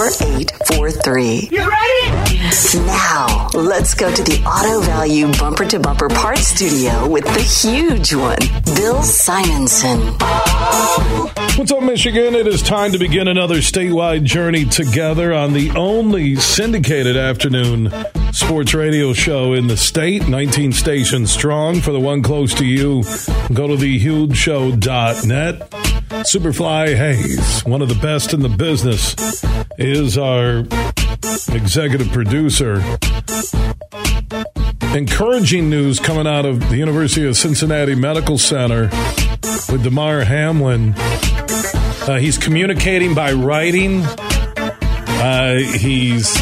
4843. You ready? Now, let's go to the Auto Value Bumper to Bumper Parts Studio with the huge one, Bill Simonson. What's up, Michigan? It is time to begin another statewide journey together on the only syndicated afternoon sports radio show in the state, 19 stations strong. For the one close to you, go to thehugeshow.net. Superfly Hayes, one of the best in the business, is our executive producer. Encouraging news coming out of the University of Cincinnati Medical Center with Damar Hamlin. Uh, he's communicating by writing. Uh, he's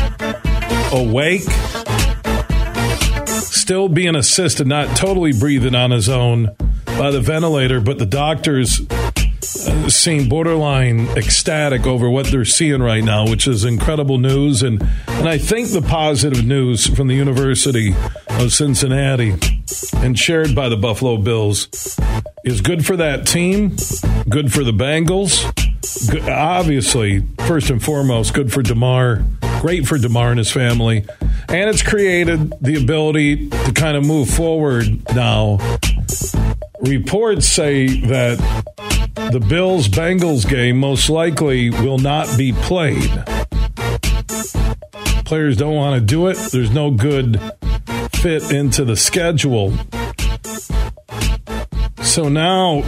awake, still being assisted, not totally breathing on his own by the ventilator, but the doctors uh, seem borderline ecstatic over what they're seeing right now, which is incredible news. And, and I think the positive news from the University of Cincinnati and shared by the Buffalo Bills is good for that team, good for the Bengals. Good, obviously, first and foremost, good for Damar, great for Damar and his family. And it's created the ability to kind of move forward now. Reports say that the Bills Bengals game most likely will not be played. Players don't want to do it. There's no good fit into the schedule. So now,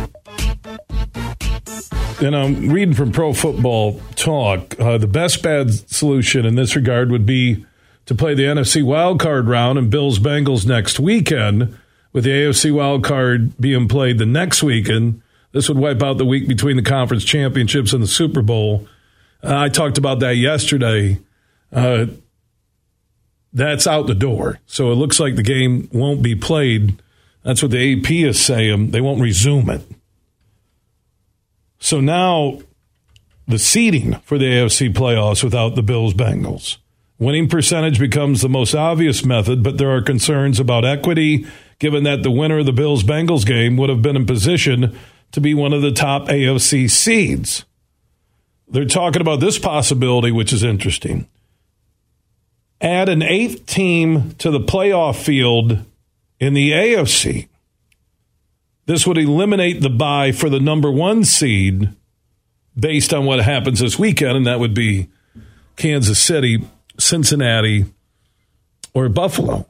and I'm reading from Pro Football Talk. Uh, the best bad solution in this regard would be to play the NFC wildcard round and Bills Bengals next weekend, with the AFC wildcard being played the next weekend. This would wipe out the week between the conference championships and the Super Bowl. Uh, I talked about that yesterday. Uh, that's out the door. So it looks like the game won't be played. That's what the AP is saying. They won't resume it. So now the seeding for the AFC playoffs without the Bills Bengals. Winning percentage becomes the most obvious method, but there are concerns about equity given that the winner of the Bills Bengals game would have been in position to be one of the top AFC seeds. They're talking about this possibility, which is interesting add an eighth team to the playoff field in the AFC. This would eliminate the bye for the number one seed based on what happens this weekend, and that would be Kansas City, Cincinnati, or Buffalo.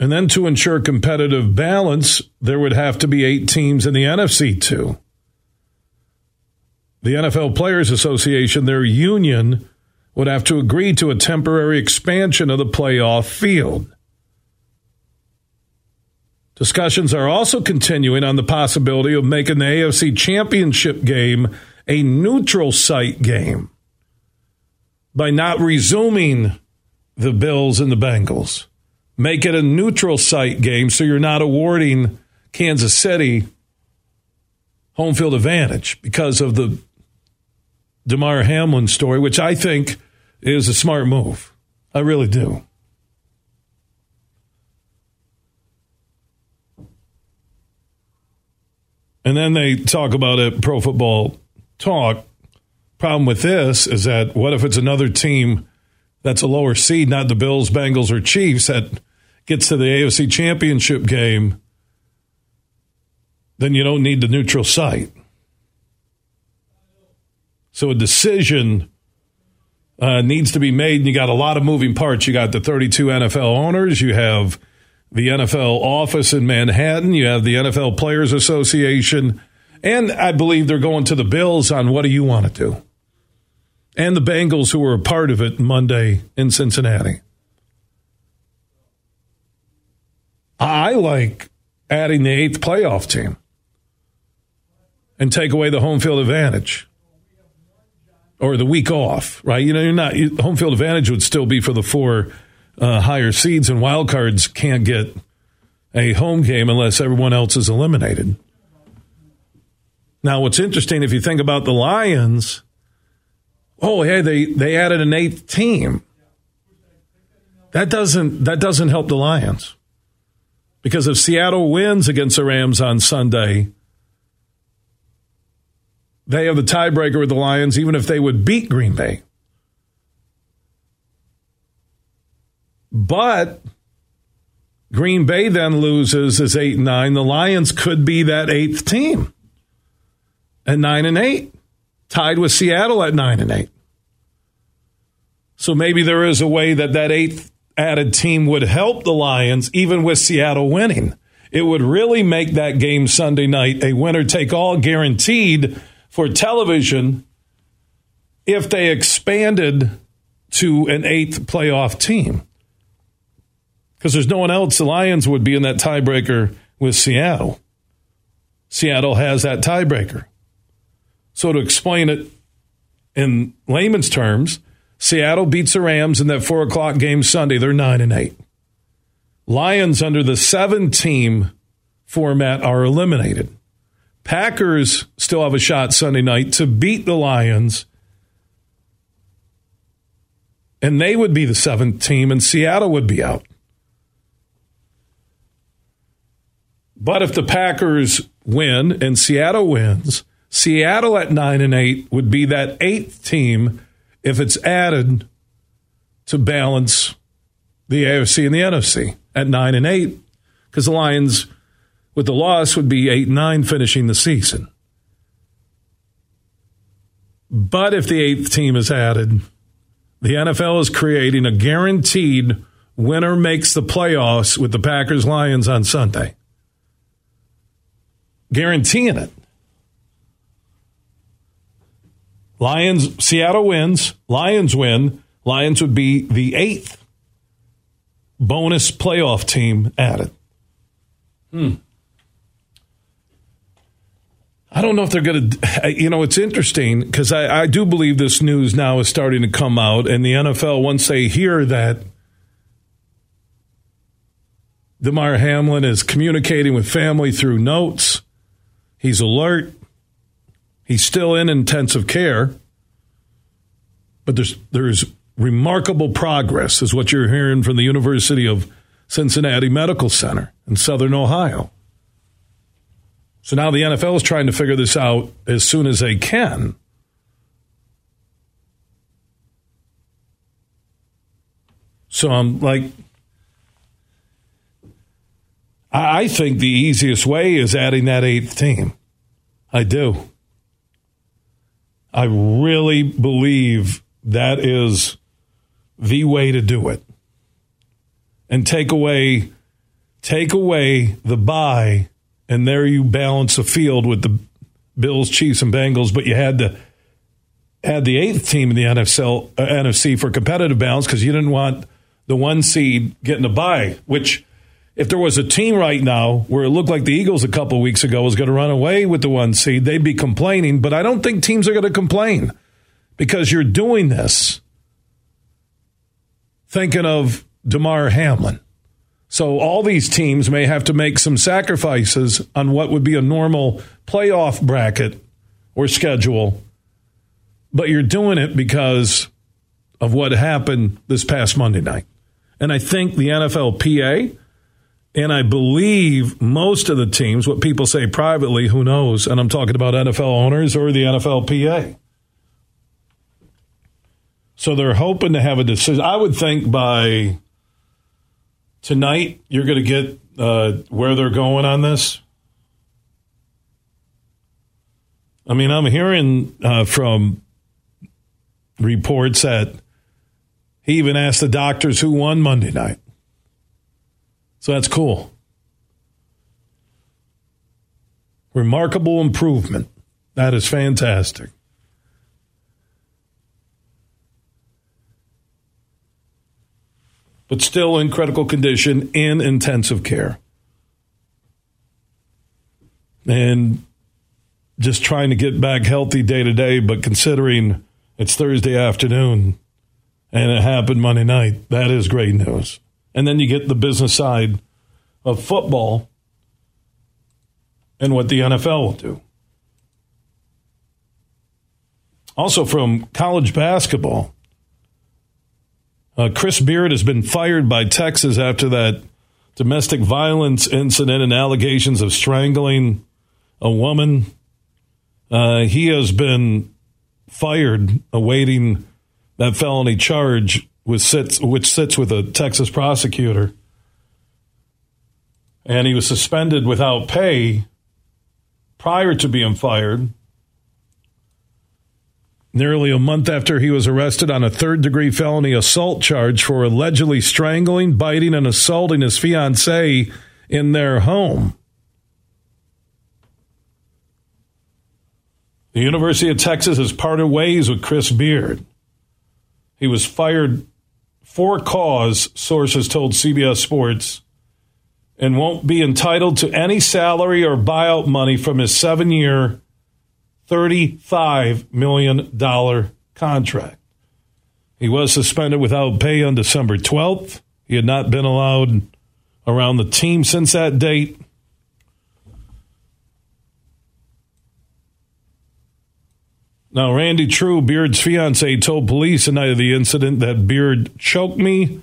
And then to ensure competitive balance, there would have to be eight teams in the NFC too. The NFL Players Association, their union, would have to agree to a temporary expansion of the playoff field. Discussions are also continuing on the possibility of making the AFC Championship game a neutral site game by not resuming the Bills and the Bengals. Make it a neutral site game so you're not awarding Kansas City home field advantage because of the Damar Hamlin story, which I think is a smart move. I really do. And then they talk about it, pro football talk. Problem with this is that what if it's another team that's a lower seed, not the Bills, Bengals, or Chiefs, that gets to the AFC championship game then you don't need the neutral site. So a decision uh, needs to be made, and you got a lot of moving parts. You got the 32 NFL owners, you have the NFL office in Manhattan, you have the NFL Players Association, and I believe they're going to the Bills on what do you want to do, and the Bengals who were a part of it Monday in Cincinnati. I like adding the eighth playoff team and take away the home field advantage or the week off, right? You know, you're not home field advantage would still be for the four uh, higher seeds, and wild cards can't get a home game unless everyone else is eliminated. Now, what's interesting if you think about the Lions, oh, hey, they they added an eighth team. That doesn't that doesn't help the Lions because if Seattle wins against the Rams on Sunday they have the tiebreaker with the Lions, even if they would beat Green Bay. But Green Bay then loses as eight and nine. The Lions could be that eighth team at nine and eight, tied with Seattle at nine and eight. So maybe there is a way that that eighth added team would help the Lions, even with Seattle winning. It would really make that game Sunday night a winner take all guaranteed for television if they expanded to an eighth playoff team. Because there's no one else. The Lions would be in that tiebreaker with Seattle. Seattle has that tiebreaker. So to explain it in layman's terms, Seattle beats the Rams in that four o'clock game Sunday. They're nine and eight. Lions under the seven team format are eliminated. Packers still have a shot Sunday night to beat the Lions. And they would be the seventh team, and Seattle would be out. But if the Packers win and Seattle wins, Seattle at nine and eight would be that eighth team if it's added to balance the AFC and the NFC at nine and eight, because the Lions with the loss would be 8 9 finishing the season. But if the eighth team is added, the NFL is creating a guaranteed winner makes the playoffs with the Packers Lions on Sunday. Guaranteeing it. Lions, Seattle wins, Lions win. Lions would be the eighth bonus playoff team added. Hmm. I don't know if they're going to. You know, it's interesting because I, I, do believe this news now is starting to come out, and the NFL, once they hear that Damar Hamlin is communicating with family through notes, he's alert, he's still in intensive care, but there's there's remarkable progress, is what you're hearing from the University of Cincinnati Medical Center in Southern Ohio. So now the NFL is trying to figure this out as soon as they can. So I'm like, I think the easiest way is adding that eighth team. I do. I really believe that is the way to do it. And take away take away the bye and there you balance the field with the Bills, Chiefs, and Bengals, but you had to add the eighth team in the NFL, uh, NFC for competitive balance because you didn't want the one seed getting a bye, which if there was a team right now where it looked like the Eagles a couple weeks ago was going to run away with the one seed, they'd be complaining. But I don't think teams are going to complain because you're doing this thinking of Damar Hamlin. So all these teams may have to make some sacrifices on what would be a normal playoff bracket or schedule. But you're doing it because of what happened this past Monday night. And I think the NFLPA and I believe most of the teams, what people say privately, who knows, and I'm talking about NFL owners or the NFLPA. So they're hoping to have a decision. I would think by tonight you're going to get uh, where they're going on this? I mean, I'm hearing uh, from reports that he even asked the doctors who won Monday night. So that's cool. Remarkable improvement. That is fantastic. But still in critical condition in intensive care. And just trying to get back healthy day to day, but considering it's Thursday afternoon and it happened Monday night, that is great news. And then you get the business side of football and what the NFL will do. Also, from college basketball, uh, Chris Beard has been fired by Texas after that domestic violence incident and allegations of strangling a woman. Uh, he has been fired, awaiting that felony charge, which sits, which sits with a Texas prosecutor. And he was suspended without pay prior to being fired. Nearly a month after he was arrested on a third degree felony assault charge for allegedly strangling, biting, and assaulting his fiancee in their home. The University of Texas has parted ways with Chris Beard. He was fired for cause, sources told CBS Sports and won't be entitled to any salary or buyout money from his seven year, $35 million contract. He was suspended without pay on December 12th. He had not been allowed around the team since that date. Now, Randi Trew, Beard's fiance, told police the night of the incident that Beard choked me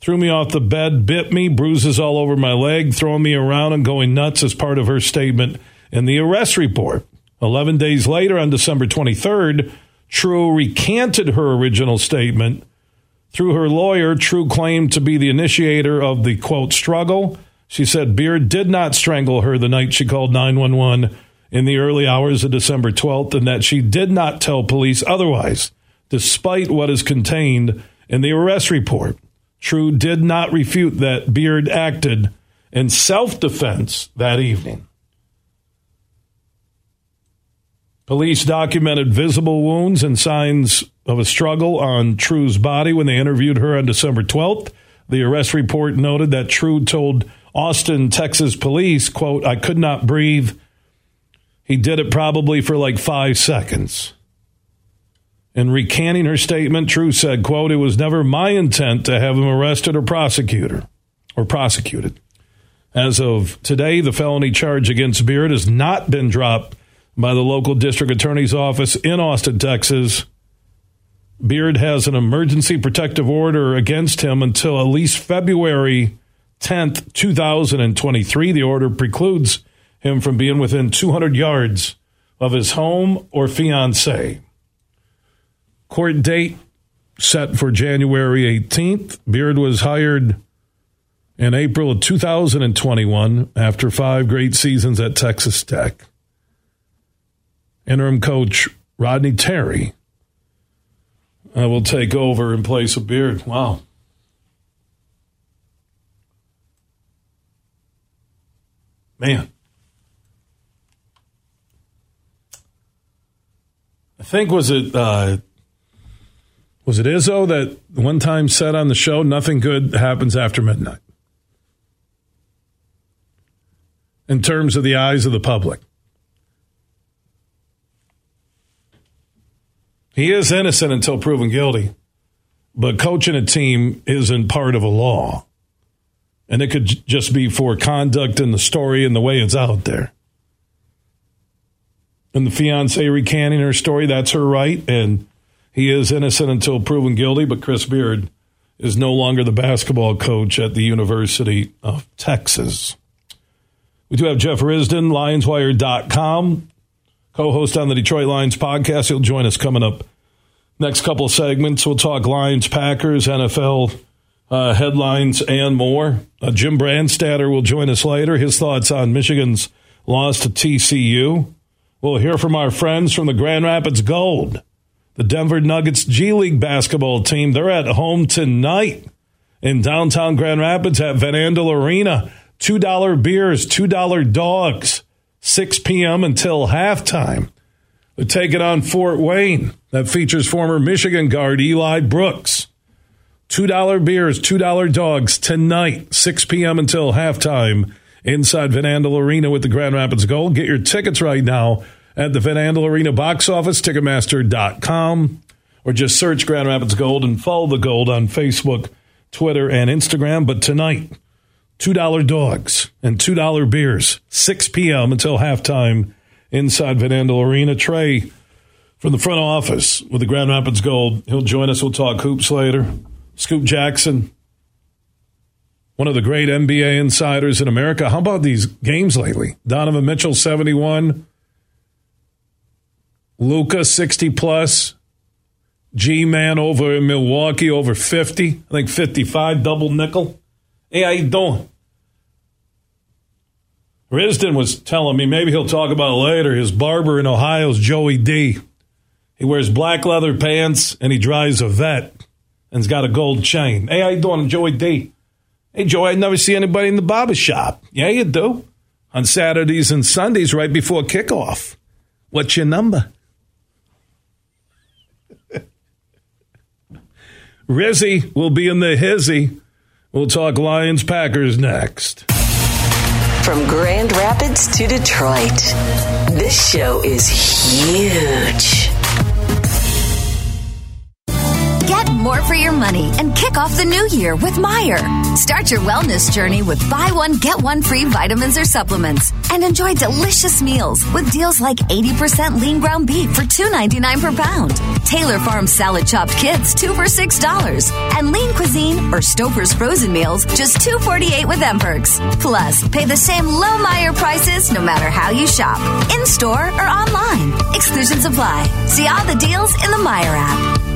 threw me off the bed, bit me, bruises all over my leg, throwing me around and going nuts as part of her statement in the arrest report. 11 days later, on December 23rd, Trew recanted her original statement. Through her lawyer, Trew claimed to be the initiator of the quote struggle. She said Beard did not strangle her the night she called 911 in the early hours of December 12th and that she did not tell police otherwise, despite what is contained in the arrest report. Trew did not refute that Beard acted in self defense that evening. Police documented visible wounds and signs of a struggle on Trew's body when they interviewed her on December 12th. The arrest report noted that Trew told Austin, Texas police, quote, I could not breathe. He did it probably for like five seconds. In recanting her statement, Trew said, quote, it was never my intent to have him arrested or prosecuted or prosecuted. As of today, the felony charge against Beard has not been dropped by the local district attorney's office in Austin, Texas. Beard has an emergency protective order against him until at least February 10th, 2023. The order precludes him from being within 200 yards of his home or fiancee. Court date set for January 18th. Beard was hired in April of 2021 after five great seasons at Texas Tech. Interim coach Rodney Terry uh, will take over in place of Beard. Wow. Man. Think was it uh, was it Izzo that one time said on the show, nothing good happens after midnight? In terms of the eyes of the public. He is innocent until proven guilty, but coaching a team isn't part of a law. And it could just be for conduct in the story and the way it's out there. And the fiance recanting her story, that's her right. And he is innocent until proven guilty, but Chris Beard is no longer the basketball coach at the University of Texas. We do have Jeff Risdon, LionsWire.com, co host on the Detroit Lions podcast. He'll join us coming up next couple of segments. We'll talk Lions, Packers, NFL uh, headlines, and more. Uh, Jim Brandstatter will join us later. His thoughts on Michigan's loss to TCU. We'll hear from our friends from the Grand Rapids Gold. The Denver Nuggets G League basketball team, they're at home tonight in downtown Grand Rapids at Van Andel Arena. $2 beers, $2 dogs, 6 p.m. until halftime. They're taking on Fort Wayne. That features former Michigan guard Eli Brooks. $2 beers, $2 dogs tonight, 6 p.m. until halftime inside Van Andel Arena with the Grand Rapids Gold. Get your tickets right now at the Van Andel Arena box office, Ticketmaster.com, or just search Grand Rapids Gold and follow the Gold on Facebook, Twitter, and Instagram. But tonight, $2 dogs and $2 beers, 6 p.m. until halftime inside Van Andel Arena. Trey from the front office with the Grand Rapids Gold. He'll join us. We'll talk hoops later. Scoop Jackson, one of the great NBA insiders in America. How about these games lately? Donovan Mitchell, 71. Luka, 60 plus. G Man over in Milwaukee, over 50. I think 55, double nickel. Hey, how you doing? Risdon was telling me, maybe he'll talk about it later, his barber in Ohio is Joey D. He wears black leather pants and he drives a vet and's got a gold chain. Hey, how you doing? Joey D. Hey, Joe, I never see anybody in the barber shop. Yeah, you do. On Saturdays and Sundays right before kickoff. What's your number? Rizzy will be in the hizzy. We'll talk Lions Packers next. From Grand Rapids to Detroit, this show is huge. More for your money and kick off the new year with Meijer. Start your wellness journey with buy one, get one free vitamins or supplements and enjoy delicious meals with deals like 80% lean ground beef for $2.99 per pound, Taylor Farm salad chopped kits 2 for $6, and lean cuisine or Stouffer's frozen meals just $2.48 with M Perks. Plus, pay the same low Meijer prices no matter how you shop, in store or online. Exclusions apply. See all the deals in the Meijer app.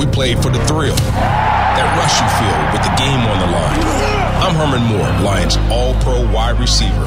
We play for the thrill, that rush you feel with the game on the line. I'm Herman Moore, Lions All Pro wide receiver.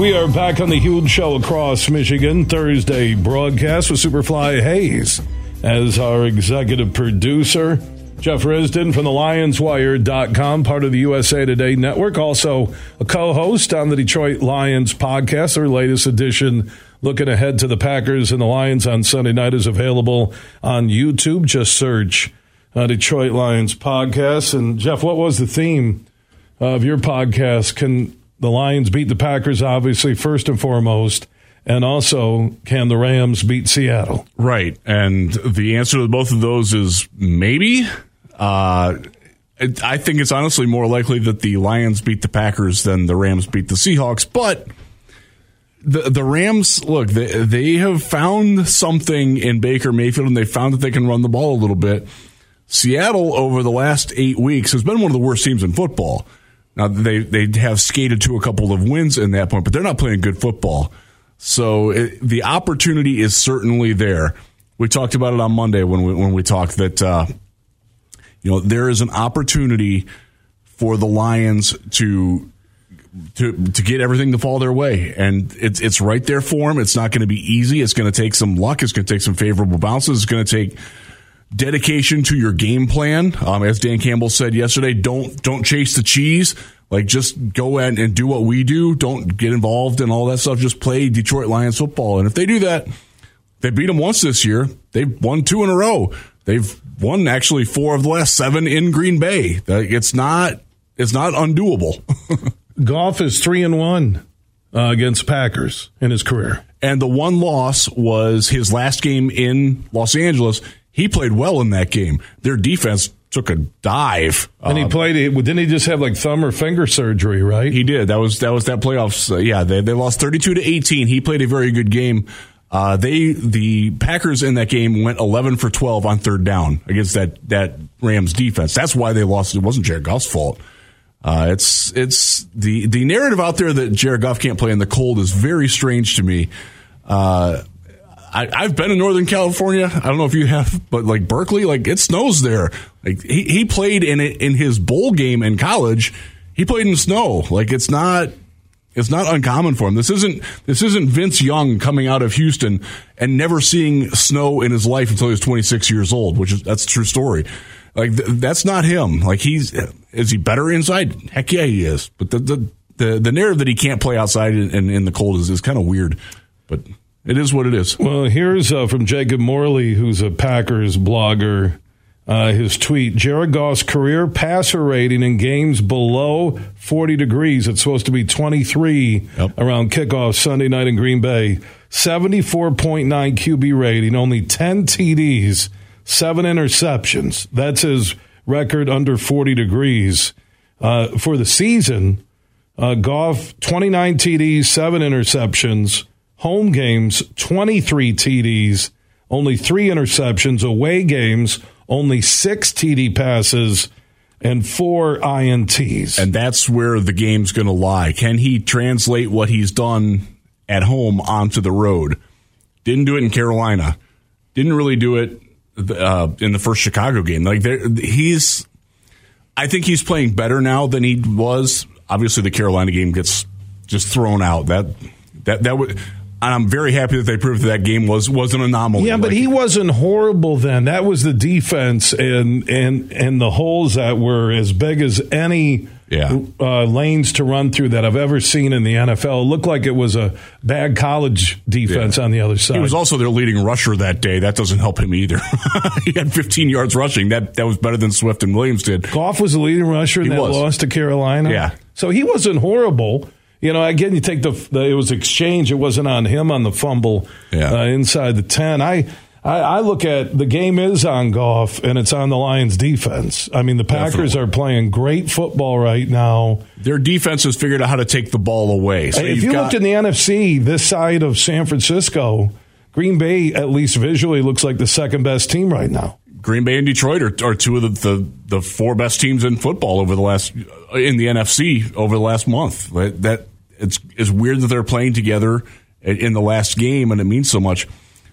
We are back on the huge show across Michigan Thursday broadcast with Superfly Hayes as our executive producer. Jeff Risdon from the LionsWire.com, part of the USA Today network, also a co host on the Detroit Lions podcast. Their latest edition, looking ahead to the Packers and the Lions on Sunday night, is available on YouTube. Just search uh, Detroit Lions podcast. And Jeff, what was the theme of your podcast? Can the Lions beat the Packers, obviously, first and foremost? And also, can the Rams beat Seattle? Right. And the answer to both of those is maybe. Uh, I think it's honestly more likely that the Lions beat the Packers than the Rams beat the Seahawks. But the the Rams, look, they, they have found something in Baker Mayfield, and they found that they can run the ball a little bit. Seattle over the last eight weeks has been one of the worst teams in football. Now they they have skated to a couple of wins in that point, but they're not playing good football. So it, the opportunity is certainly there. We talked about it on Monday when we when we talked that uh, you know there is an opportunity for the Lions to to to get everything to fall their way, and it's it's right there for them. It's not going to be easy. It's going to take some luck. It's going to take some favorable bounces. It's going to take dedication to your game plan. Um, as Dan Campbell said yesterday, don't don't chase the cheese. Like just go and, and do what we do. Don't get involved in all that stuff. Just play Detroit Lions football. And if they do that, they beat them once this year. They've won two in a row. They've won actually four of the last seven in Green Bay. It's not it's not undoable. Goff is three and one uh, against Packers in his career. And the one loss was his last game in Los Angeles. He played well in that game. Their defense took a dive. And he um, played. It. Didn't he just have like thumb or finger surgery? Right. He did. That was that was that playoffs. Uh, yeah, they they lost thirty two to eighteen. He played a very good game. Uh, they the Packers in that game went eleven for twelve on third down against that that Rams defense. That's why they lost. It wasn't Jared Goff's fault. Uh, it's it's the the narrative out there that Jared Goff can't play in the cold is very strange to me. Uh, I, have been in Northern California. I don't know if you have, but like Berkeley, like it snows there. Like he, he played in it in his bowl game in college. He played in snow. Like it's not it's not uncommon for him. This isn't this isn't Vince Young coming out of Houston and never seeing snow in his life until he was 26 years old, which is that's a true story. Like th- that's not him. Like he's is he better inside? Heck yeah, he is. But the the the, the narrative that he can't play outside and in, in the cold is, is kind of weird. But it is what it is. Well, here's uh, from Jacob Morley, who's a Packers blogger. Uh, his tweet Jared Goff's career passer rating in games below 40 degrees. It's supposed to be 23 yep. around kickoff Sunday night in Green Bay. 74.9 QB rating, only 10 TDs, seven interceptions. That's his record under 40 degrees. Uh, for the season, uh, Goff, 29 TDs, seven interceptions home games, 23 TDs, only three interceptions, away games, only six TD passes, and four INTs. And that's where the game's going to lie. Can he translate what he's done at home onto the road? Didn't do it in Carolina. Didn't really do it uh, in the first Chicago game. Like he's, I think he's playing better now than he was. Obviously, the Carolina game gets just thrown out. That that that would and I'm very happy that they proved that, that game was was an anomaly. Yeah, but like, he wasn't horrible then. That was the defense and and and the holes that were as big as any yeah. uh, lanes to run through that I've ever seen in the NFL. It looked like it was a bad college defense yeah. on the other side. He was also their leading rusher that day. That doesn't help him either. he had 15 yards rushing. That that was better than Swift and Williams did. Goff was the leading rusher in that was. loss to Carolina. Yeah. So he wasn't horrible you know, again, you take the, the it was exchange. It wasn't on him on the fumble yeah. uh, inside the ten. I, I, I look at the game is on Goff and it's on the Lions defense. I mean, the Packers Definitely. are playing great football right now. Their defense has figured out how to take the ball away. So if you got- looked in the NFC, this side of San Francisco, Green Bay at least visually looks like the second best team right now. Green Bay and Detroit are, are two of the, the, the four best teams in football over the last in the NFC over the last month. That, that it's it's weird that they're playing together in the last game, and it means so much.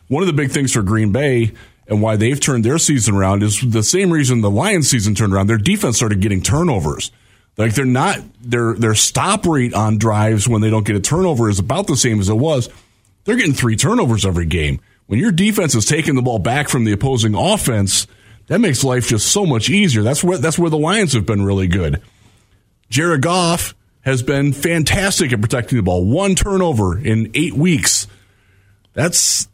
One of the big things for Green Bay and why they've turned their season around is the same reason the Lions season turned around. Their defense started getting turnovers. Like they're not their their stop rate on drives when they don't get a turnover is about the same as it was. They're getting three turnovers every game. When your defense is taking the ball back from the opposing offense, that makes life just so much easier. That's where that's where the Lions have been really good. Jared Goff has been fantastic at protecting the ball. One turnover in eight weeks. That's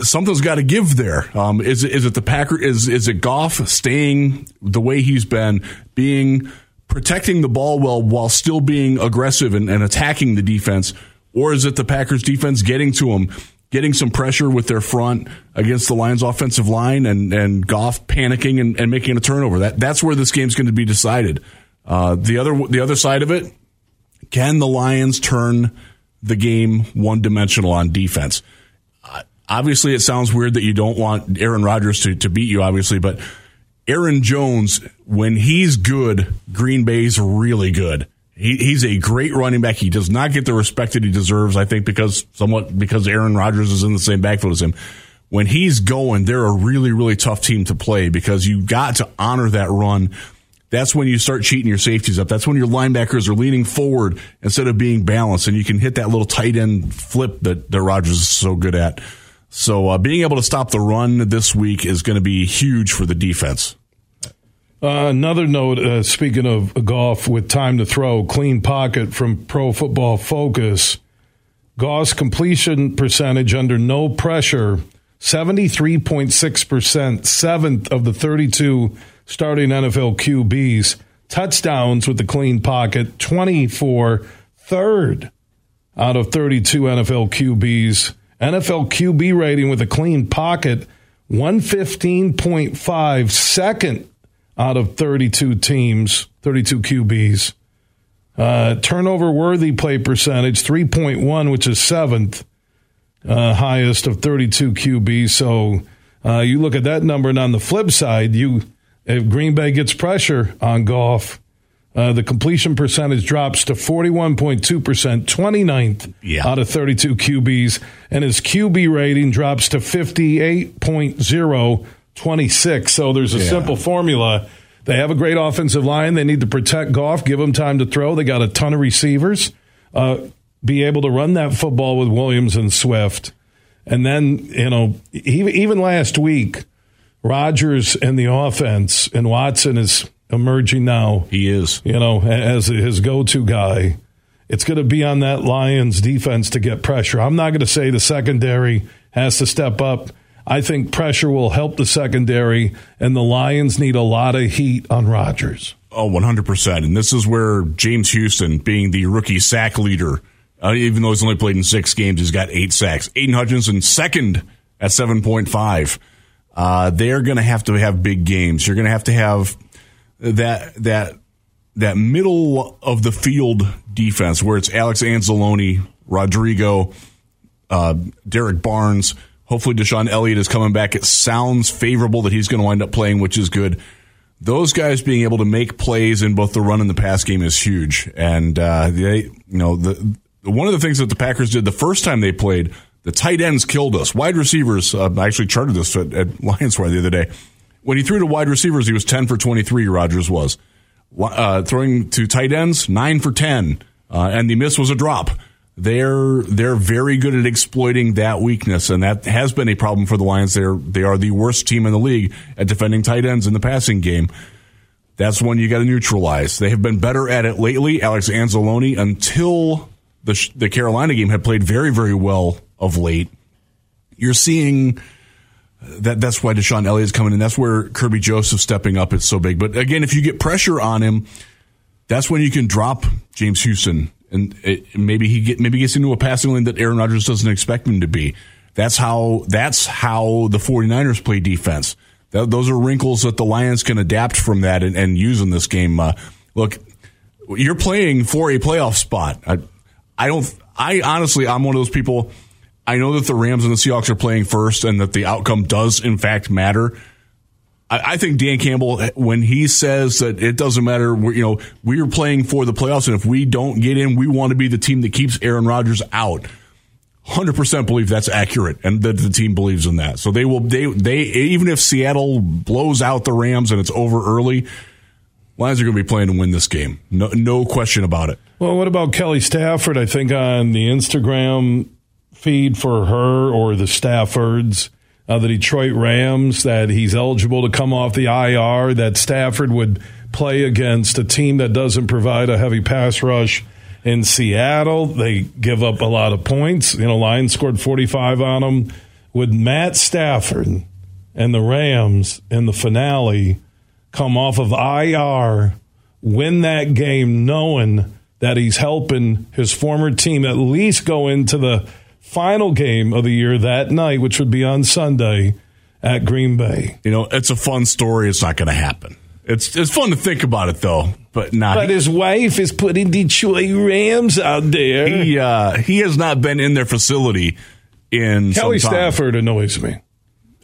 something's got to give there. Um, is it, is it the Packer? Is is it Goff staying the way he's been, being protecting the ball well while still being aggressive and, and attacking the defense, or is it the Packers defense getting to him? Getting some pressure with their front against the Lions' offensive line, and and Goff panicking and, and making a turnover. That that's where this game's going to be decided. Uh, the other the other side of it, can the Lions turn the game one dimensional on defense? Obviously, it sounds weird that you don't want Aaron Rodgers to, to beat you, obviously, but Aaron Jones, when he's good, Green Bay's really good. He, he's a great running back. He does not get the respect that he deserves, I think, because somewhat because Aaron Rodgers is in the same backfield as him. When he's going, they're a really, really tough team to play because you got to honor that run. That's when you start cheating your safeties up. That's when your linebackers are leaning forward instead of being balanced, and you can hit that little tight end flip that, that Rodgers is so good at. So uh, being able to stop the run this week is going to be huge for the defense. Uh, another note, uh, speaking of Goff, with time to throw, clean pocket from Pro Football Focus. Goff's completion percentage under no pressure, 73.6%, seventh of the 32 starting NFL QBs. Touchdowns with the clean pocket, 24, third out of 32 NFL QBs. NFL QB rating with a clean pocket, 115.5, second out of 32 teams, 32 QBs. Uh, turnover worthy play percentage, 3.1, which is seventh, uh, highest of 32 QBs. So uh, you look at that number, and on the flip side, you if Green Bay gets pressure on Goff, uh, the completion percentage drops to 41.2%, 29th Yeah. out of 32 QBs, and his QB rating drops to 58.0, 26. So there's a Yeah. simple formula. They have a great offensive line. They need to protect Goff, give him time to throw. They got a ton of receivers. Uh, be able to run that football with Williams and Swift. And then, you know, even, even last week, Rodgers and the offense, and Watson is emerging now He is. you know, as his go-to guy. It's going to be on that Lions defense to get pressure. I'm not going to say the secondary has to step up. I think pressure will help the secondary, and the Lions need a lot of heat on Rodgers. Oh, 100%. And this is where James Houston, being the rookie sack leader, uh, even though he's only played in six games, he's got eight sacks. Aidan Hutchinson, second at 7.5. Uh, they're going to have to have big games. You're going to have to have that, that, that middle of the field defense where it's Alex Anzalone, Rodrigo, uh, Derrick Barnes. Hopefully, DeShon Elliott is coming back. It sounds favorable that he's going to wind up playing, which is good. Those guys being able to make plays in both the run and the pass game is huge. And uh, they, you know, the one of the things that the Packers did the first time they played, the tight ends killed us. Wide receivers, uh, I actually charted this at, at Lions Wire the other day. When he threw to wide receivers, he was ten for twenty three. Rodgers was uh, throwing to tight ends, nine for ten, uh, and the miss was a drop. They're they're very good at exploiting that weakness, and that has been a problem for the Lions. They're they are the worst team in the league at defending tight ends in the passing game. That's one you got to neutralize. They have been better at it lately. Alex Anzalone, until the the Carolina game, had played very very well of late. You're seeing that that's why DeShon Elliott's coming in. That's where Kerby Joseph stepping up is so big. But again, if you get pressure on him, that's when you can drop James Houston and it, maybe he get maybe gets into a passing lane that Aaron Rodgers doesn't expect him to be. That's how that's how the 49ers play defense. That, those are wrinkles that the Lions can adapt from that and, and use in this game. Uh, look, you're playing for a playoff spot. I, I don't. I honestly, I'm one of those people. I know that the Rams and the Seahawks are playing first, and that the outcome does in fact matter. I, I think Dan Campbell, when he says that it doesn't matter, we're, you know, we're playing for the playoffs, and if we don't get in, we want to be the team that keeps Aaron Rodgers out. Hundred percent believe that's accurate, and that the team believes in that. So they will. They they even if Seattle blows out the Rams and it's over early, Lions are going to be playing to win this game. No, no question about it. Well, what about Kelly Stafford? I think on the Instagram feed for her or the Staffords, uh, the Detroit Rams, that he's eligible to come off the IR, that Stafford would play against a team that doesn't provide a heavy pass rush in Seattle. They give up a lot of points. You know, Lions scored 45 on them. Would Matt Stafford and the Rams in the finale come off of IR, win that game knowing that he's helping his former team at least go into the final game of the year that night, which would be on Sunday at Green Bay. You know, it's a fun story. It's not going to happen. It's it's fun to think about it though, but not. But his wife is putting Detroit Rams out there. he uh, he has not been in their facility in Kelly some time. Stafford annoys me.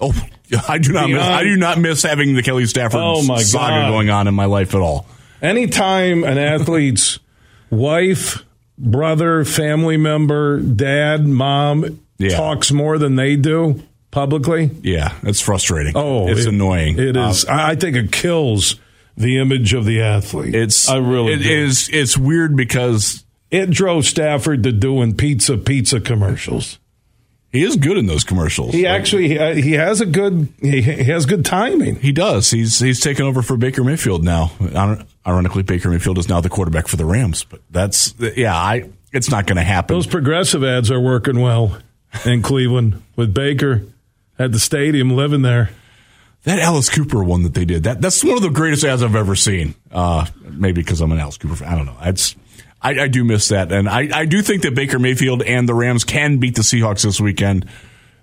Oh, I do not miss. I do not miss having the Kelly Stafford Oh, my saga God. going on in my life at all. Anytime an athlete's wife, brother, family member, dad, mom Yeah. talks more than they do publicly, Yeah, it's frustrating. oh, it's it- annoying. It is. Uh, I I think it kills the image of the athlete. it's I really it is- It's weird because It drove Stafford to doing pizza pizza commercials. he is good in those commercials. He actually he, he has a good he, has good timing. he does. He's he's taken over for Baker Mayfield now. Iron- Ironically, Baker Mayfield is now the quarterback for the Rams. But that's yeah, I. It's not going to happen. Those progressive ads are working well in Cleveland with Baker at the stadium living there. That Alice Cooper one that they did, that that's one of the greatest ads I've ever seen. Uh, maybe because I'm an Alice Cooper fan. I don't know. It's, I, I do miss that. And I, I do think that Baker Mayfield and the Rams can beat the Seahawks this weekend.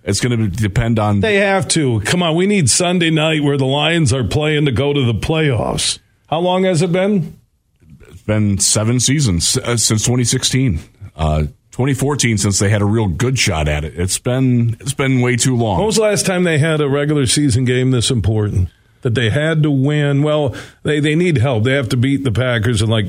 It's going to depend on. They have to. Come on, we need Sunday night where the Lions are playing to go to the playoffs. How long has it been? it's been seven seasons uh, since 2016. Uh, 2014 since they had a real good shot at it. It's been it's been way too long. When was the last time they had a regular season game this important? That they had to win. Well, they, they need help. They have to beat the Packers, and like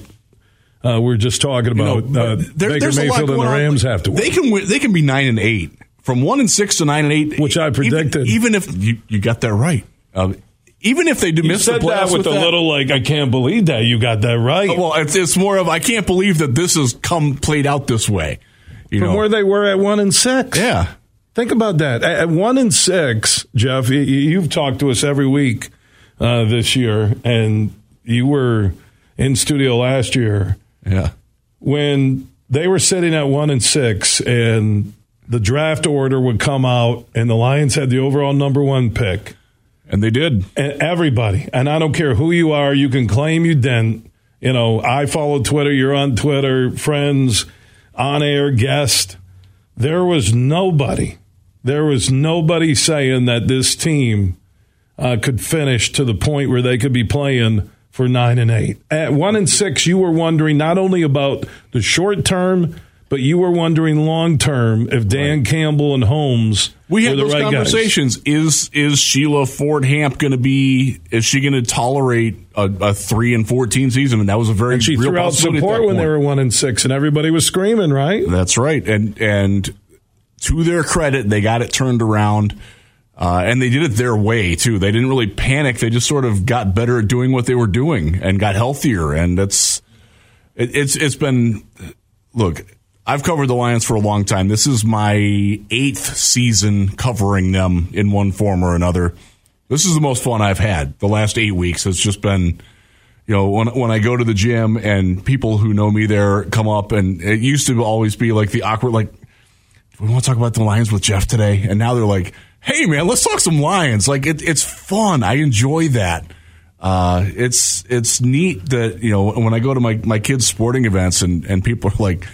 uh, we are just talking You know, about, uh, there- Baker there's a lot Mayfield and the going on. Rams have to win. They can win. They can be nine and eight from one and six to nine and eight, Which I Even- predicted. Even, if you, you got that right, uh, even if they do you miss the said playoffs that with, a that- little like, I can't believe that you got that right. Well, it's, it's more of I can't believe that this has come played out this way. You From know, where they were at one and six. yeah. Think about that. At at one and six, Jeff, you, you've talked to us every week uh, this year, and you were in studio last year Yeah. when they were sitting at one and six, and the draft order would come out, and the Lions had the overall number one pick. And they did. And everybody, and I don't care who you are, you can claim you didn't. You know, I follow Twitter, you're on Twitter, friends, on air, guest. There was nobody, there was nobody saying that this team uh, could finish to the point where they could be playing for nine and eight. At one and six, you were wondering not only about the short term, but you were wondering long term if Dan Campbell and Holmes We had those right guys. conversations. Is is Sheila Ford Hamp going to be? Is she going to tolerate a, a three and fourteen season? And that was a very And she real threw out support when they were one and six, and everybody was screaming, right? That's right. And and to their credit, they got it turned around. Uh, and they did it their way too. They didn't really panic. They just sort of got better at doing what they were doing and got healthier. And it's it, it's it's been look. I've covered the Lions for a long time. This is my eighth season covering them in one form or another. This is the most fun I've had. The last eight weeks, it's just been you know, when when I go to the gym and people who know me there come up, and it used to always be like the awkward, like, we want to talk about the Lions with Jeff today? And now they're like, hey man, let's talk some Lions. Like it, it's fun. I enjoy that. Uh, it's it's neat that you know when I go to my my kids' sporting events and and people are like.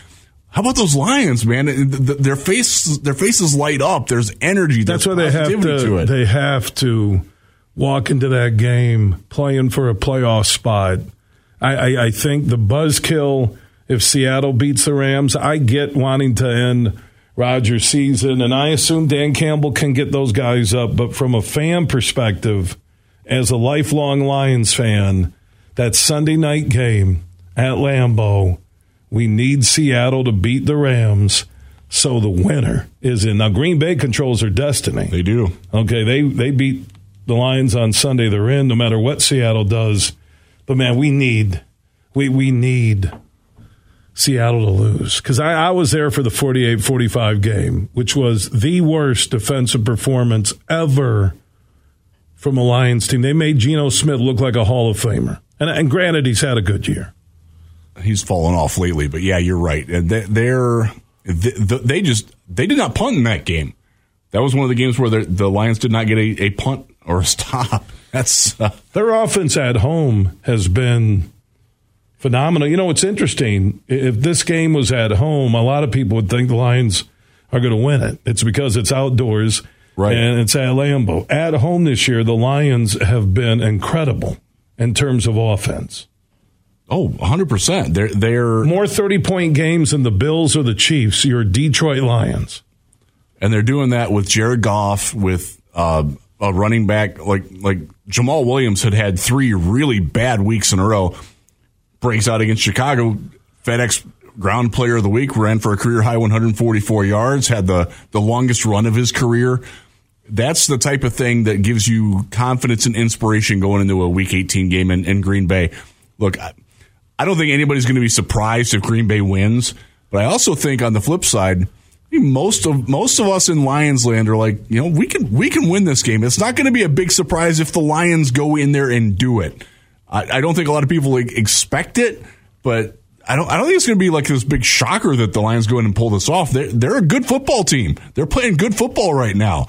How about those Lions, man? Th- th- Their face, their faces light up. There's energy. That's why they have to. it. They have to walk into that game playing for a playoff spot. I, I, I think the buzzkill if Seattle beats the Rams. I get wanting to end Rodgers' season, and I assume Dan Campbell can get those guys up. But from a fan perspective, as a lifelong Lions fan, that Sunday night game at Lambeau, we need Seattle to beat the Rams. So the winner is in. Now Green Bay controls their destiny. they do. Okay, they they beat the Lions on Sunday. They're in no matter what Seattle does. But man, we need we we need Seattle to lose because I, I was there for the 48-45 game, which was the worst defensive performance ever from a Lions team. They made Geno Smith look like a Hall of Famer, and, and granted, he's had a good year. He's fallen off lately, but yeah, you're right. They, they're they, they just they did not punt in that game. That was one of the games where the, the Lions did not get a, a punt or a stop. That's uh, Their offense at home has been phenomenal. You know, it's interesting. If this game was at home, a lot of people would think the Lions are going to win it. It's because it's outdoors Right. and it's at Lambeau. At home this year, the Lions have been incredible in terms of offense. Oh 100 percent. They're they're More 30 point games than the Bills or the Chiefs, your Detroit Lions. and they're doing that with Jared Goff with uh, a running back like like Jamaal Williams had had three really bad weeks in a row. Breaks out against Chicago, FedEx Ground Player of the Week, ran for a career high 144 yards, had the the longest run of his career. That's the type of thing that gives you confidence and inspiration going into a Week 18 game in, in Green Bay. Look, I, I don't think anybody's going to be surprised if Green Bay wins, but I also think on the flip side most of most of us in Lions land are like, you know, we can we can win this game. It's not going to be a big surprise if the Lions go in there and do it. I, I don't think a lot of people like, expect it, but I don't I don't think it's going to be like this big shocker that the Lions go in and pull this off. They're they're a good football team. They're playing good football right now.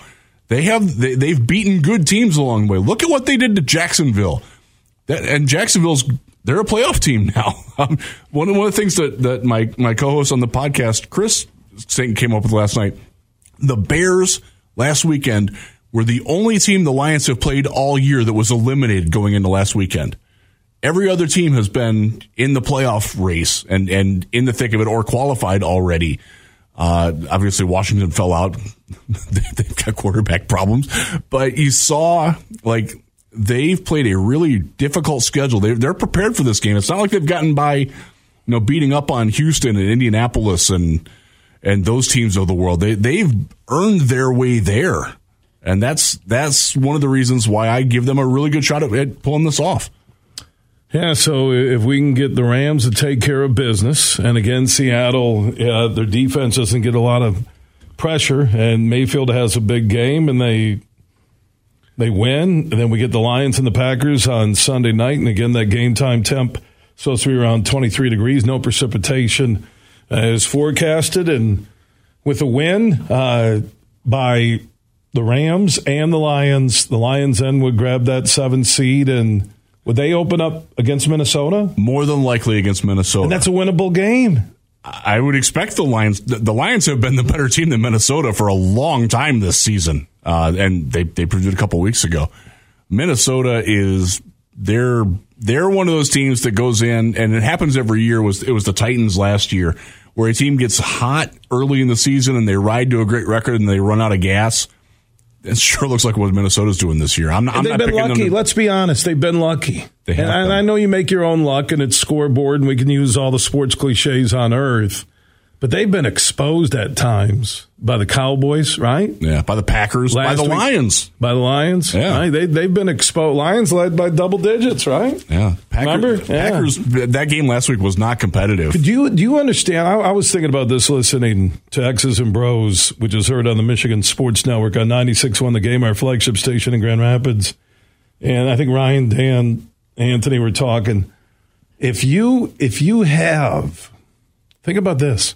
They have they, they've beaten good teams along the way. Look at what they did to Jacksonville. That, and Jacksonville's they're a playoff team now. Um, one of one of the things that that my my co-host on the podcast Chris St. came up with last night. The Bears last weekend were the only team the Lions have played all year that was eliminated going into last weekend. Every other team has been in the playoff race and, and in the thick of it or qualified already. Uh, obviously, Washington fell out. They've got quarterback problems. But you saw, like, they've played a really difficult schedule. They, they're prepared for this game. It's not like they've gotten by, you know, beating up on Houston and Indianapolis and and those teams of the world. They they've earned their way there, and that's that's one of the reasons why I give them a really good shot at pulling this off. Yeah, so if we can get the Rams to take care of business, and again, Seattle, yeah, their defense doesn't get a lot of pressure, and Mayfield has a big game, and they they win, and then we get the Lions and the Packers on Sunday night, and again, that game time temp supposed to be around 23 degrees, no precipitation as forecasted, and with a win uh, by the Rams and the Lions, the Lions then would grab that seven seed and. Would they open up against Minnesota? More than likely against Minnesota. And that's a winnable game. I would expect the Lions. The Lions have been the better team than Minnesota for a long time this season, uh, and they they proved it a couple weeks ago. Minnesota is they're they're one of those teams that goes in, and it happens every year. Was it was the Titans last year where a team gets hot early in the season and they ride to a great record and they run out of gas. It sure looks like what Minnesota's doing this year. I'm not. I'm they've not been lucky. To, Let's be honest. They've been lucky. They and, and I know you make your own luck, and it's scoreboard, and we can use all the sports cliches on earth. But they've been exposed at times by the Cowboys, right? Yeah, by the Packers, Last by the week, Lions, by the Lions. Yeah, right? they they've been exposed. Lions led by double digits, right? Yeah, Packers, Remember? Packers. That game last week was not competitive. Do you do you understand? I, I, was thinking about this listening to X's and Bros, which is heard on the Michigan Sports Network on 96.1 The Game, our flagship station in Grand Rapids, and I think Ryan, Dan, Anthony were talking. If you if you have, think about this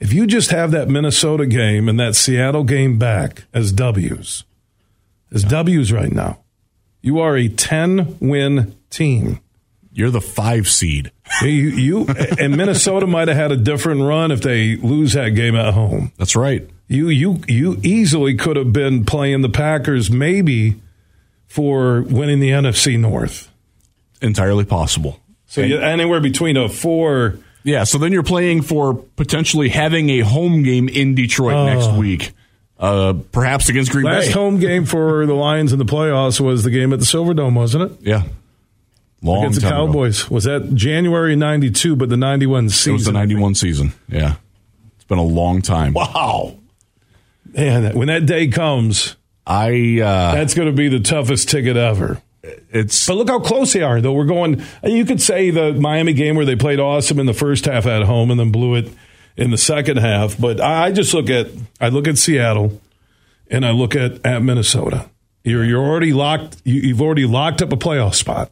if you just have that Minnesota game and that Seattle game back as W's, as W's right now, you are a 10 win team. You're the five seed. you, you and Minnesota might have had a different run if they lose that game at home. That's right. You you you easily could have been playing the Packers maybe for winning the NFC North. Entirely possible. So anywhere between a four yeah, so then you're playing for potentially having a home game in Detroit oh. next week. Uh, perhaps against Green Last Bay. Last home game for the Lions in the playoffs was the game at the Silverdome, wasn't it? Yeah. Long against the Cowboys. Ago. Was that January 92, but the 91 season? It was the 91 season. Yeah. It's been a long time. Wow. Man, when that day comes, I uh, that's going to be the toughest ticket ever it's but look how close they are though. We're going you could say the miami game where they played awesome in the first half at home and then blew it in the second half. But i just look at i look at seattle and i look at at minnesota. You're you're already locked you, have already locked up a playoff spot.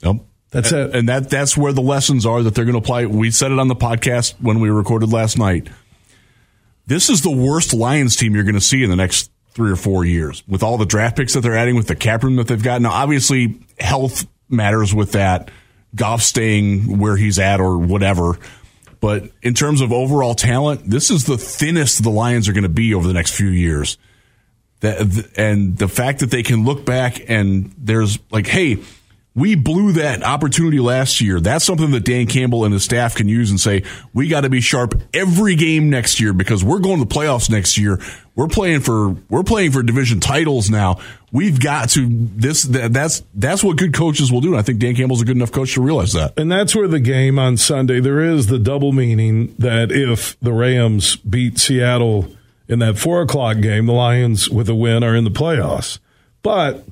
Yep. That's and, it. and that that's where the lessons are that they're going to apply. We said it on the podcast when we recorded last night. This is the worst lions team you're going to see in the next three or four years with all the draft picks that they're adding with the cap room that they've got. Now, obviously, health matters with that. Goff staying where he's at or whatever. But in terms of overall talent, this is the thinnest the Lions are going to be over the next few years. That, and the fact that they can look back and there's like, hey, We blew that opportunity last year. That's something that Dan Campbell and his staff can use and say, we got to be sharp every game next year because we're going to the playoffs next year. We're playing for, we're playing for division titles now. We've got to this, that, that's, that's what good coaches will do. And I think Dan Campbell's a good enough coach to realize that. And that's where the game on Sunday, there is the double meaning that if the Rams beat Seattle in that four o'clock game, the Lions with a win are in the playoffs. But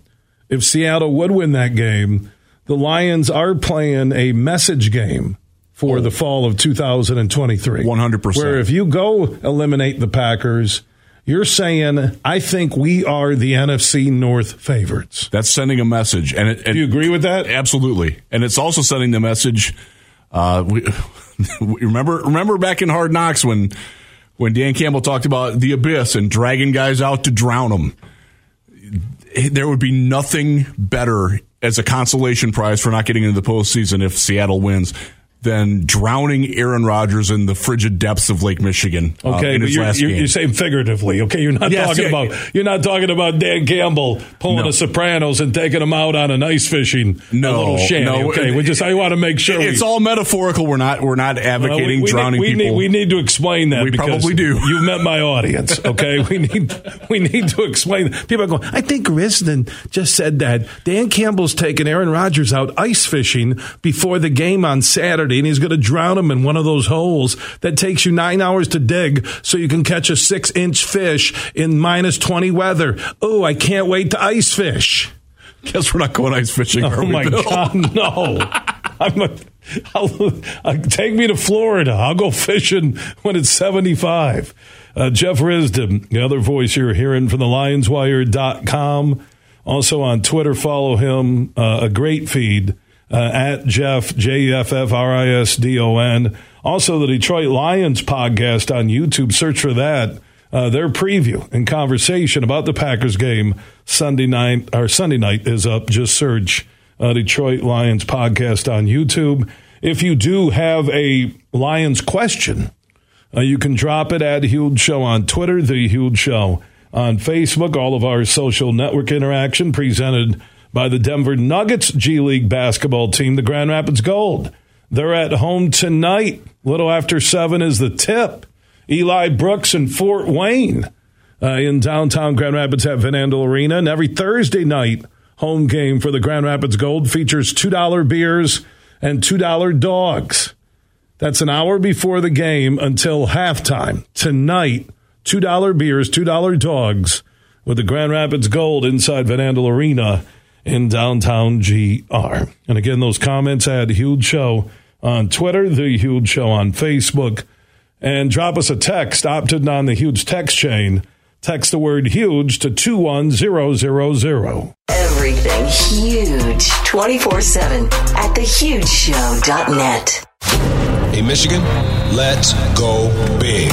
if Seattle would win that game, the Lions are playing a message game for oh. the fall of 2023. 100%. Where if you go eliminate the Packers, you're saying, I think we are the NFC North favorites. That's sending a message. And, it, and Do you agree with that? Absolutely. And it's also sending the message. Uh, we, remember, remember back in Hard Knocks when, when Dan Campbell talked about the abyss and dragging guys out to drown them there would be nothing better as a consolation prize for not getting into the postseason if Seattle wins than drowning Aaron Rodgers in the frigid depths of Lake Michigan. Uh, okay, uh, but you're, you're, you're, saying figuratively. Okay, you're not yes, talking yeah, about you're not talking about Dan Campbell pulling no. the Sopranos and taking them out on an ice fishing no, little shanty. No, okay, we just I want to make sure it's we, all metaphorical. We're not we're not advocating we, we drowning need, we people. Need, we need to explain that. We probably do. You've met my audience. Okay, we need we need to explain. People are going. I think Risdon just said that Dan Campbell's taking Aaron Rodgers out ice fishing before the game on Saturday, and he's going to drown them in one of those holes that takes you nine hours to dig so you can catch a six inch fish in minus 20 weather. Oh, I can't wait to ice fish. Guess we're not going ice fishing. Oh my Bill? God, no! I'm a, I'll, I'll, take me to Florida. I'll go fishing when it's 75. Uh, Jeff Risdon, the other voice you're hearing from the LionsWire.com. Also on Twitter, follow him. Uh, a great feed uh, at Jeff, J E F F R I S D O N. Also, the Detroit Lions podcast on YouTube. Search for that. Uh, their preview and conversation about the Packers game Sunday night or Sunday night is up. Just search uh, Detroit Lions podcast on YouTube. If you do have a Lions question, uh, you can drop it at Huge Show on Twitter, The Huge Show on Facebook, all of our social network interaction presented by the Denver Nuggets G League basketball team, the Grand Rapids Gold. They're at home tonight. Little after seven is the tip. Eli Brooks and Fort Wayne uh, in downtown Grand Rapids at Van Andel Arena. And every Thursday night, home game for the Grand Rapids Gold features $2 beers and $2 dogs. That's an hour before the game until halftime. Tonight, $2 beers, $2 dogs with the Grand Rapids Gold inside Van Andel Arena in downtown GR. And again, those comments add Huge Show on Twitter, The Huge Show on Facebook, and drop us a text opted on the Huge text chain. Text the word huge to 21000. Everything huge 24 7 at thehugeshow.net. Hey, Michigan, let's go big.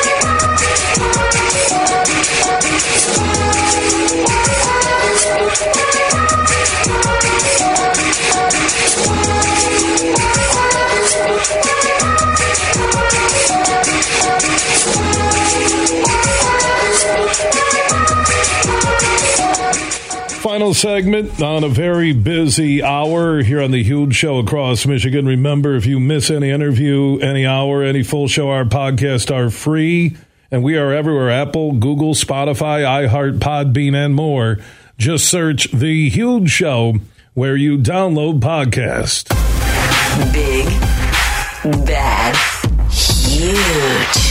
Final segment on a very busy hour here on the huge show across Michigan. Remember, if you miss any interview, any hour, any full show, our podcast are free, and we are everywhere Apple, Google, Spotify, iHeart, Podbean, and more. Just search The Huge Show where you download podcast. Big, bad, huge.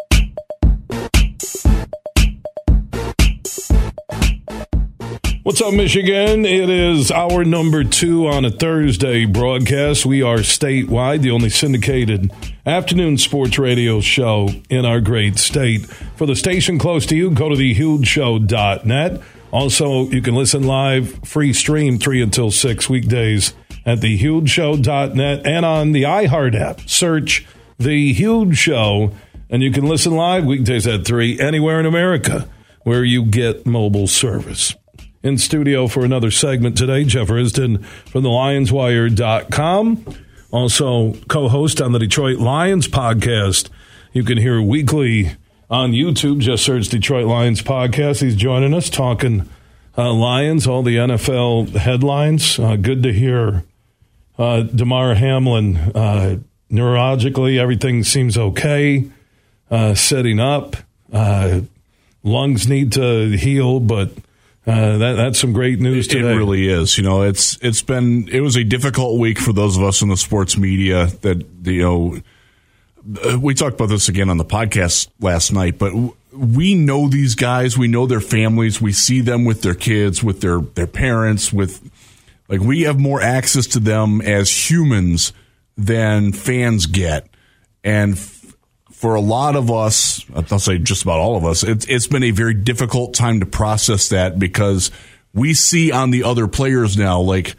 What's up, Michigan? It is our number two on a Thursday broadcast. We are statewide, the only syndicated afternoon sports radio show in our great state. For the station close to you, go to thehugeshow.net. Also, you can listen live, free stream, 3 until 6 weekdays at thehugeshow.net and on the iHeart app. Search The Huge Show, and you can listen live weekdays at 3 anywhere in America where you get mobile service in studio for another segment today. Jeff Risdon from the LionsWire.com. Also, co host on the Detroit Lions podcast. You can hear weekly on YouTube. Just search Detroit Lions podcast. He's joining us talking uh, Lions, all the NFL headlines. Uh, good to hear uh, Damar Hamlin. Uh, neurologically, everything seems okay. Uh, setting up. Uh, lungs need to heal, but uh, that, that's some great news It today. really is. You know, it's it's been it was a difficult week for those of us in the sports media that you know. uh, We talked about this again on the podcast last night, but w- we know these guys. We know their families. We see them with their kids, with their their parents. With like we have more access to them as humans than fans get, and for a lot of us, I'll say just about all of us, it's, it's been a very difficult time to process that because we see on the other players now, like,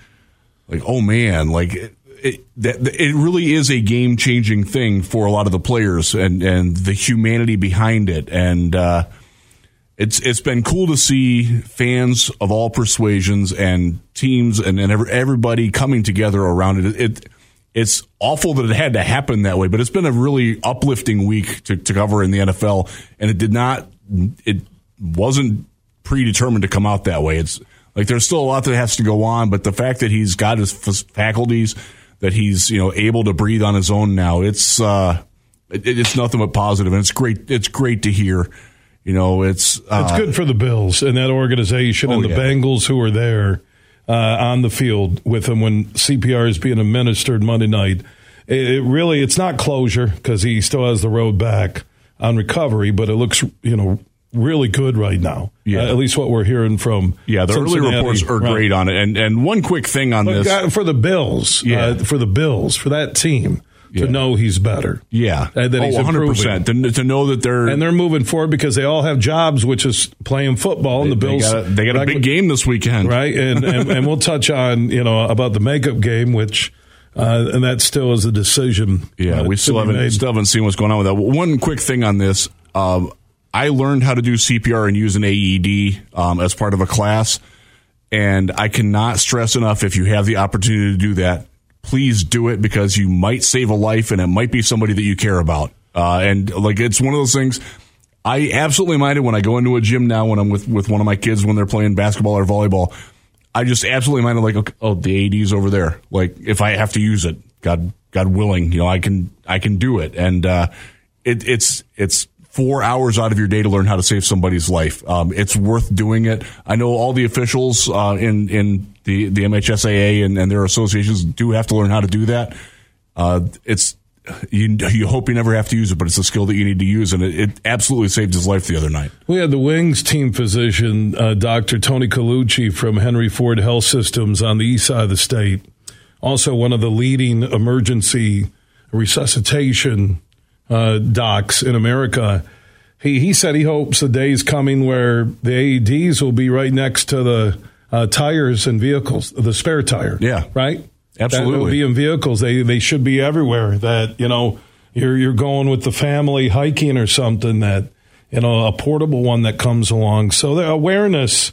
like oh man, like it, it, that, it really is a game changing thing for a lot of the players and and the humanity behind it, and uh, it's it's been cool to see fans of all persuasions and teams and, and everybody coming together around it. It it's awful that it had to happen that way, but it's been a really uplifting week to, to cover in the NFL, and it did not. It wasn't predetermined to come out that way. It's like there's still a lot that has to go on, but the fact that he's got his f- faculties, that he's you know able to breathe on his own now, it's uh, it, it's nothing but positive, and it's great. It's great to hear. You know, it's uh, It's good for the Bills and that organization Oh, and the yeah. Bengals who are there uh, on the field with him when CPR is being administered Monday night. It, it really, it's not closure because he still has the road back on recovery, but it looks, you know, really good right now. Yeah. Uh, at least what we're hearing from. Yeah, the early reports are Right. great on it. And and one quick thing on But this, God, for the Bills, Yeah. uh, for the Bills, for that team Yeah. to know he's better. yeah, And that he's oh, 100 percent to, to know that they're And they're moving forward because they all have jobs, which is playing football. And the they Bills, got a, they got a big with- game this weekend, right? And, and and we'll touch on you know about the makeup game, which uh, and that still is a decision. Yeah, uh, we still haven't made. still haven't seen what's going on with that. One quick thing on this: um, I learned how to do CPR and use an AED um, as part of a class, and I cannot stress enough if you have the opportunity to do that, please do it because you might save a life and it might be somebody that you care about. Uh, and like it's one of those things. I absolutely mind it when I go into a gym now when I'm with, with one of my kids when they're playing basketball or volleyball. I just absolutely mind it like oh the AD's over there. Like if I have to use it, God God willing, you know I can I can do it. And uh, it, it's it's four hours out of your day to learn how to save somebody's life. Um, it's worth doing it. I know all the officials uh, in in the the MHSAA and, and their associations do have to learn how to do that. Uh, it's you you hope you never have to use it, but it's a skill that you need to use, and it, it absolutely saved his life the other night. We had the Wings team physician, uh, Dr. Tony Colucci from Henry Ford Health Systems on the east side of the state, also one of the leading emergency resuscitation uh, docs in America. He, he said he hopes the day is coming where the AEDs will be right next to the uh, tires and vehicles, the spare tire. Yeah. Right? Absolutely. that will be in vehicles. They they should be everywhere. That you know you're you're going with the family hiking or something. That you know a portable one that comes along. So the awareness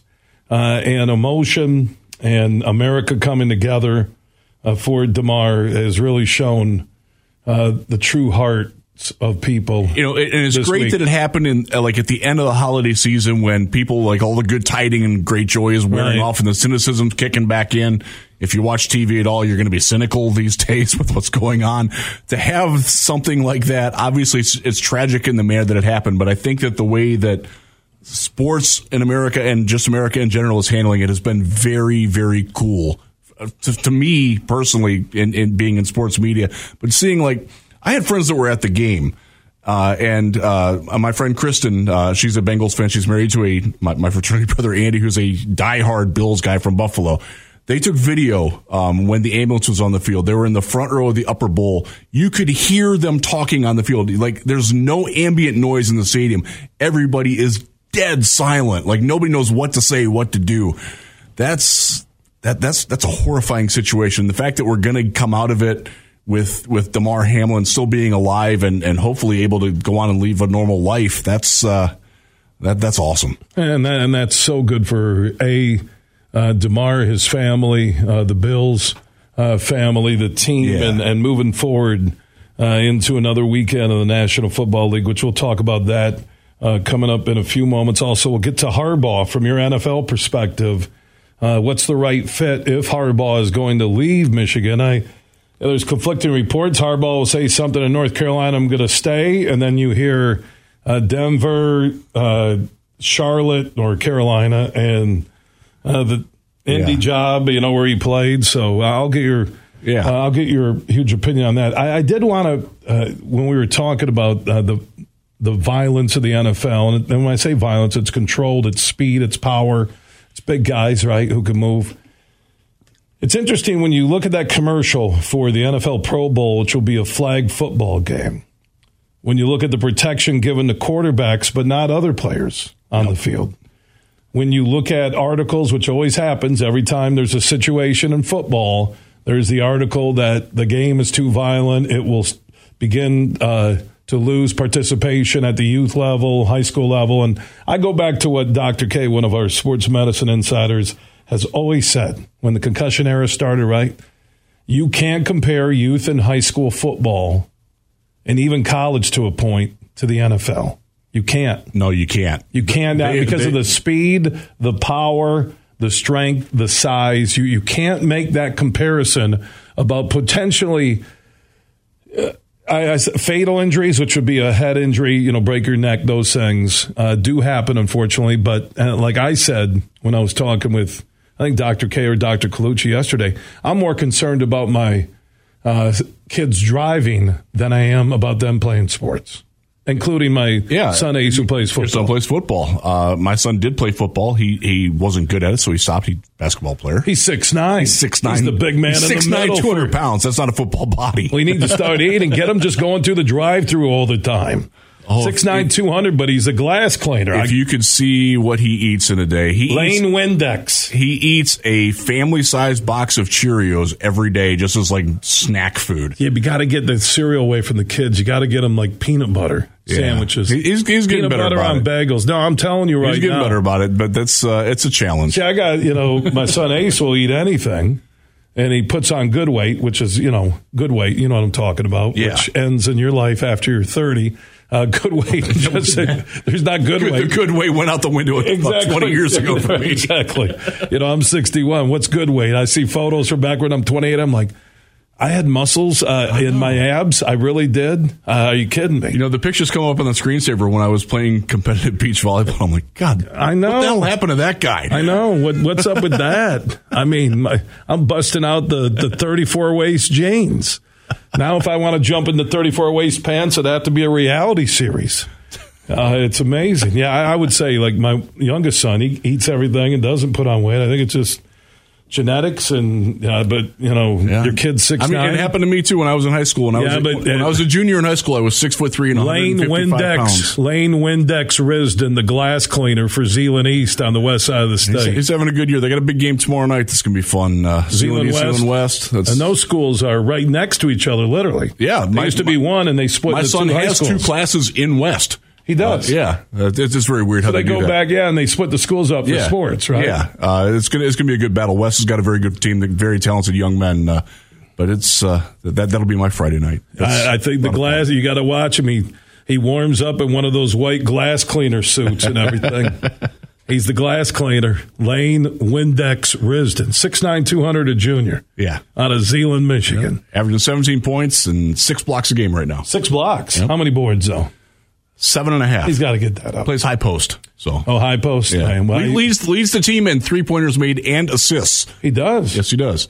uh, and emotion and America coming together uh, for Damar has really shown uh, the true heart of people. You know, and it's great week. that it happened in uh, like at the end of the holiday season when people like all the good tiding and great joy is wearing Right. off and the cynicism's kicking back in. If you watch TV at all, you're going to be cynical these days with what's going on. To have something like that, obviously, it's, it's tragic in the manner that it happened. But I think that the way that sports in America and just America in general is handling it has been very, very cool. Uh, To, to me personally, in, in being in sports media, but seeing like I had friends that were at the game, uh, and uh, my friend Kristen, uh, she's a Bengals fan. She's married to a my, my fraternity brother Andy, who's a diehard Bills guy from Buffalo. They took video um, when the ambulance was on the field. They were in the front row of the upper bowl. You could hear them talking on the field. Like there's no ambient noise in the stadium. Everybody is dead silent. Like nobody knows what to say, what to do. That's that that's that's a horrifying situation. The fact that we're going to come out of it with with Damar Hamlin still being alive and and hopefully able to go on and live a normal life. That's uh, that that's awesome. and that, and that's so good for a uh, Damar, his family, uh, the Bills uh, family, the team, Yeah. and, and moving forward uh, into another weekend of the National Football League, which we'll talk about that uh, coming up in a few moments. Also, we'll get to Harbaugh from your NFL perspective. Uh, what's the right fit if Harbaugh is going to leave Michigan? I there's conflicting reports. Harbaugh will say something in North Carolina, I'm going to stay, and then you hear uh, Denver, uh, Charlotte, or Carolina, and uh, the Indy Yeah. job, you know, where he played. So I'll get your Yeah. uh, I'll get your huge opinion on that. I, I did want to uh, when we were talking about uh, the the violence of the NFL, and when I say violence, it's controlled, it's speed, it's power, it's big guys, right, who can move. It's interesting when you look at that commercial for the NFL Pro Bowl, which will be a flag football game. When you look at the protection given to quarterbacks, but not other players on the field. When you look at articles, which always happens every time there's a situation in football, there's the article that the game is too violent. It will begin uh, to lose participation at the youth level, high school level. And I go back to what Dr. K, one of our sports medicine insiders, has always said when the concussion era started, right? You can't compare youth and high school football and even college to a point to the NFL. You can't. No, you can't. You cannot They- because of the speed, the power, the strength, the size. You you can't make that comparison about potentially uh, I, I fatal injuries, which would be a head injury, you know, break your neck. Those things uh, do happen, unfortunately. But uh, like I said when I was talking with I think Dr. K or Dr. Colucci yesterday, I'm more concerned about my uh, kids driving than I am about them playing sports, including my Yeah. son Ace who plays Your football. son plays football. Uh, my son did play football. He he wasn't good at it, so he stopped. He's a basketball player. He's six nine. He's six nine. He's the big man Six in the nine, two hundred pounds. That's not a football body. We need to start eating. Get him just going through the drive-through all the time. Oh, Six nine, two hundred, but he's a glass cleaner. If I- you could see what he eats in a day, he Lane eats, Windex. he eats a family sized box of Cheerios every day, just as like snack food. Yeah, you got to get the cereal away from the kids. You got to get them like peanut butter Yeah. sandwiches. He- he's- he's getting peanut better butter about on it. bagels. No, I'm telling you right now, He's getting now. better about it, but that's uh, it's a challenge. See, I got you know my son Ace will eat anything, and he puts on good weight, which is you know good weight. You know what I'm talking about, Yeah. which ends in your life after you're 30. Uh, good weight. Just, there's not good The weight. good weight went out the window exactly. twenty years ago for me. exactly. You know, I'm 61. What's good weight? I see photos from back when I'm 28. I'm like, I had muscles uh, in my abs. I really did. Uh, are you kidding me? You know, the pictures come up on the screensaver when I was playing competitive beach volleyball. I'm like, God, I know. What the hell happened to that guy? I know. What, what's up with that? I mean, my, I'm busting out the, the 34 waist jeans. Now, if I want to jump into 34 waist pants, it'd have to be a reality series. Uh, it's amazing. Yeah, I, I would say, like, my youngest son, he eats everything and doesn't put on weight. I think it's just genetics and uh, but you know Yeah. your kid's six I mean, nine. it happened to me too when I was in high school. When I Yeah, was but, when uh, I was a junior in high school, I was six foot three and Lane Windex, pounds. Lane Windex Risdon, the glass cleaner for Zeeland East on the west side of the state. he's having a good year. They got a big game tomorrow night. That's going to be fun. Uh, Zeeland East, West. Zeeland West. And those schools are right next to each other, literally. Yeah, my- used to be one, and they split. my son two has two classes in West. He does. Uh, yeah, uh, it's just very weird how So they do go back, yeah, and they split the schools up for yeah. sports, right? Yeah, uh, it's gonna it's gonna be a good battle. West has got a very good team, very talented young men. Uh, but it's uh, that that'll be my Friday night. I, I think the lot of fun. glass. You got to watch him. He he warms up in one of those white glass cleaner suits and everything. He's the glass cleaner. Lane Windex Risdon, six nine two hundred a junior. Yeah. out of Zeeland, Michigan. averaging 17 points and six blocks a game right now. Six blocks. How many boards though? Seven and a half. He's got to get that up. plays high post. So Oh, high post. yeah. Well, Le- he, leads leads the team in three pointers made and assists. he does. Yes, he does.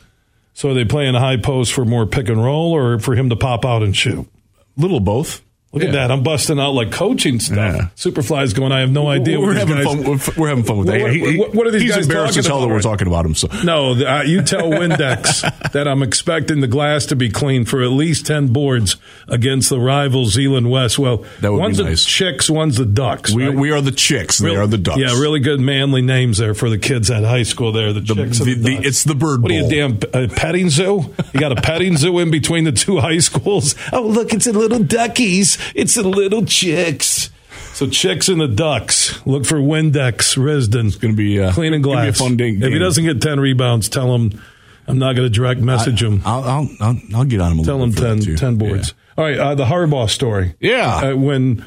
So are they playing a high post for more pick and roll, or for him to pop out and shoot? Little of both. Look at that! I'm busting out like coaching stuff. Yeah. Superfly's going. I have no idea. We're what having guys- fun. We're, having fun with that. What- He- what- what are these he's guys embarrassed talking as hell about that we're talking about him. So No, uh, you tell Windex that I'm expecting the glass to be clean for at least 10 boards against the rival Zeeland West. Well, That would be one's the. Chicks, one's the Ducks. we right? we are the chicks. They are the ducks. Yeah, really good manly names there for the kids at high school there. The, Chicks the- and the, the- it's the Bird What are you, Bowl. damn uh, petting zoo? You got a petting zoo in between the two high schools? Oh, look, it's a little duckies. It's the little chicks. So chicks and the ducks. Look for Windex, Risdon. It's gonna be, uh, clean and gonna be a glass. fun day- If he doesn't get 10 rebounds, tell him I'm not going to direct message him. I'll, I'll I'll I'll get on him. A Tell little him bit 10, 10 boards. All right, uh, the Harbaugh story. Yeah. Uh, when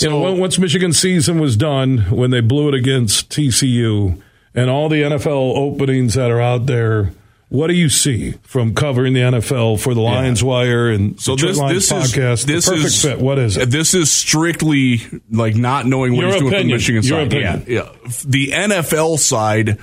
you know, when- once Michigan season was done, when they blew it against TCU and all the NFL openings that are out there, what do you see from covering the NFL for the Lions Wire and So the this Lions this podcast? is this perfect is fit. What is it? This is strictly like not knowing what Your he's doing opinion. from the Michigan Your side. opinion. Yeah, yeah. The NFL side,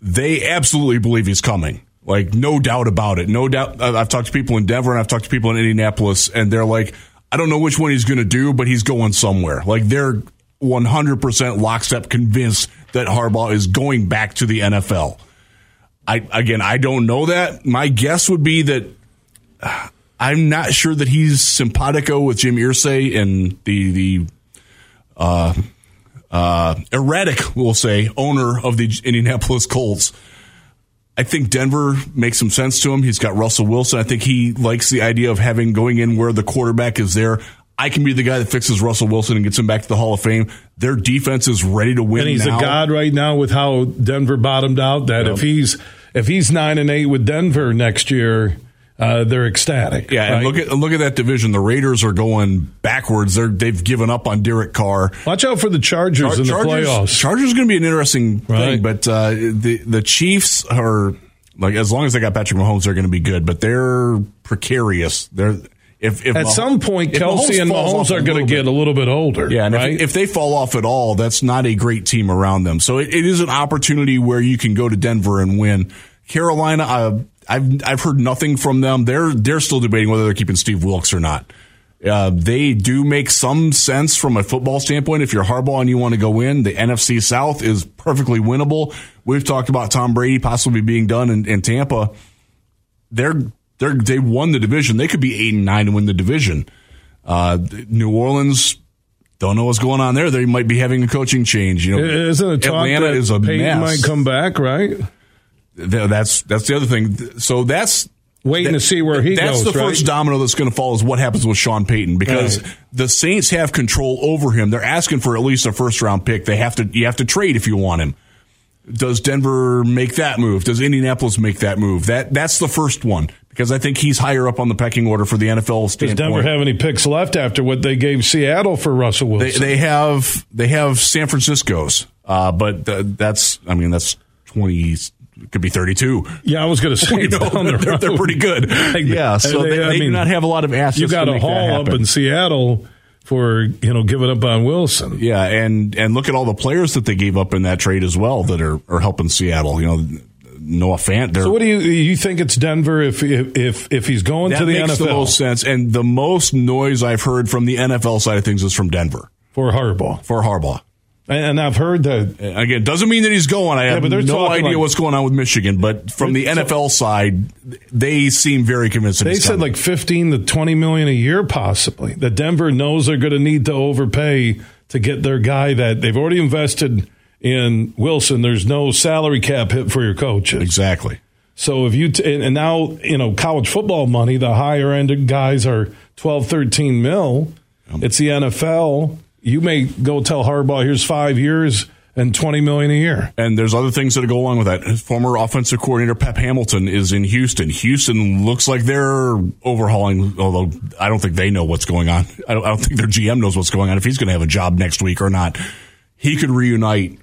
they absolutely believe he's coming. Like no doubt about it. No doubt. I've I've talked to people in Denver and I've talked to people in Indianapolis, and they're like, I don't know which one he's going to do, but he's going somewhere. Like they're 100% lockstep convinced that Harbaugh is going back to the NFL. I again, I don't know that. My guess would be that I'm not sure that he's simpatico with Jim Irsay and the the uh, uh, erratic, we'll say, owner of the Indianapolis Colts. I think Denver makes some sense to him. He's got Russell Wilson. I think he likes the idea of having going in where the quarterback is there. I can be the guy that fixes Russell Wilson and gets him back to the Hall of Fame. Their defense is ready to win. and he's now. a god right now with how Denver bottomed out. That if he's if he's nine and eight with Denver next year, uh, they're ecstatic. Yeah, and look at look at that division. The Raiders are going backwards. They're they've given up on Derek Carr. Watch out for the Chargers in the playoffs. Chargers going to be an interesting Right. thing, but uh, the the Chiefs are like as long as they got Patrick Mahomes, they're going to be good. But they're precarious. They're if, if At Mah- some point, Kelce and falls Mahomes are going to get a little bit older. yeah, and right? if, if they fall off at all, that's not a great team around them. So it, it is an opportunity where you can go to Denver and win. Carolina, uh, I've I've heard nothing from them. They're they're still debating whether they're keeping Steve Wilks or not. Uh, they do make some sense from a football standpoint. If you're Harbaugh and you want to go in, the NFC South is perfectly winnable. We've talked about Tom Brady possibly being done in, in Tampa. They're they're they won the division. They could be eight and nine and win the division. Uh, New Orleans don't know what's going on there. They might be having a coaching change. You know, Isn't it talk Atlanta that is a Payton mess. might come back, right? That's that's the other thing. So that's Waiting that- to see where he that's goes, That's the right? first domino that's going to fall is what happens with Sean Payton because Right. the Saints have control over him. They're asking for at least a first round pick. They have to you have to trade if you want him. Does Denver make that move? Does Indianapolis make that move? That that's the first one because I think he's higher up on the pecking order for the NFL standpoint. Does. Denver have any picks left after what they gave Seattle for Russell Wilson? they have they have San Francisco's, uh, but th- that's I mean that's twenty could be thirty two. yeah, I was going to say You know, the they're, they're pretty good. Yeah, so they, I they do mean, not have a lot of assets. You got to a haul up in Seattle for you know giving up on Wilson. Yeah, and and look at all the players that they gave up in that trade as well that are, are helping Seattle. You know, Noah Fant. They're, So what do you you think it's Denver if if if, if he's going that to the NFL? Makes NFL the most sense. And the most noise I've heard from the NFL side of things is from Denver for Harbaugh? for Harbaugh. And I've heard that again. Doesn't mean that he's going. I Yeah, have no idea like- what's going on with Michigan. But from the NFL side, they seem very convinced. they said coming. like 15 to 20 million a year, possibly. That Denver knows they're going to need to overpay to get their guy that they've already invested in Wilson. There's no salary cap hit for your coaches. exactly. So if you, t- and now, you know, college football money, the higher end guys are 12, 13 mil. It's the NFL. You may go tell Harbaugh, here's five years and 20 million a year. And there's other things that go along with that. His former offensive coordinator Pep Hamilton is in Houston. Houston looks like they're overhauling, although I don't think they know what's going on. I don't, I don't think their GM knows what's going on if he's going to have a job next week or not. He could reunite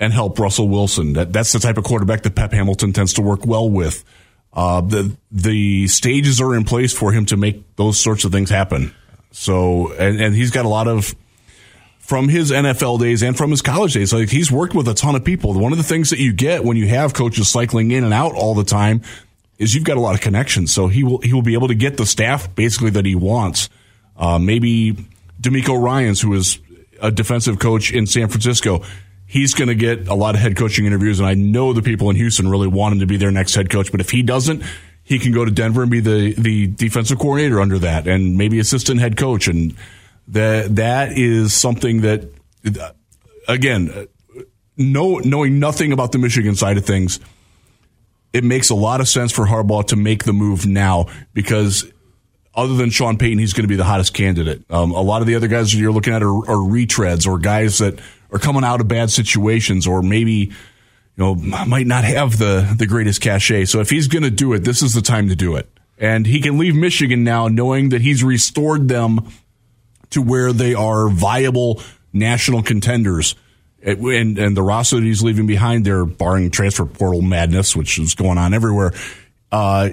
and help Russell Wilson. That that's the type of quarterback that Pep Hamilton tends to work well with. Uh, the the stages are in place for him to make those sorts of things happen. So and, and he's got a lot of from his NFL days and from his college days. Like he's worked with a ton of people. One of the things that you get when you have coaches cycling in and out all the time is you've got a lot of connections. So he will he will be able to get the staff basically that he wants. Uh, maybe DeMeco Ryans, who is a defensive coach in San Francisco, he's going to get a lot of head coaching interviews, and I know the people in Houston really want him to be their next head coach. But if he doesn't, he can go to Denver and be the the defensive coordinator under that, and maybe assistant head coach, and that that is something that again, no knowing nothing about the Michigan side of things it makes a lot of sense for Harbaugh to make the move now because other than Sean Payton, he's going to be the hottest candidate. Um, a lot of the other guys that you're looking at are, are retreads or guys that are coming out of bad situations or maybe you know might not have the the greatest cachet. So if he's going to do it, this is the time to do it. And he can leave Michigan now knowing that he's restored them to where they are viable national contenders. And, and the roster that he's leaving behind there, barring transfer portal madness, which is going on everywhere, uh,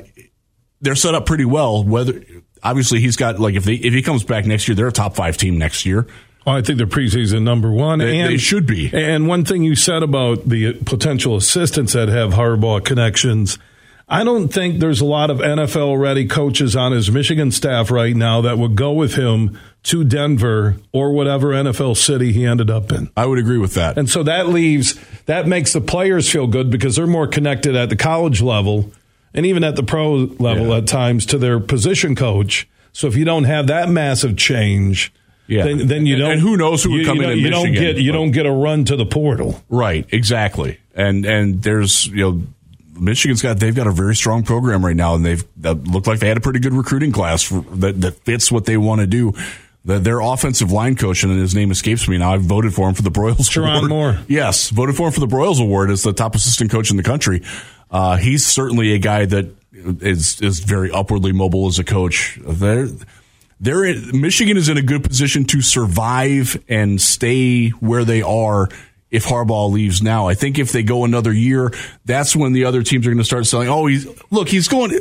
they're set up pretty well. Whether obviously he's got like if they if he comes back next year, they're a top five team next year. Well, I think they're preseason number one. They- and they should be. And one thing you said about the potential assistants that have Harbaugh connections, I don't think there's a lot of NFL ready coaches on his Michigan staff right now that would go with him to Denver or whatever NFL city he ended up in. I would agree with that. And so that leaves, that makes the players feel good because they're more connected at the college level and even at the pro level Yeah. at times to their position coach. So if you don't have that massive change, Yeah. then, then you don't. and who knows who would you, come you in You don't get you but- don't get a run to the portal. Right, exactly. And and there's you know Michigan's got they've got a very strong program right now, and they've looked like they had a pretty good recruiting class for, that that fits what they want to do. The, their offensive line coach, and his name escapes me now. I voted for him for the Broyles Teron Award. Moore. Yes, voted for him for the Broyles Award as the top assistant coach in the country. Uh, he's certainly a guy that is is very upwardly mobile as a coach. They're they're in, Michigan is in a good position to survive and stay where they are if Harbaugh leaves now. I think if they go another year, that's when the other teams are going to start selling. Oh, he's look, he's going.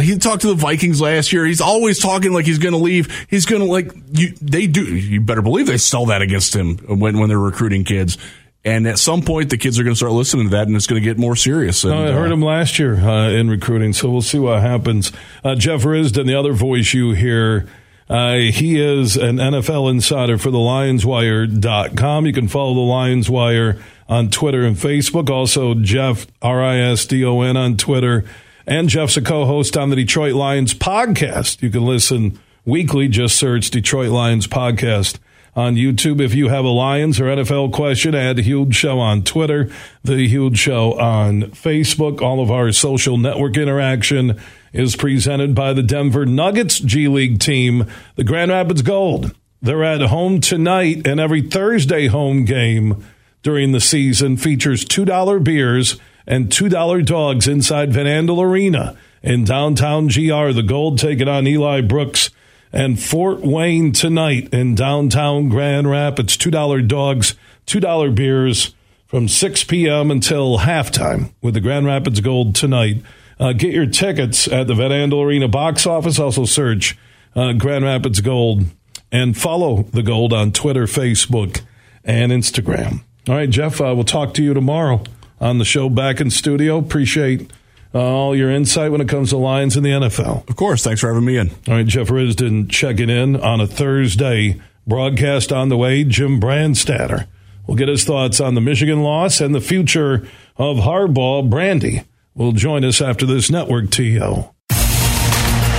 He talked to the Vikings last year. He's always talking like he's going to leave. He's going to like you. They do. You better believe they sell that against him when when they're recruiting kids. And at some point, the kids are going to start listening to that, and it's going to get more serious. And, I heard uh, him last year uh, in recruiting, so we'll see what happens. Uh, Jeff Risdon, the other voice you hear, uh, he is an NFL insider for the LionsWire.com. You can follow the Lions Wire on Twitter and Facebook. Also, Jeff, R I S D O N, on Twitter. And Jeff's a co host on the Detroit Lions podcast. You can listen weekly. Just search Detroit Lions podcast on YouTube. If you have a Lions or NFL question, add Huge Show on Twitter, The Huge Show on Facebook. All of our social network interaction is presented by the Denver Nuggets G League team, the Grand Rapids Gold. They're at home tonight, and every Thursday home game during the season features $2 beers and $2 dogs inside Van Andel Arena in downtown GR. The Gold taking on Eli Brooks and Fort Wayne tonight in downtown Grand Rapids. $2 dogs, $2 beers from 6 p.m. until halftime with the Grand Rapids Gold tonight. Uh, get your tickets at the Van Andel Arena box office. Also search uh, Grand Rapids Gold and follow the Gold on Twitter, Facebook, and Instagram. All right, Jeff, uh, we'll talk to you tomorrow on the show back in studio. Appreciate uh, all your insight when it comes to Lions in the NFL. of course, thanks for having me in. All right, Jeff Risdon checking in on a Thursday broadcast on the way. Jim Brandstatter We'll get his thoughts on the Michigan loss and the future of Harbaugh. Brandy will join us after this network TO.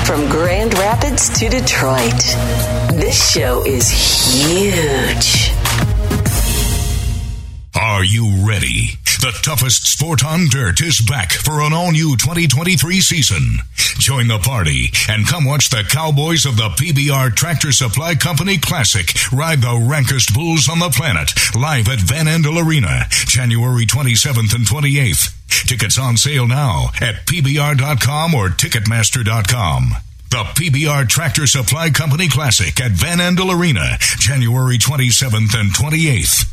From Grand Rapids to Detroit, this show is huge. Are you ready? The toughest sport on dirt is back for an all new 2023 season. Join the party and come watch the Cowboys of the PBR Tractor Supply Company Classic ride the rankest bulls on the planet live at Van Andel Arena, January 27th and 28th. Tickets on sale now at PBR.com or Ticketmaster.com. The PBR Tractor Supply Company Classic at Van Andel Arena, January 27th and 28th.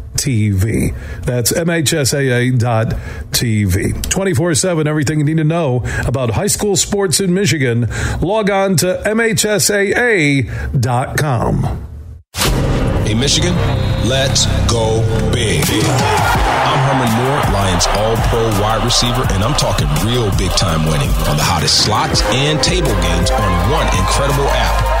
MHSAA.TV. That's MHSAA.TV. 24 7, everything you need to know about high school sports in Michigan. Log on to MHSAA.com. Hey, Michigan, let's go big. I'm Herman Moore, Lions All Pro wide receiver, and I'm talking real big time winning on the hottest slots and table games on one incredible app.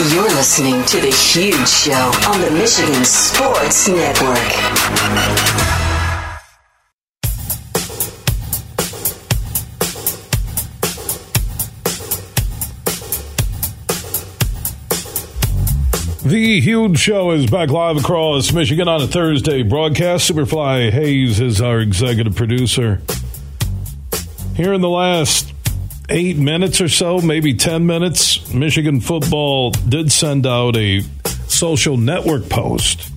You're listening to The Huge Show on the Michigan Sports Network. The Huge Show is back live across Michigan on a Thursday broadcast. Superfly Hayes is our executive producer. Here in the last eight minutes or so, maybe 10 minutes, Michigan football did send out a social network post.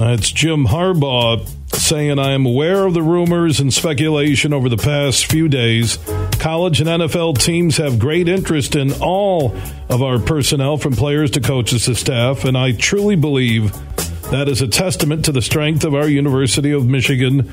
It's Jim Harbaugh saying, I am aware of the rumors and speculation over the past few days. College and NFL teams have great interest in all of our personnel, from players to coaches to staff, and I truly believe that is a testament to the strength of our University of Michigan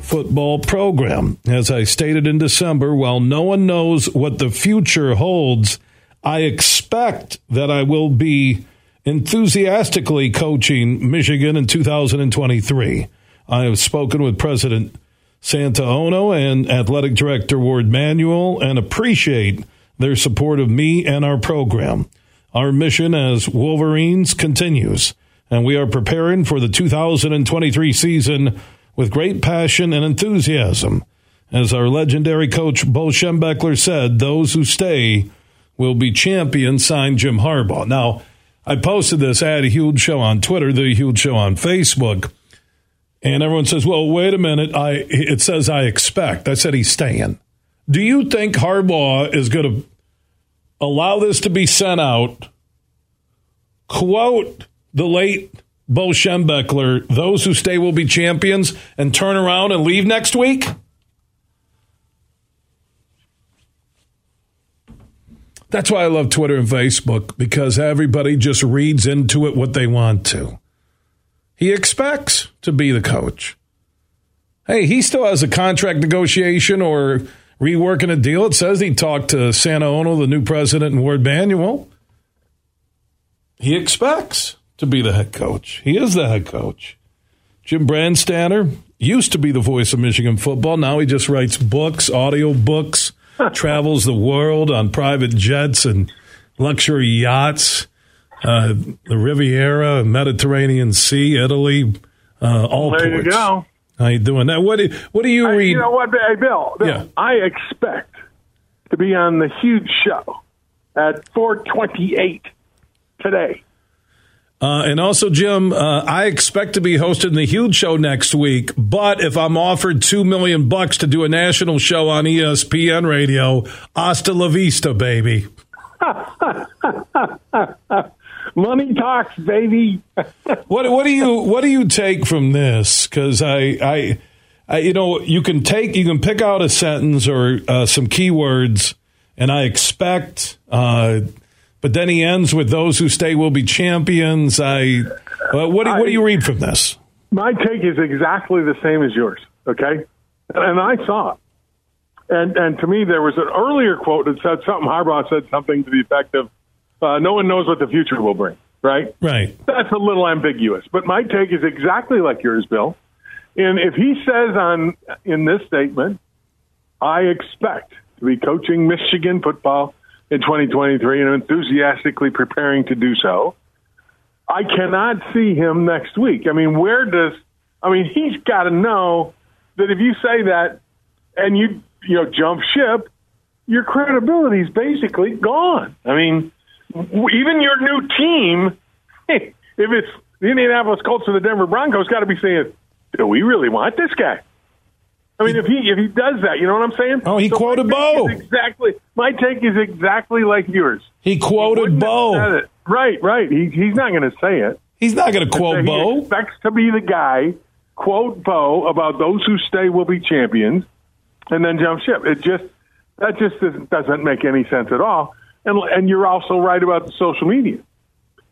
football program. As I stated in December, while no one knows what the future holds, I expect that I will be enthusiastically coaching Michigan in 2023. I have spoken with President Santa Ono and Athletic Director Ward Manuel and appreciate their support of me and our program. Our mission as Wolverines continues, and we are preparing for the 2023 season with great passion and enthusiasm. As our legendary coach Bo Schembechler said, those who stay will be champions, signed Jim Harbaugh. Now, I posted this ad, a huge show on Twitter, the huge show on Facebook. And everyone says, well, wait a minute. I, it says I expect. I said he's staying. Do you think Harbaugh is going to allow this to be sent out? Quote the late Bo Schembechler, those who stay will be champions, and turn around and leave next week? That's why I love Twitter and Facebook because everybody just reads into it what they want to. He expects to be the coach. Hey, he still has a contract negotiation or reworking a deal. It says he talked to Santa Ono, the new president, and Ward Manuel. He expects to be the head coach. He is the head coach. Jim Brandstatter used to be the voice of Michigan football. Now he just writes books, audio books, travels the world on private jets and luxury yachts, uh, the Riviera, Mediterranean Sea, Italy, uh, all there ports. you go. How you doing? Now, what do what do you I- read? you know what, hey, Bill? Bill, Yeah. I expect to be on the huge show at 428 today. Uh, and also, Jim, uh, I expect to be hosting the huge show next week. But if I'm offered two million bucks to do a national show on ESPN radio, hasta la vista, baby. Money talks, baby. What what do you what do you take from this? Because I, I I you know you can take you can pick out a sentence or uh, some keywords, and I expect. Uh, but then he ends with those who stay will be champions. I uh, what do, what do you read from this? My take is exactly the same as yours, okay? And I saw it. And and to me, there was an earlier quote that said something. Harbaugh said something to the effect of, uh, "No one knows what the future will bring." Right? Right. That's a little ambiguous, but my take is exactly like yours, Bill. And if he says on in this statement, "I expect to be coaching Michigan football in 2023 and enthusiastically preparing to do so," I cannot see him next week. I mean, where does I mean he's got to know that if you say that and you you know jump ship, your credibility is basically gone. I mean, even your new team, if it's the Indianapolis Colts or the Denver Broncos, got to be saying, "Do we really want this guy?" I mean, if he if he does that, you know what I'm saying? Oh, he my quoted Bo. Exactly. My take is exactly like yours. He quoted Wouldn't Bo. Right, right. He, he's not going to say it. He's not going to quote Bo. He expects to be the guy, quote Bo, about those who stay will be champions, and then jump ship. It just that just doesn't, doesn't make any sense at all. And and you're also right about the social media.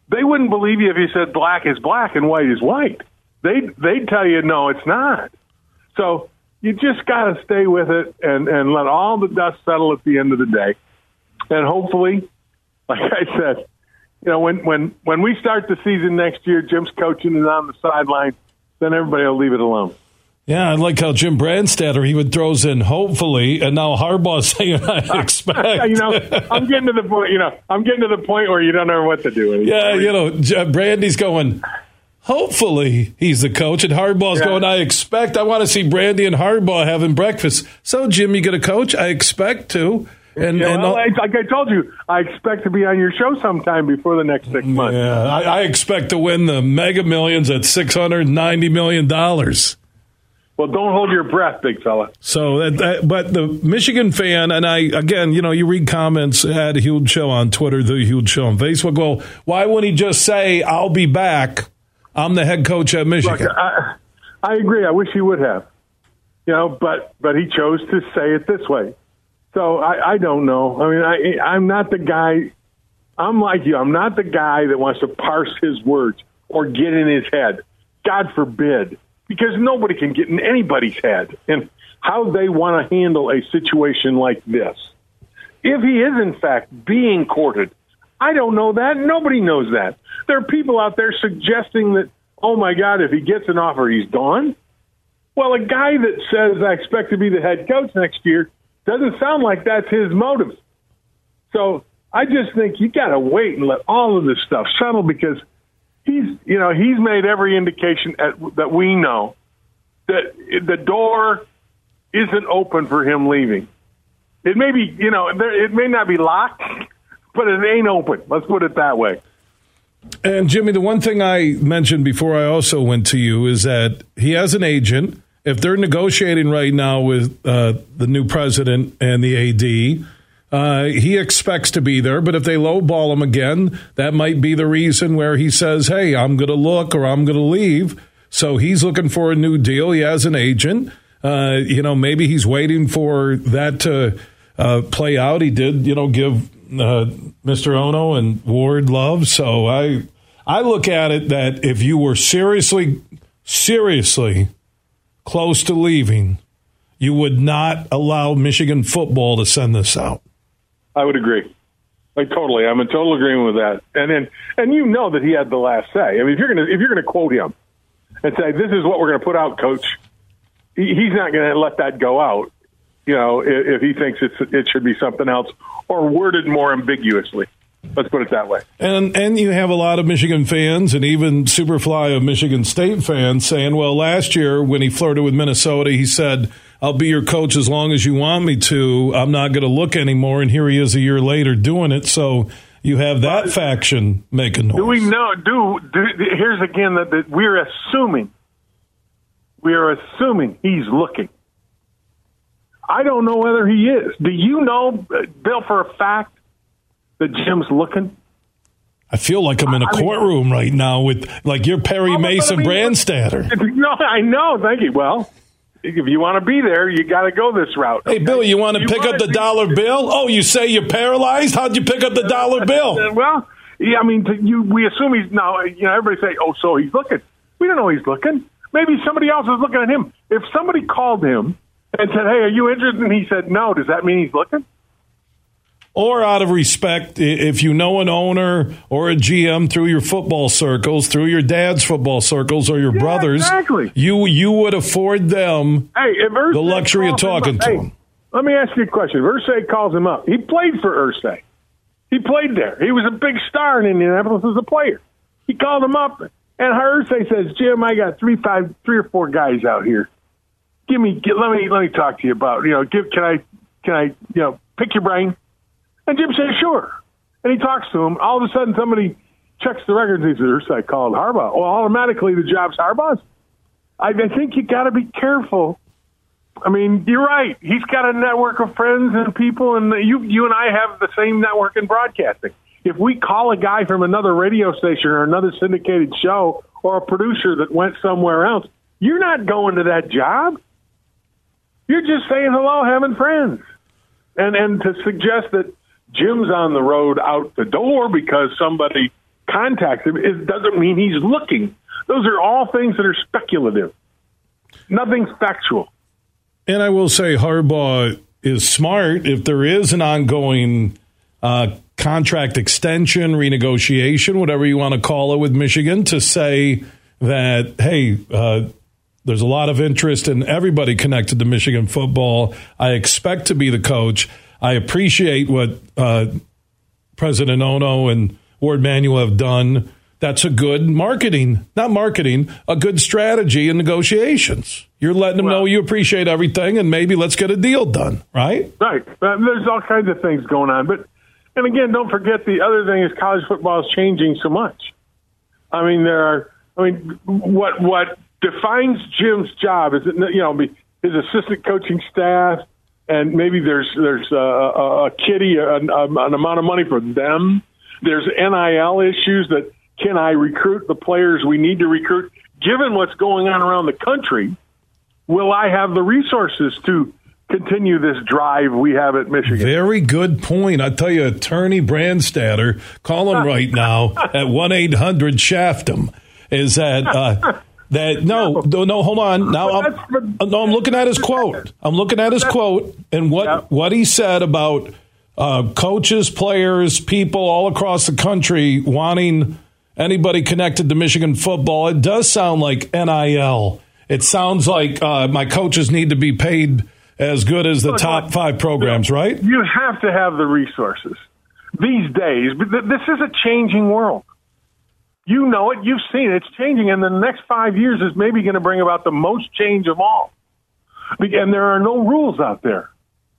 They wouldn't believe you if you said black is black and white is white. They they'd tell you no, it's not. So you just got to stay with it and and let all the dust settle at the end of the day, and hopefully, like I said, you know, when when when we start the season next year, Jim's coaching and on the sideline, then everybody will leave it alone. Yeah, I like how Jim Brandstatter he would throws in hopefully, and now Harbaugh's saying I expect. you know, I'm getting to the point. You know, I'm getting to the point where you don't know what to do. Anymore. yeah, you know, Brandy's going. Hopefully, he's the coach, and Harbaugh's Yeah. going. I expect. I want to see Brandy and Harbaugh having breakfast. So, Jim, you get a coach. I expect to. And, Yeah, and well, like like I told you, I expect to be on your show sometime before the next six months. yeah, I, I expect to win the Mega Millions at six hundred ninety million dollars. Well, don't hold your breath, big fella. So, that, that, but the Michigan fan, and I again, you know, you read comments at Huge Show on Twitter, the Huge Show on Facebook. Well, why wouldn't he just say, "I'll be back"? I'm the head coach at Look, Michigan. I, I agree. I wish he would have, you know, but but he chose to say it this way. So I, I don't know. I mean, I I'm not the guy. I'm like you. I'm not the guy that wants to parse his words or get in his head. God forbid, because nobody can get in anybody's head and how they want to handle a situation like this. If he is in fact being courted, I don't know that. Nobody knows that. There are people out there suggesting that, oh my God, if he gets an offer, he's gone. Well, a guy that says I expect to be the head coach next year doesn't sound like that's his motive. So I just think you got to wait and let all of this stuff settle because he's, you know, he's made every indication at, that we know that the door isn't open for him leaving. It may be, you know, it may not be locked, but it ain't open. Let's put it that way. And Jimmy, the one thing I mentioned before I also went to you is that he has an agent. If they're negotiating right now with uh, the new president and the AD, uh, he expects to be there. But if they lowball him again, that might be the reason where he says, "Hey, I'm going to look or I'm going to leave." So he's looking for a new deal. He has an agent. Uh, you know, maybe he's waiting for that to uh, play out. He did, you know, give uh, Mr. Ono and Ward love. So I, I look at it that if you were seriously, seriously close to leaving, you would not allow Michigan football to send this out. I would agree. Like totally, I'm in total agreement with that. And then, and you know that he had the last say. I mean, if you're gonna if you're gonna quote him and say this is what we're gonna put out, coach, he, he's not gonna let that go out. You know, if, if he thinks it's it should be something else or worded more ambiguously. Let's put it that way. And and you have a lot of Michigan fans and even Superfly of Michigan State fans saying, well, last year when he flirted with Minnesota, he said, I'll be your coach as long as you want me to. I'm not going to look anymore. And here he is a year later doing it. So you have that but, faction making noise. Do we know? Do, do here's again that, that we're assuming. We are assuming he's looking. I don't know whether he is. Do you know, Bill, for a fact that Jim's looking? I feel like I'm in a courtroom right now with like you're Perry oh, Mason I mean, Brandstatter. No, I know. Thank you. Well, if you want to be there, you got to go this route. Hey, Bill, you want to pick up the be- dollar bill? Oh, you say you're paralyzed? How'd you pick up the dollar uh, bill? Uh, well, yeah, I mean, you, we assume he's now. You know, everybody say, "Oh, so he's looking." We don't know he's looking. Maybe somebody else is looking at him. If somebody called him and said, "Hey, are you interested?" and he said, "No," does that mean he's looking? or out of respect, if you know an owner or a GM through your football circles, through your dad's football circles or your yeah, brothers, exactly. you you would afford them hey, the luxury of talking to hey, them. Let me ask you a question. Irsay calls him up. He played for Irsay. He played there. He was a big star in Indianapolis as a player. He called him up, and Irsay says, "Jim, I got three, five, three or four guys out here. Give me, get, let me, let me talk to you about. You know, give, can I, can I, you know, pick your brain." And Jim says, sure. And he talks to him. All of a sudden, somebody checks the records. He says, I called Harbaugh. Well, automatically the job's Harbaugh's. I, I think you got to be careful. I mean, you're right. He's got a network of friends and people, and you, you and I have the same network in broadcasting. If we call a guy from another radio station or another syndicated show or a producer that went somewhere else, you're not going to that job. You're just saying hello, having friends. And and to suggest that Jim's on the road out the door because somebody contacts him, it doesn't mean he's looking. Those are all things that are speculative. Nothing's factual. And I will say Harbaugh is smart if there is an ongoing uh, contract extension, renegotiation, whatever you want to call it with Michigan, to say that, hey, uh, there's a lot of interest in everybody connected to Michigan football. I expect to be the coach. I appreciate what uh, President Ono and Ward Manuel have done. That's a good marketing, not marketing, a good strategy in negotiations. You're letting them well, know you appreciate everything, and maybe let's get a deal done, right? Right. There's all kinds of things going on, but and again, don't forget the other thing is college football is changing so much. I mean, there are. I mean, what what defines Jim's job is it you know his assistant coaching staff, and maybe there's there's a, a, a kitty, a, an amount of money for them. There's NIL issues that can I recruit the players we need to recruit? Given what's going on around the country, will I have the resources to continue this drive we have at Michigan? Very good point. I tell you, Attorney Brandstatter, call him right now at one eight hundred Shaftum. Is that uh, that no, no, no, hold on. Now I'm, no, I'm looking at his quote. I'm looking at his quote and what what he said about uh, coaches, players, people all across the country wanting anybody connected to Michigan football. It does sound like NIL. It sounds like uh, my coaches need to be paid as good as the top five programs, right? You have to have the resources these days. But This is a changing world. You know it. You've seen it. It's changing, and the next five years is maybe going to bring about the most change of all. And there are no rules out there.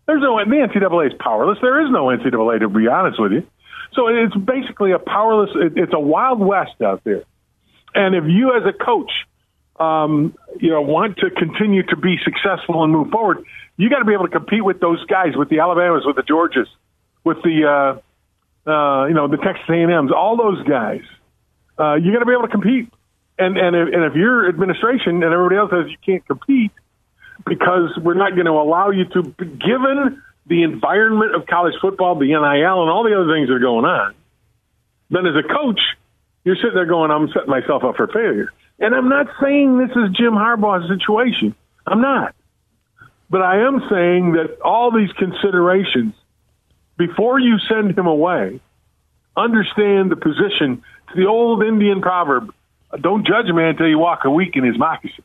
There's no the NCAA is powerless. There is no NCAA to be honest with you. So it's basically a powerless. It's a wild west out there. And if you, as a coach, um, you know, want to continue to be successful and move forward, you got to be able to compete with those guys, with the Alabamas, with the Georgias, with the uh, uh, you know the Texas A&Ms, all those guys uh, you got to be able to compete. And and if, and if your administration and everybody else says you can't compete because we're not going to allow you to, given the environment of college football, the NIL, and all the other things that are going on, then as a coach, you're sitting there going, I'm setting myself up for failure. And I'm not saying this is Jim Harbaugh's situation. I'm not. But I am saying that all these considerations, before you send him away, understand the position. The old Indian proverb don't judge a man until you walk a week in his moccasin.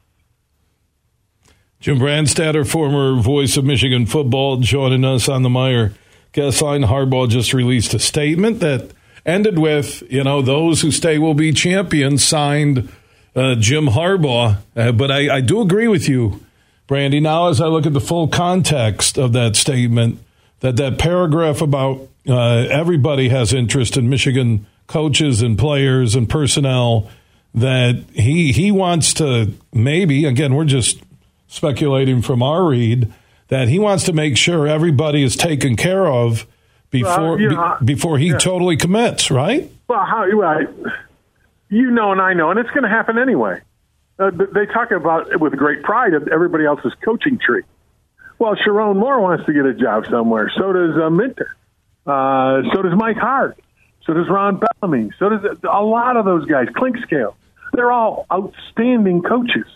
Jim Brandstatter, former voice of Michigan football, joining us on the Meijer guest line. Harbaugh just released a statement that ended with, you know, those who stay will be champions, signed uh, Jim Harbaugh. Uh, but I, I do agree with you, Brandy. Now, as I look at the full context of that statement, that that paragraph about uh, everybody has interest in Michigan coaches and players and personnel, that he he wants to maybe again we're just speculating from our read that he wants to make sure everybody is taken care of before know, be- before he yeah. totally commits, right? Well, how right? You know, and I know, and it's going to happen anyway. Uh, they talk about it with great pride of everybody else's coaching tree. Well, Sherrone Moore wants to get a job somewhere. So does uh, Minter. Uh, so does Mike Hart. So does Ron So does a lot of those guys. Clinkscale. They're all outstanding coaches,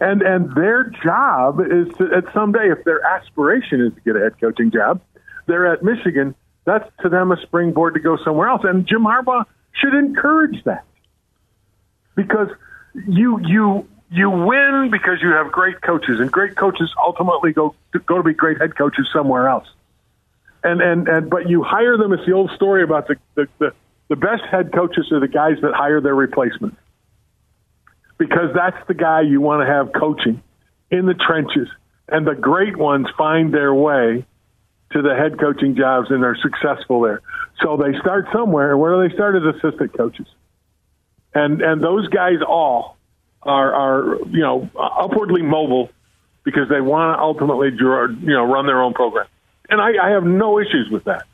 and and their job is to at someday if their aspiration is to get a head coaching job, they're at Michigan. That's to them a springboard to go somewhere else. And Jim Harbaugh should encourage that because you you you win because you have great coaches, and great coaches ultimately go to, go to be great head coaches somewhere else. And and and but you hire them. It's the old story about the the the, the best head coaches are the guys that hire their replacements because that's the guy you want to have coaching in the trenches. And the great ones find their way to the head coaching jobs and they're successful there. So they start somewhere. Where do they start as assistant coaches? And and those guys all are are you know upwardly mobile because they want to ultimately you know run their own program. And I, I have no issues with that.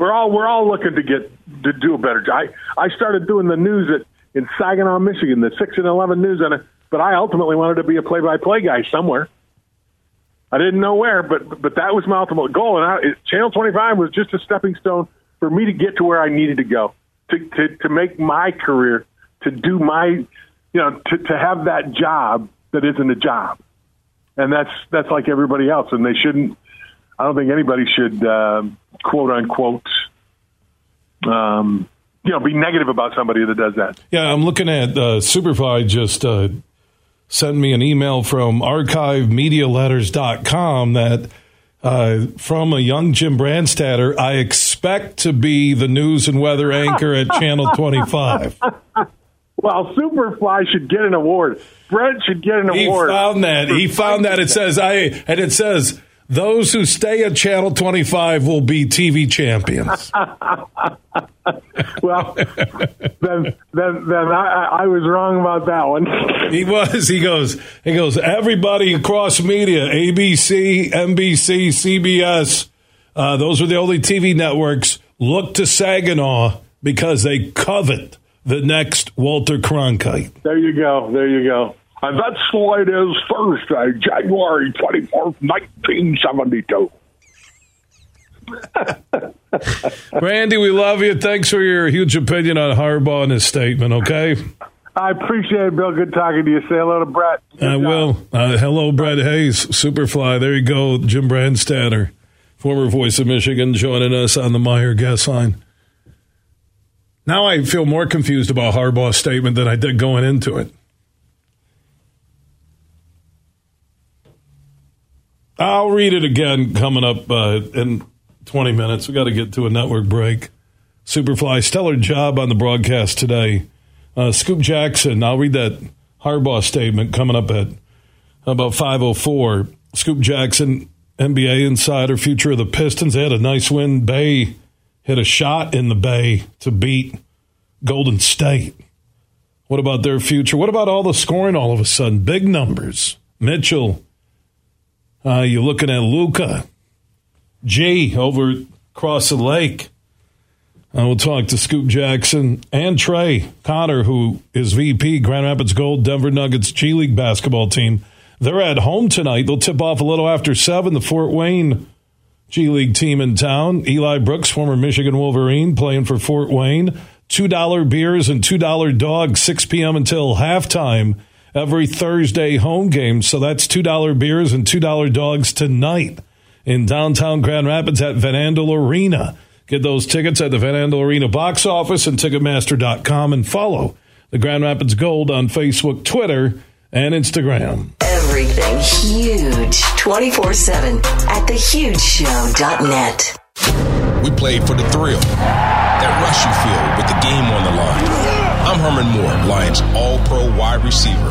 We're all we're all looking to get to do a better job. I, I started doing the news at in Saginaw, Michigan, the six and eleven news it, but I ultimately wanted to be a play by play guy somewhere. I didn't know where, but but that was my ultimate goal. And I, Channel 25 was just a stepping stone for me to get to where I needed to go, to to, to make my career, to do my, you know, to, to have that job that isn't a job, and that's that's like everybody else, and they shouldn't. I don't think anybody should um, quote unquote, um, you know, be negative about somebody that does that. Yeah, I'm looking at uh, Superfly just uh, sent me an email from archivemedialetters.com that uh, from a young Jim Brandstatter, I expect to be the news and weather anchor at Channel 25. Well, Superfly should get an award. Brent should get an He award. found that. He found that. It says I and it says those who stay at Channel 25 will be TV champions. Well, then, then, then I, I was wrong about that one. He was. He goes. He goes. Everybody across media, ABC, NBC, CBS. Uh, those are the only TV networks. Look to Saginaw because they covet the next Walter Cronkite. There you go. There you go. And that's the way it is Thursday, January 24th, 1972. Randy, we love you. Thanks for your huge opinion on Harbaugh and his statement. Okay, I appreciate it, Bill. Good talking to you. Say hello to Brett. Good I job. will. Uh, hello, Brett Hayes, Superfly. There you go, Jim Brandstatter, former voice of Michigan, joining us on the Meijer guest line. Now I feel more confused about Harbaugh's statement than I did going into it. I'll read it again coming up uh, in 20 minutes. We got to get to a network break. Superfly, stellar job on the broadcast today. Uh, Scoop Jackson, I'll read that Harbaugh statement coming up at about 5.04. Scoop Jackson, NBA insider, future of the Pistons. They had a nice win. Bey hit a shot in the Bay to beat Golden State. What about their future? What about all the scoring all of a sudden? Big numbers. Mitchell. Uh, you're looking at Luka. G over across the lake. Uh, we'll talk to Scoop Jackson and Trey Conner, who is VP, Grand Rapids Gold, Denver Nuggets G League basketball team. They're at home tonight. They'll tip off a little after 7. The Fort Wayne G League team in town. Eli Brooks, former Michigan Wolverine, playing for Fort Wayne. $2 beers and $2 dogs, 6 p.m. until halftime every Thursday home game. So that's $2 beers and $2 dogs tonight in downtown Grand Rapids at Van Andel Arena. Get those tickets at the Van Andel Arena box office and Ticketmaster.com and follow the Grand Rapids Gold on Facebook, Twitter, and Instagram. Everything huge 24 7 at thehugeshow.net. We played for the thrill, that rush you feel with the game on the line. I'm Herman Moore, Lions All Pro wide receiver.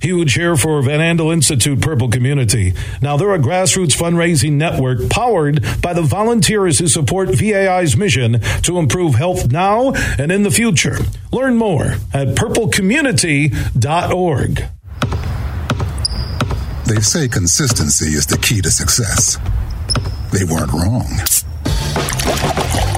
Huge here for Van Andel Institute Purple Community. Now, they're a grassroots fundraising network powered by the volunteers who support VAI's mission to improve health now and in the future. Learn more at purplecommunity.org. They say consistency is the key to success. They weren't wrong.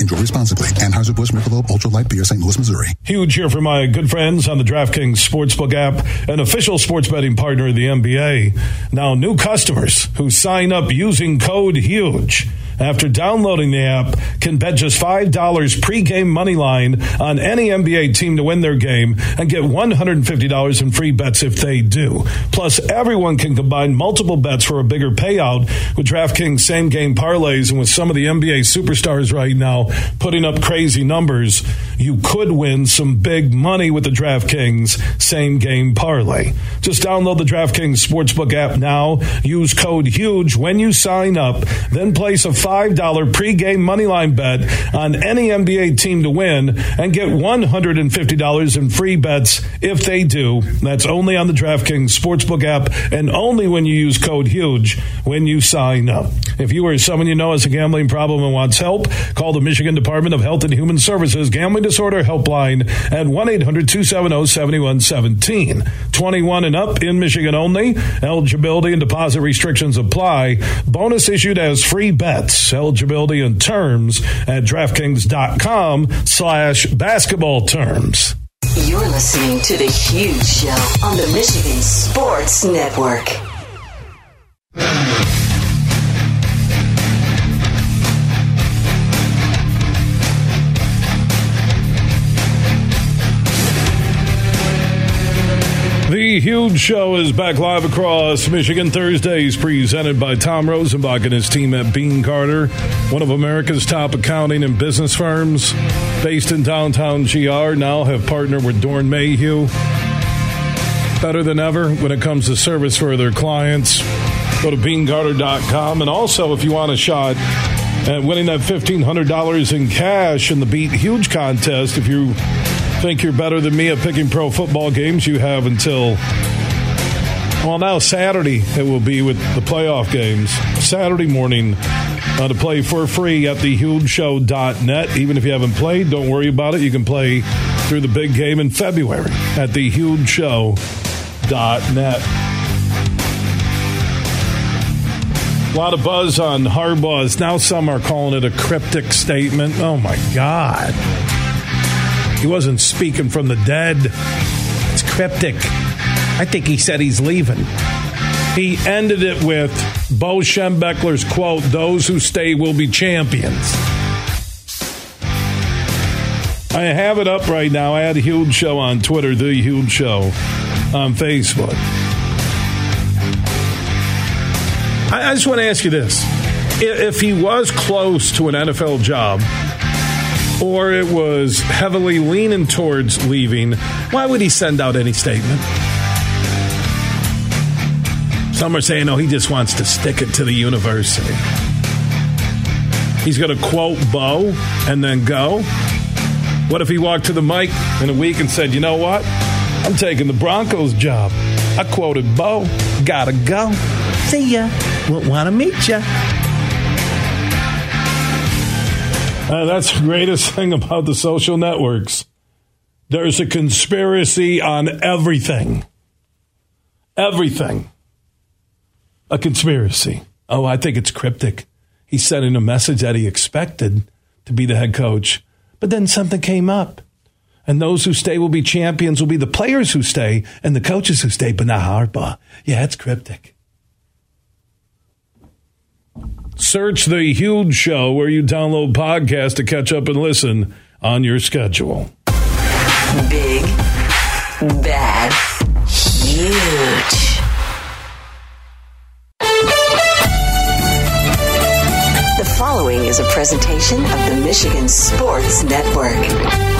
Enjoy responsibly. Anheuser-Busch Michelob Ultra Light Beer, St. Louis, Missouri. Huge here for my good friends on the DraftKings Sportsbook app, an official sports betting partner of the NBA. Now, new customers who sign up using code HUGE after downloading the app can bet just $5 pregame money line on any NBA team to win their game and get $150 in free bets if they do. Plus, everyone can combine multiple bets for a bigger payout with DraftKings same game parlays and with some of the NBA superstars right now putting up crazy numbers, you could win some big money with the DraftKings same game parlay. Just download the DraftKings Sportsbook app now, use code HUGE when you sign up, then place a $5 pregame moneyline bet on any NBA team to win and get $150 in free bets if they do. That's only on the DraftKings Sportsbook app and only when you use code HUGE when you sign up. If you or someone you know has a gambling problem and wants help, call the Michigan Department of Health and Human Services Gambling Disorder Helpline at 1 800 270 7117. 21 and up in Michigan only. Eligibility and deposit restrictions apply. Bonus issued as free bets. Eligibility and terms at DraftKings.com slash basketball terms. You're listening to The Huge Show on the Michigan Sports Network. The Huge Show is back live across Michigan Thursdays, presented by Tom Rosenbach and his team at Beene Garter, one of America's top accounting and business firms based in downtown GR. Now have partnered with Doeren Mayhew. Better than ever when it comes to service for their clients. Go to beenegarter.com. And also, if you want a shot at winning that $1,500 in cash in the Beat Huge contest, if you think you're better than me at picking pro football games, you have until, well, now Saturday it will be with the playoff games. Saturday morning uh, to play for free at thehugeshow.net. Even if you haven't played, don't worry about it. You can play through the big game in February at thehugeshow.net. A lot of buzz on Harbaugh's. Now some are calling it a cryptic statement. Oh my God. He wasn't speaking from the dead. It's cryptic. I think he said he's leaving. He ended it with Bo Schembechler's quote, those who stay will be champions. I have it up right now. I had a huge show on Twitter, The Huge Show on Facebook. I, I just want to ask you this. If he was close to an NFL job, or it was heavily leaning towards leaving, why would he send out any statement? Some are saying, no, he just wants to stick it to the university. He's going to quote Bo and then go. What if he walked to the mic in a week and said, you know what? I'm taking the Broncos job. I quoted Bo. Gotta go. See ya. Won't want to meet ya. Uh, that's the greatest thing about the social networks. There's a conspiracy on everything. Everything. A conspiracy. Oh, I think it's cryptic. He sent in a message that he expected to be the head coach, but then something came up. And those who stay will be champions, will be the players who stay and the coaches who stay, but not Harbaugh. Yeah, it's cryptic. Search The Huge Show where you download podcasts to catch up and listen on your schedule. Big, bad, huge. The following is a presentation of the Michigan Sports Network.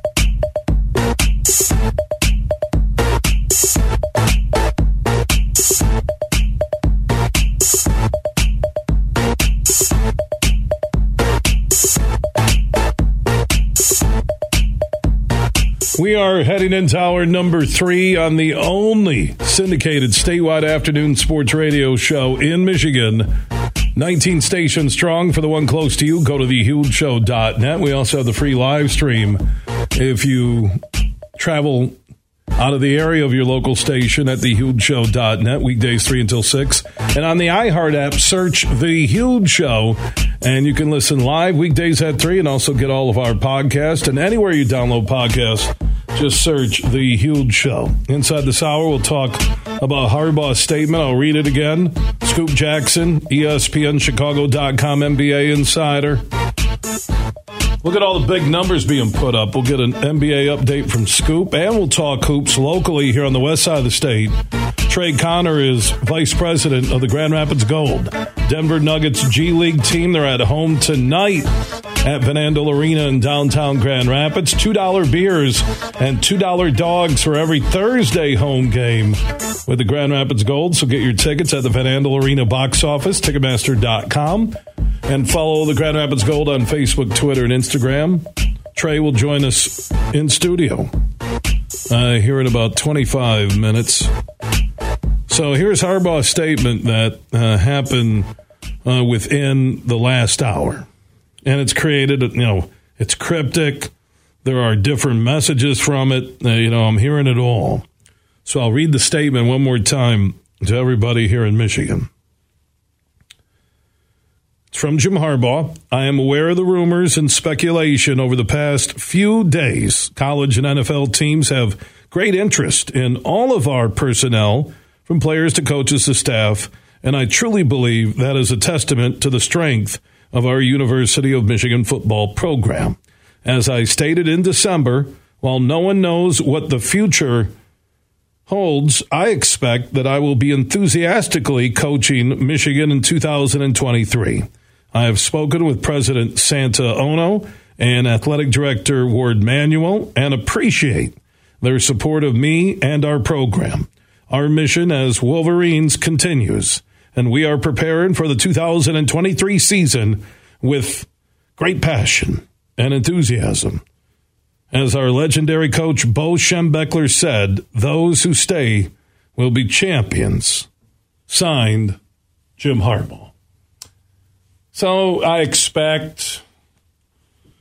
We are heading into hour number three on the only syndicated statewide afternoon sports radio show in Michigan. 19 stations strong for the one close to you. Go to thehugeshow.net. We also have the free live stream if you travel out of the area of your local station at thehugeshow.net, weekdays 3 until 6. And on the iHeart app, search The Huge Show, and you can listen live weekdays at 3 and also get all of our podcasts. And anywhere you download podcasts, just search The Huge Show. Inside this hour, we'll talk about Harbaugh's statement. I'll read it again. Scoop Jackson, ESPNChicago.com NBA Insider. Look at all the big numbers being put up. We'll get an NBA update from Scoop, and we'll talk hoops locally here on the west side of the state. Trey Conner is vice president of the Grand Rapids Gold. Denver Nuggets G League team, they're at home tonight at Van Arena in downtown Grand Rapids. $2 beers and $2 dogs for every Thursday home game with the Grand Rapids Gold. So get your tickets at the Van Arena box office, Ticketmaster.com, and follow the Grand Rapids Gold on Facebook, Twitter, and Instagram. Trey will join us in studio uh, here in about 25 minutes. So here's Harbaugh's statement that uh, happened uh, within the last hour. And it's created, you know, it's cryptic. There are different messages from it. Uh, you know, I'm hearing it all. So I'll read the statement one more time to everybody here in Michigan. It's from Jim Harbaugh. I am aware of the rumors and speculation over the past few days. College and NFL teams have great interest in all of our personnel, from players to coaches to staff, and I truly believe that is a testament to the strength of our University of Michigan football program. As I stated in December, while no one knows what the future holds, I expect that I will be enthusiastically coaching Michigan in 2023. I have spoken with President Santa Ono and Athletic Director Warde Manuel and appreciate their support of me and our program. Our mission as Wolverines continues, and we are preparing for the 2023 season with great passion and enthusiasm. As our legendary coach Bo Schembechler said, those who stay will be champions. Signed, Jim Harbaugh. So I expect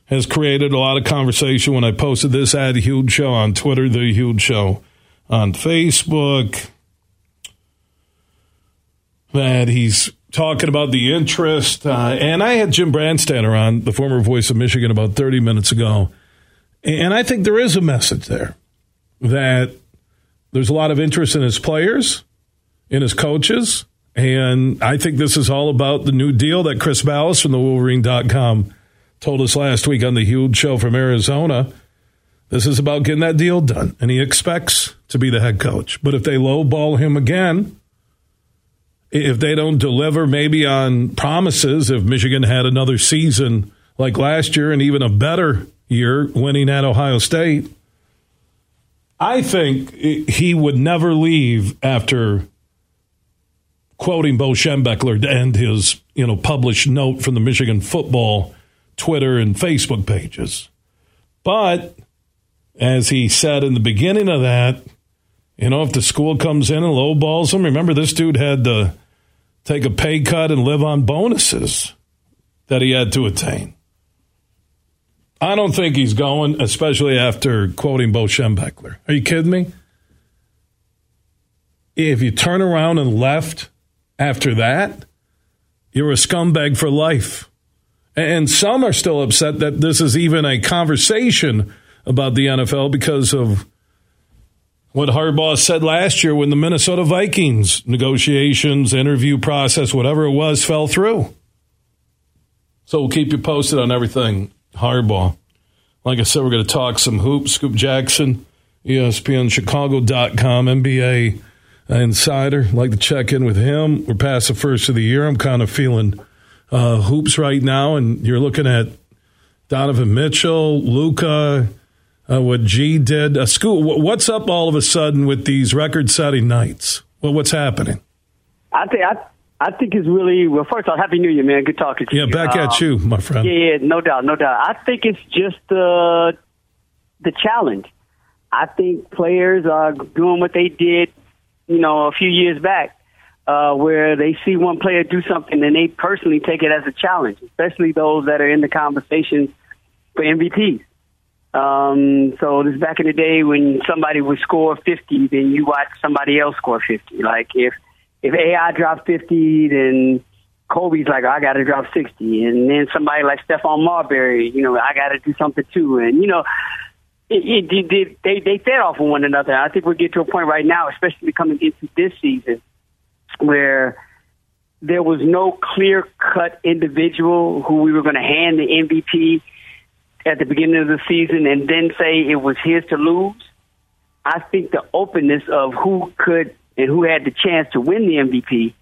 has created a lot of conversation when I posted this ad Huge Show on Twitter, the Huge Show on Facebook. That he's talking about the interest. Uh, and I had Jim Brandstatter on, the former voice of Michigan, about 30 minutes ago. And I think there is a message there that there's a lot of interest in his players, in his coaches. And I think this is all about the new deal that Chris Balas from the Wolverine.com told us last week on the huge show from Arizona. This is about getting that deal done. And he expects to be the head coach. But if they lowball him again, if they don't deliver maybe on promises, if Michigan had another season like last year and even a better year winning at Ohio State, I think he would never leave after quoting Bo Schembechler to end his you know published note from the Michigan football Twitter and Facebook pages. But as he said in the beginning of that, you know, if the school comes in and lowballs him, remember this dude had to take a pay cut and live on bonuses that he had to attain. I don't think he's going, especially after quoting Bo Schembechler. Are you kidding me? If you turn around and left after that, you're a scumbag for life. And some are still upset that this is even a conversation about the NFL because of what Harbaugh said last year when the Minnesota Vikings negotiations, interview process, whatever it was, fell through. So we'll keep you posted on everything Harbaugh. Like I said, we're going to talk some hoops. Scoop Jackson, ESPNChicago.com, NBA insider. Like to check in with him. We're past the first of the year. I'm kind of feeling uh, hoops right now, and you're looking at Donovan Mitchell, Luka, uh, what G did. Uh, Scoop, what's up all of a sudden with these record-setting nights? Well, what's happening? I think I, I think it's really well. First of all, happy New Year, man. Good talking to yeah, you. Yeah, back um, at you, my friend. Yeah, no doubt, no doubt. I think it's just the uh, the challenge. I think players are doing what they did, you know, a few years back uh, where they see one player do something and they personally take it as a challenge, especially those that are in the conversation for MVPs. Um, so this back in the day when somebody would score 50, then you watch somebody else score 50. Like if, if AI dropped 50, then Kobe's like, I got to drop 60. And then somebody like Stephon Marbury, you know, I got to do something too. And, you know, it, it, it, they, they fed off of one another. I think we'll get to a point right now, especially coming into this season, where there was no clear cut individual who we were going to hand the MVP at the beginning of the season and then say it was his to lose. I think the openness of who could and who had the chance to win the MVP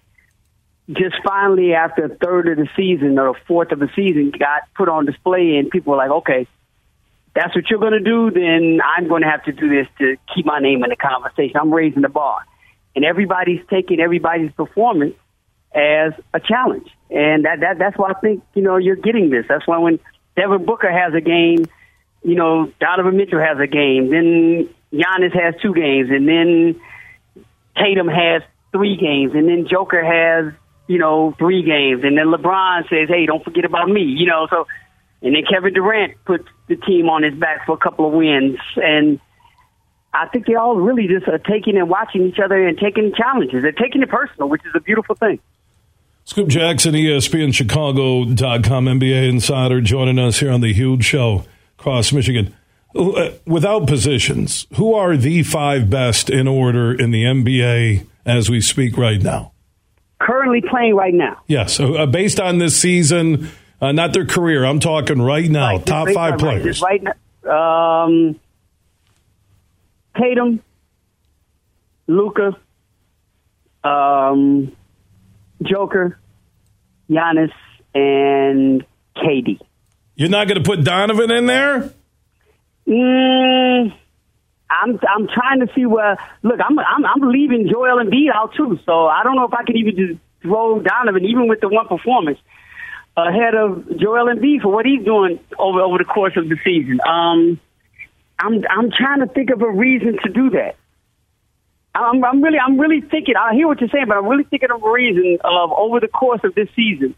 just finally after a third of the season or a fourth of the season got put on display and people were like, okay, that's what you're going to do, then I'm going to have to do this to keep my name in the conversation. I'm raising the bar and everybody's taking everybody's performance as a challenge. And that, that that's why I think, you know, you're getting this. That's why when Devin Booker has a game, you know, Donovan Mitchell has a game, then Giannis has two games, and then Tatum has three games, and then Joker has, you know, three games, and then LeBron says, hey, don't forget about me, you know, so, and then Kevin Durant puts the team on his back for a couple of wins, and I think they all really just are taking and watching each other and taking challenges. They're taking it personal, which is a beautiful thing. Scoop Jackson, ESPN Chicago.com NBA insider, joining us here on the huge show across Michigan. Uh, without positions, who are the five best in order in the NBA as we speak right now? Currently playing right now. Yes. So, uh, based on this season, uh, not their career, I'm talking right now, right, top five players. Right, now. Um, Tatum, Luka, um, Joker, Giannis, and KD. You're not going to put Donovan in there? Mm, I'm I'm trying to see where. Look, I'm I'm I'm leaving Joel Embiid out too, so I don't know if I could even just throw Donovan, even with the one performance, ahead of Joel Embiid for what he's doing over over the course of the season. Um, I'm I'm trying to think of a reason to do that. I'm, I'm really I'm really thinking. I hear what you're saying, but I'm really thinking of a reason of over the course of this season,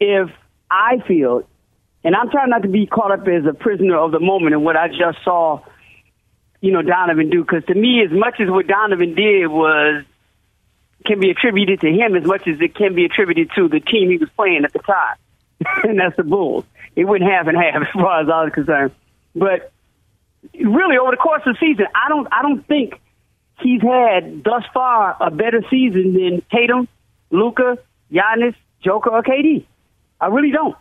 if I feel, and I'm trying not to be caught up as a prisoner of the moment and what I just saw, you know, Donovan do. Because to me, as much as what Donovan did was can be attributed to him, as much as it can be attributed to the team he was playing at the time, and that's the Bulls. It went half and half as far as I was concerned, but really over the course of the season, I don't I don't think he's had thus far a better season than Tatum, Luka, Giannis, Joker, or KD. I really don't.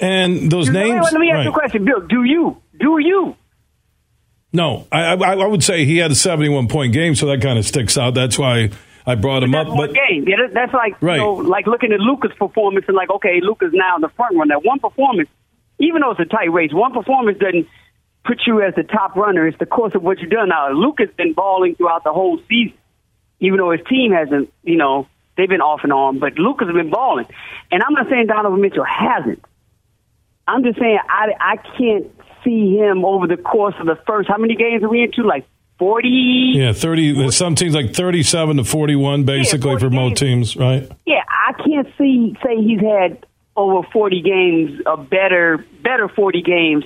And those names. Let me ask right. you a question, Bill. Do you? Do you? No, I, I, I would say he had a 71 point game, so that kind of sticks out. That's why I brought him up, but game. Yeah, that's like Right. you know, like looking at Luka's performance and like, okay, Luka's now in the front run. That one performance, even though it's a tight race, one performance doesn't put you as the top runner. It's the course of what you've done. Now, Luke has been balling throughout the whole season, even though his team hasn't. You know, they've been off and on, but Luke has been balling. And I'm not saying Donovan Mitchell hasn't. I'm just saying I I can't see him over the course of the first. How many games are we into? Like forty. yeah, thirty. Some teams like thirty-seven to forty-one, basically 40 for most teams, right? Yeah, I can't see say he's had over 40 games, a better better 40 games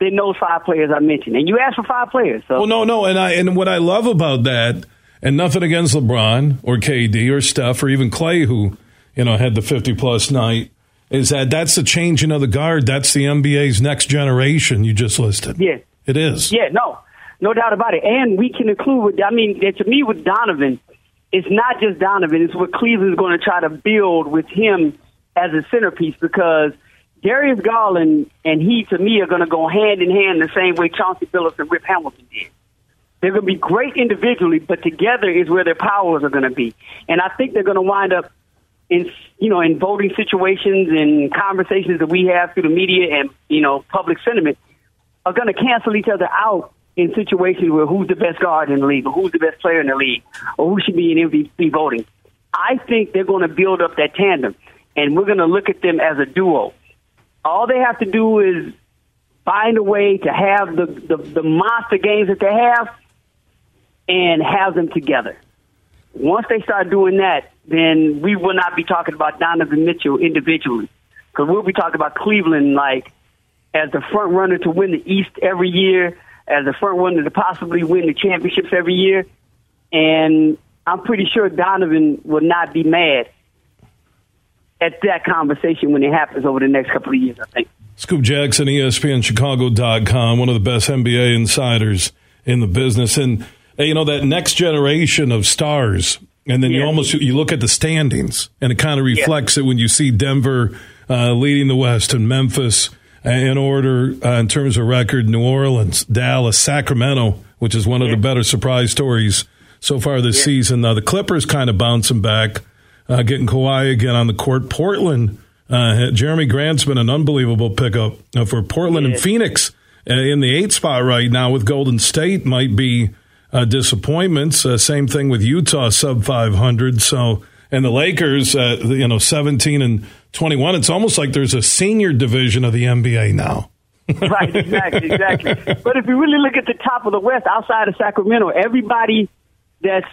than those five players I mentioned. And you asked for five players, so Well, no, no, and I and what I love about that, and nothing against LeBron or KD or Steph or even Clay, who you know had the fifty-plus night, is that that's the changing of the guard. That's the NBA's next generation. You just listed. yeah, It is. yeah, no, no doubt about it. And we can include with I mean, to me with Donovan, it's not just Donovan. It's what Cleveland's going to try to build with him as a centerpiece because. Darius Garland and he, to me, are going to go hand in hand the same way Chauncey Billups and Rip Hamilton did. They're going to be great individually, but together is where their powers are going to be. And I think they're going to wind up in you know in voting situations and conversations that we have through the media and you know public sentiment are going to cancel each other out in situations where who's the best guard in the league or who's the best player in the league or who should be in MVP voting. I think they're going to build up that tandem, and we're going to look at them as a duo. All they have to do is find a way to have the, the, the monster games that they have and have them together. Once they start doing that, then we will not be talking about Donovan Mitchell individually. Because we'll be talking about Cleveland like as the front runner to win the East every year, as the front runner to possibly win the championships every year. And I'm pretty sure Donovan will not be mad at that conversation when it happens over the next couple of years, I think. Scoop Jackson, ESPNChicago.com, one of the best NBA insiders in the business. And, you know, that next generation of stars, and then you almost you look at the standings, and it kind of reflects it when you see Denver uh, leading the West and Memphis uh, in order uh, in terms of record, New Orleans, Dallas, Sacramento, which is one of the better surprise stories so far this season. Now, the Clippers kind of bouncing back, uh, getting Kawhi again on the court. Portland, uh, Jerami Grant's been an unbelievable pickup uh, for Portland and Phoenix uh, in the eight spot right now with Golden State might be uh, disappointments. Uh, same thing with Utah, sub 500. So, and the Lakers, uh, you know, 17 and 21. It's almost like there's a senior division of the NBA now. right, exactly, exactly. But if you really look at the top of the West, outside of Sacramento, everybody that's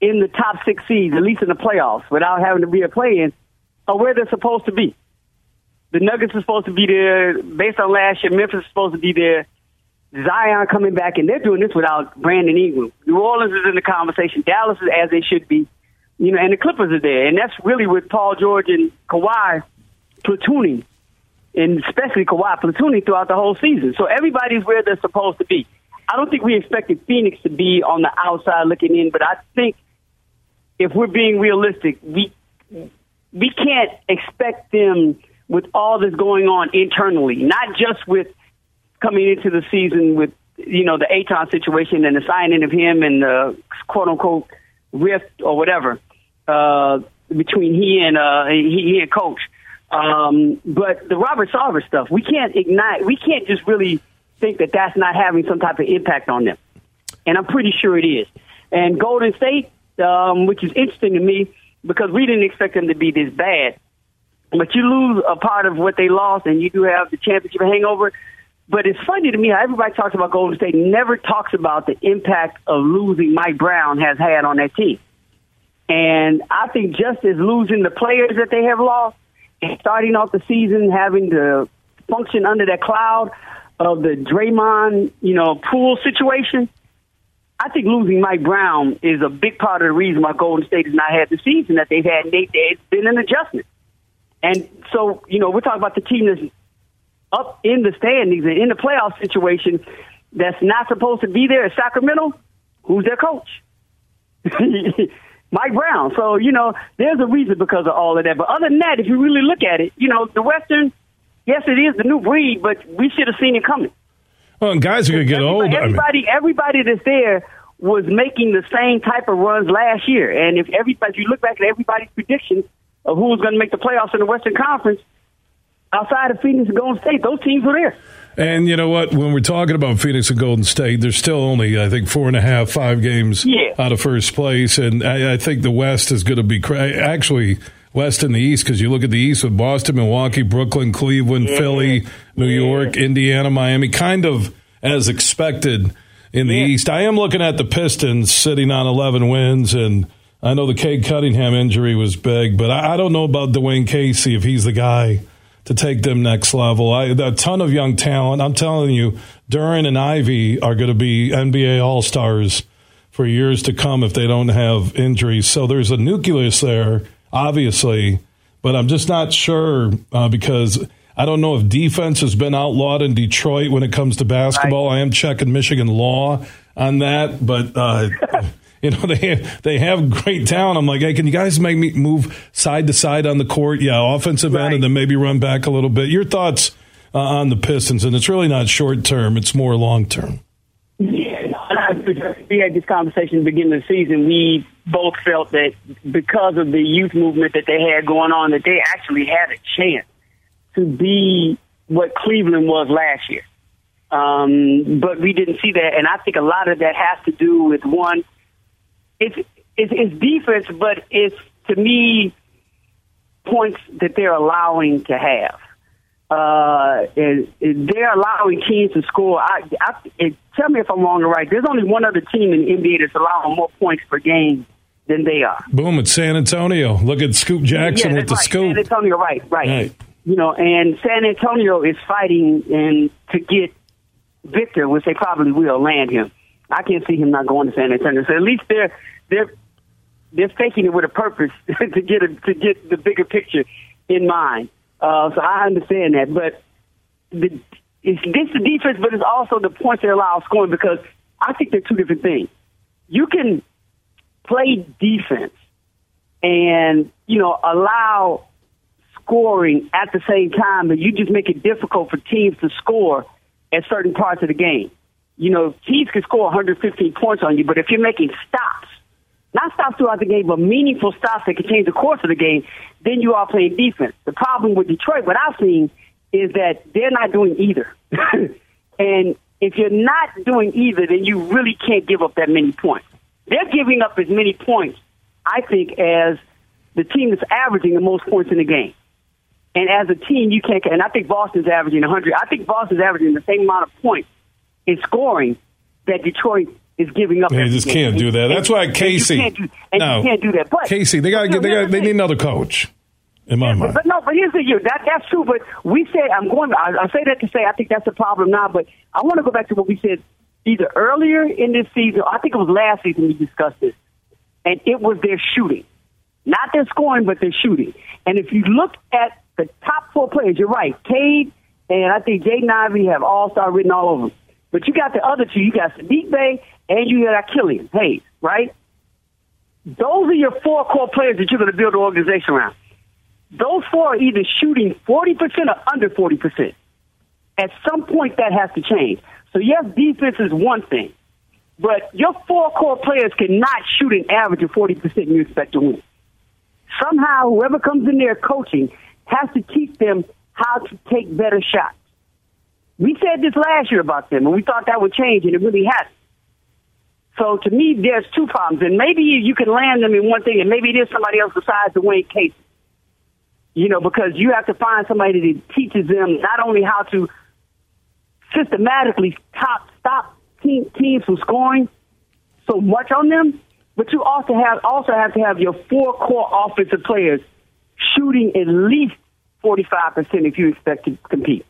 in the top six seeds, at least in the playoffs, without having to be a play-in, are where they're supposed to be. The Nuggets are supposed to be there based on last year. Memphis is supposed to be there. Zion coming back, and they're doing this without Brandon Ingram. New Orleans is in the conversation. Dallas is as they should be. You know, and the Clippers are there, and that's really with Paul George and Kawhi platooning and especially Kawhi platooning throughout the whole season. So everybody's where they're supposed to be. I don't think we expected Phoenix to be on the outside looking in, but I think if we're being realistic, we we can't expect them with all that's going on internally, not just with coming into the season with you know the Ayton situation and the signing of him and the quote unquote rift or whatever uh, between he and uh, he, he and coach. Um, but the Robert Sarver stuff, we can't ignite. We can't just really think that that's not having some type of impact on them. And I'm pretty sure it is. And Golden State, um, which is interesting to me because we didn't expect them to be this bad. But you lose a part of what they lost, and you do have the championship hangover. But it's funny to me how everybody talks about Golden State, never talks about the impact of losing Mike Brown has had on that team. And I think just as losing the players that they have lost, and starting off the season having to function under that cloud of the Draymond, you know, Poole situation, I think losing Mike Brown is a big part of the reason why Golden State has not had the season that they've had. They, it's been an adjustment. And so, you know, we're talking about the team that's up in the standings and in the playoff situation that's not supposed to be there at Sacramento. Who's their coach? Mike Brown. So, you know, there's a reason because of all of that. But other than that, if you really look at it, you know, the Western, yes, it is the new breed, but we should have seen it coming. Well, and guys are going to get old. I mean, Everybody, everybody that's there was making the same type of runs last year. And if everybody, if you look back at everybody's predictions of who was going to make the playoffs in the Western Conference, outside of Phoenix and Golden State, those teams were there. And you know what? When we're talking about Phoenix and Golden State, there's still only, I think, four and a half, five games yeah. out of first place. And I, I think the West is going to be cra- actually West and the East because you look at the East with Boston, Milwaukee, Brooklyn, Cleveland, yeah. Philly, New yeah. York, Indiana, Miami, kind of as expected in the yeah. East. I am looking at the Pistons sitting on 11 wins and. I know the Cade Cunningham injury was big, but I, I don't know about Dwane Casey if he's the guy to take them next level. I, a ton of young talent. I'm telling you, Duren and Ivey are going to be NBA All Stars for years to come if they don't have injuries. So there's a nucleus there, obviously, but I'm just not sure uh, because I don't know if defense has been outlawed in Detroit when it comes to basketball. Right. I am checking Michigan law on that, but. Uh, You know they have, they have great talent. I'm like, hey, can you guys make me move side to side on the court? Yeah, offensive right. end, and then maybe run back a little bit. Your thoughts uh, on the Pistons? And it's really not short term; it's more long term. Yeah, we had this conversation at the beginning of the season. We both felt that because of the youth movement that they had going on, that they actually had a chance to be what Cleveland was last year. Um, but we didn't see that, and I think a lot of that has to do with one it's, it's, it's defense, but it's to me points that they're allowing to have. Uh, and, and they're allowing teams to score. I, I, it, tell me if I'm wrong or right. There's only one other team in the NBA that's allowing more points per game than they are. Boom! It's San Antonio. Look at Scoop Jackson yeah, with the right. scoop. San Antonio, right, right, right. You know, and San Antonio is fighting and to get Victor, which they probably will land him. I can't see him not going to San Antonio. So at least they're they're they're taking it with a purpose to get a, to get the bigger picture in mind. Uh, so I understand that, but the, it's this the defense, but it's also the points they allow scoring because I think they're two different things. You can play defense and you know allow scoring at the same time, but you just make it difficult for teams to score at certain parts of the game you know, teams can score 115 points on you, but if you're making stops, not stops throughout the game, but meaningful stops that can change the course of the game, then you are playing defense. The problem with Detroit, what I've seen, is that they're not doing either. and if you're not doing either, then you really can't give up that many points. They're giving up as many points, I think, as the team that's averaging the most points in the game. And as a team, you can't. And I think Boston's averaging 100. I think Boston's averaging the same amount of points in scoring that Detroit is giving up. They just can't do that. That's why Casey. And you can't do, and no, can't do that. But Casey, they got they got they need another coach. In my yeah, mind, but, but no, but here's the you. That that's true. But we said I'm going. I, I say that to say I think that's the problem now. But I want to go back to what we said either earlier in this season. I think it was last season we discussed this, and it was their shooting, not their scoring, but their shooting. And if you look at the top four players, you're right. Cade and I think Jaden Ivey have all star written all over them. But you got the other two. You got Saddiq Bey and you got Killian Hayes, right? Those are your four core players that you're going to build an organization around. Those four are either shooting 40% or under 40%. At some point, that has to change. So, yes, defense is one thing, but your four core players cannot shoot an average of 40% and you expect to win. Somehow, whoever comes in there coaching has to teach them how to take better shots. We said this last year about them, and we thought that would change, and it really hasn't. So to me, there's two problems, and maybe you can land them in one thing, and maybe it is somebody else besides Dwane Casey. You know, because you have to find somebody that teaches them not only how to systematically top stop team, teams from scoring so much on them, but you also have also have to have your four core offensive players shooting at least forty five percent if you expect to compete.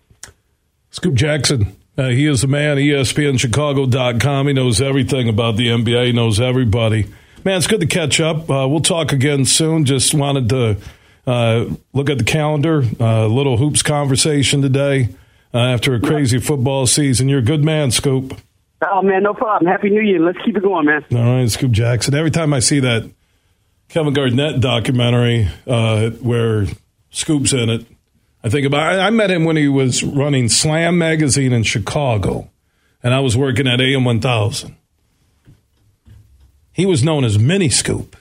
Scoop Jackson. Uh, he is the man, ESPNChicago.com. He knows everything about the NBA, he knows everybody. Man, it's good to catch up. Uh, we'll talk again soon. Just wanted to uh, look at the calendar, a uh, little hoops conversation today uh, after a crazy football season. You're a good man, Scoop. Oh, man, no problem. Happy New Year. Let's keep it going, man. All right, Scoop Jackson. Every time I see that Kevin Garnett documentary uh, where Scoop's in it, I think about. I met him when he was running Slam magazine in Chicago, and I was working at AM 1000. he was known as Mini Scoop,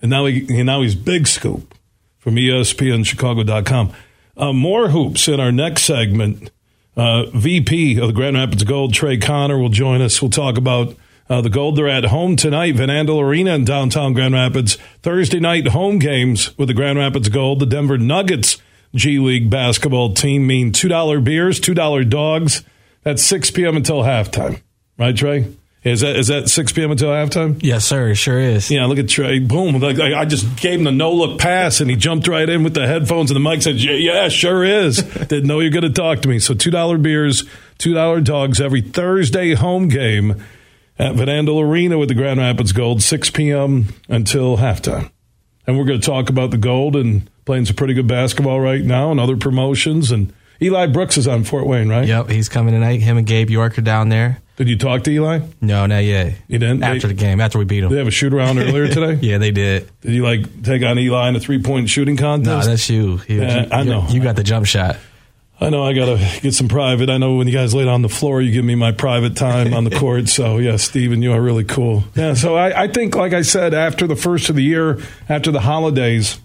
and now he now he's Big Scoop from ESPNChicago.com. Uh, more hoops in our next segment. Uh, VP of the Grand Rapids Gold, Trey Conner, will join us. We'll talk about uh, the Gold. They're at home tonight, Van Andel Arena in downtown Grand Rapids. Thursday night home games with the Grand Rapids Gold. The Denver Nuggets G League basketball team mean $2 beers, $2 dogs. That's 6 p.m. until halftime. Right, Trey? Is that is that 6 p.m. until halftime? Yes, sir. It sure is. Yeah, look at Trey. Boom. Like, I just gave him the no look pass and he jumped right in with the headphones and the mic said, Yeah, yeah sure is. Didn't know you're going to talk to me. So $2 beers, $2 dogs every Thursday home game at Van Andel Arena with the Grand Rapids Gold, 6 p.m. until halftime. And we're going to talk about the Gold and playing some pretty good basketball right now and other promotions. And Eli Brooks is on Fort Wayne, right? Yep, he's coming tonight. Him and Gabe York are down there. Did you talk to Eli? No, not yet. You didn't? After They- the game, after we beat Did him. they have a shoot around earlier today? Yeah, they did. Did you like take on Eli in a three point shooting contest? No, contest? that's you. Uh, you- Yeah, you- I know. You got the jump shot. I know I got to get some private. I know when you guys laid on the floor, you give me my private time on the court. So, yeah, Steven, you are really cool. Yeah, so I, I think, like I said, after the first of the year, after the holidays,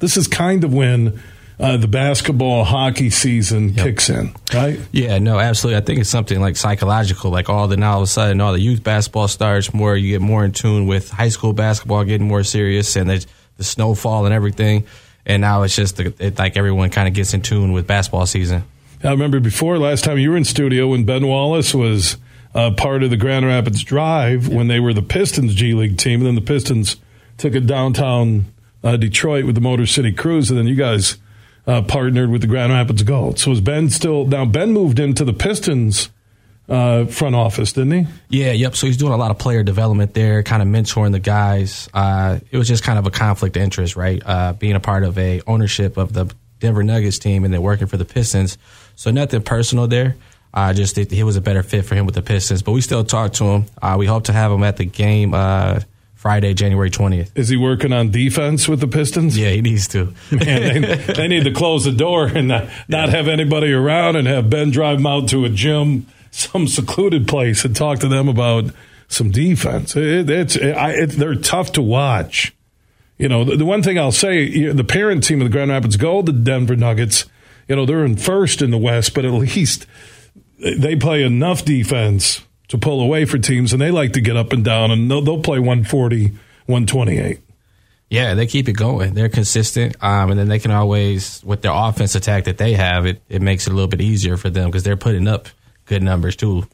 this is kind of when uh, the basketball hockey season kicks in, right? Yeah, no, absolutely. I think it's something like psychological. Like all the now all of a sudden, all the youth basketball starts more. You get more in tune with high school basketball getting more serious, and the, the snowfall and everything. And now it's just the, it, like everyone kind of gets in tune with basketball season. I remember before last time you were in studio when Ben Wallace was uh, part of the Grand Rapids Drive when they were the Pistons G League team, and then the Pistons took it downtown uh, Detroit with the Motor City Cruise, and then you guys uh, partnered with the Grand Rapids Gold. So is Ben still now? Ben moved into the Pistons uh, front office, didn't he? Yeah, yep. So he's doing a lot of player development there, kind of mentoring the guys. Uh, it was just kind of a conflict of interest, right? Uh, being a part of a ownership of the Denver Nuggets team and then working for the Pistons. So nothing personal there. I just think he was a better fit for him with the Pistons. But we still talk to him. Uh, we hope to have him at the game uh, Friday, January twentieth. Is he working on defense with the Pistons? Yeah, he needs to. Man, they, they need to close the door and not, not have anybody around and have Ben drive them out to a gym, some secluded place, and talk to them about some defense. It, it's it, I, it, they're tough to watch. You know, the, the one thing I'll say, the parent team of the Grand Rapids Gold, the Denver Nuggets, you know, they're in first in the West, but at least they play enough defense to pull away for teams, and they like to get up and down, and they'll, they'll play 140, 128. Yeah, they keep it going. They're consistent, um, and then they can always, with their offense attack that they have, it, it makes it a little bit easier for them because they're putting up good numbers too.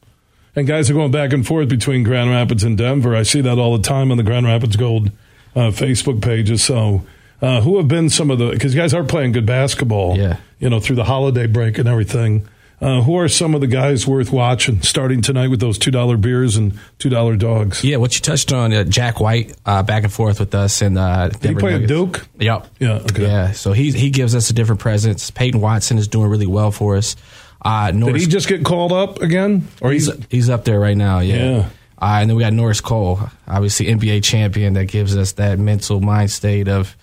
And guys are going back and forth between Grand Rapids and Denver. I see that all the time on the Grand Rapids Gold uh, Facebook pages. So, uh, who have been some of the? Because you guys are playing good basketball. Yeah. You know, through the holiday break and everything. Uh, who are some of the guys worth watching starting tonight with those two dollar beers and two dollar dogs? Yeah, what you touched on, uh, Jack White, uh, back and forth with us, and uh, he Denver play Nuggets. Duke? Yep. Yeah. Okay. Yeah, so he he gives us a different presence. Peyton Watson is doing really well for us. Uh, Did he just get called up again? Or he's he's he's up there right now. Yeah. Yeah. Uh, and then we got Norris Cole, obviously NBA champion, that gives us that mental mind state of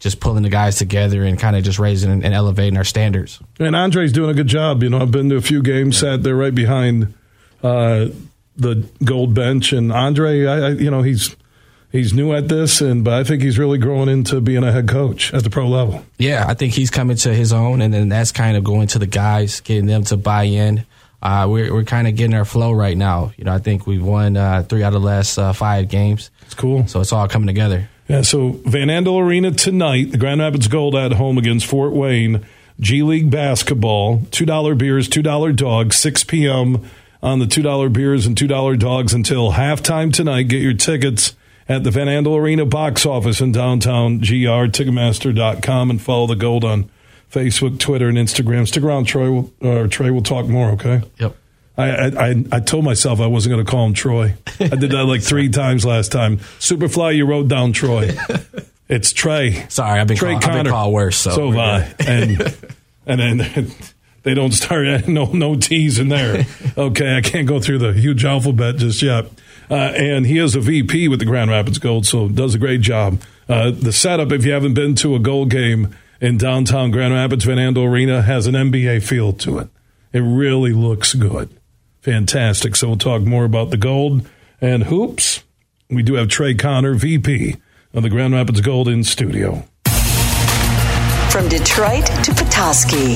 just pulling the guys together and kind of just raising and, and elevating our standards. And Andre's doing a good job. You know, I've been to a few games, sat there right behind uh, the gold bench, and Andre, I, I, you know, he's he's new at this, and but I think he's really growing into being a head coach at the pro level. Yeah, I think he's coming to his own, and then that's kind of going to the guys, getting them to buy in. Uh, we're we're kind of getting our flow right now. You know, I think we've won uh, three out of the last uh, five games. It's cool. So it's all coming together. Yeah, so Van Andel Arena tonight, the Grand Rapids Gold at home against Fort Wayne. G League basketball, $2 beers, $2 dogs, 6 p.m. on the $2 beers and $2 dogs until halftime tonight. Get your tickets at the Van Andel Arena box office in downtown GR, Ticketmaster.com, and follow the Gold on Facebook, Twitter, and Instagram. Stick around, Troy. Will, or Trey will talk more, okay? Yep. I, I I- told myself I wasn't going to call him Troy. I did that like three times last time. Superfly, you wrote down Troy. It's Trey. Sorry, I've been Trey called- I've been Conner. called worse, so have I. And and then they don't start no no T's in there. Okay, I can't go through the huge alphabet just yet. Uh, and he is a VP with the Grand Rapids Gold, so does a great job. Uh, the setup, if you haven't been to a gold game in downtown Grand Rapids, Van Andel Arena, has an NBA feel to it. It really looks good. Fantastic. So we'll talk more about the gold and hoops We do have Trey Conner, VP of the Grand Rapids Gold in studio. From Detroit to Petoskey,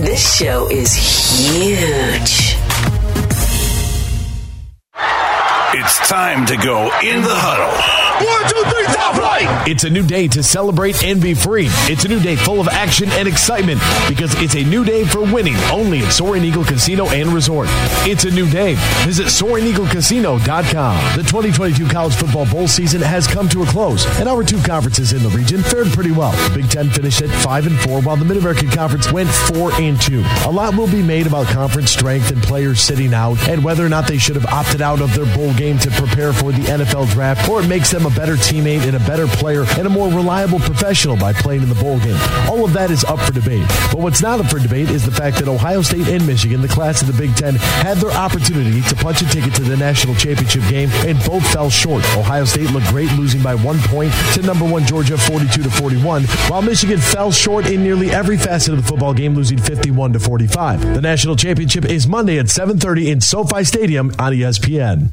this show is huge. It's time to go in the huddle. One, two, three, top flight! It's a new day to celebrate and be free. It's a new day full of action and excitement because it's a new day for winning only at Soaring Eagle Casino and Resort. It's a new day. Visit SoaringEagleCasino.com. The 2022 College Football Bowl season has come to a close, and our two conferences in the region fared pretty well. The Big Ten finished at 5 and 4, while the Mid American Conference went 4 and 2. A lot will be made about conference strength and players sitting out, and whether or not they should have opted out of their bowl game to prepare for the NFL draft, or it makes them a better teammate and a better player and a more reliable professional by playing in the bowl game. All of that is up for debate. But what's not up for debate is the fact that Ohio State and Michigan, the class of the Big Ten, had their opportunity to punch a ticket to the national championship game and both fell short. Ohio State looked great losing by one point to number one Georgia 42 to 41, while Michigan fell short in nearly every facet of the football game, losing 51 to 45. The national championship is Monday at 7:30 in SoFi Stadium on ESPN.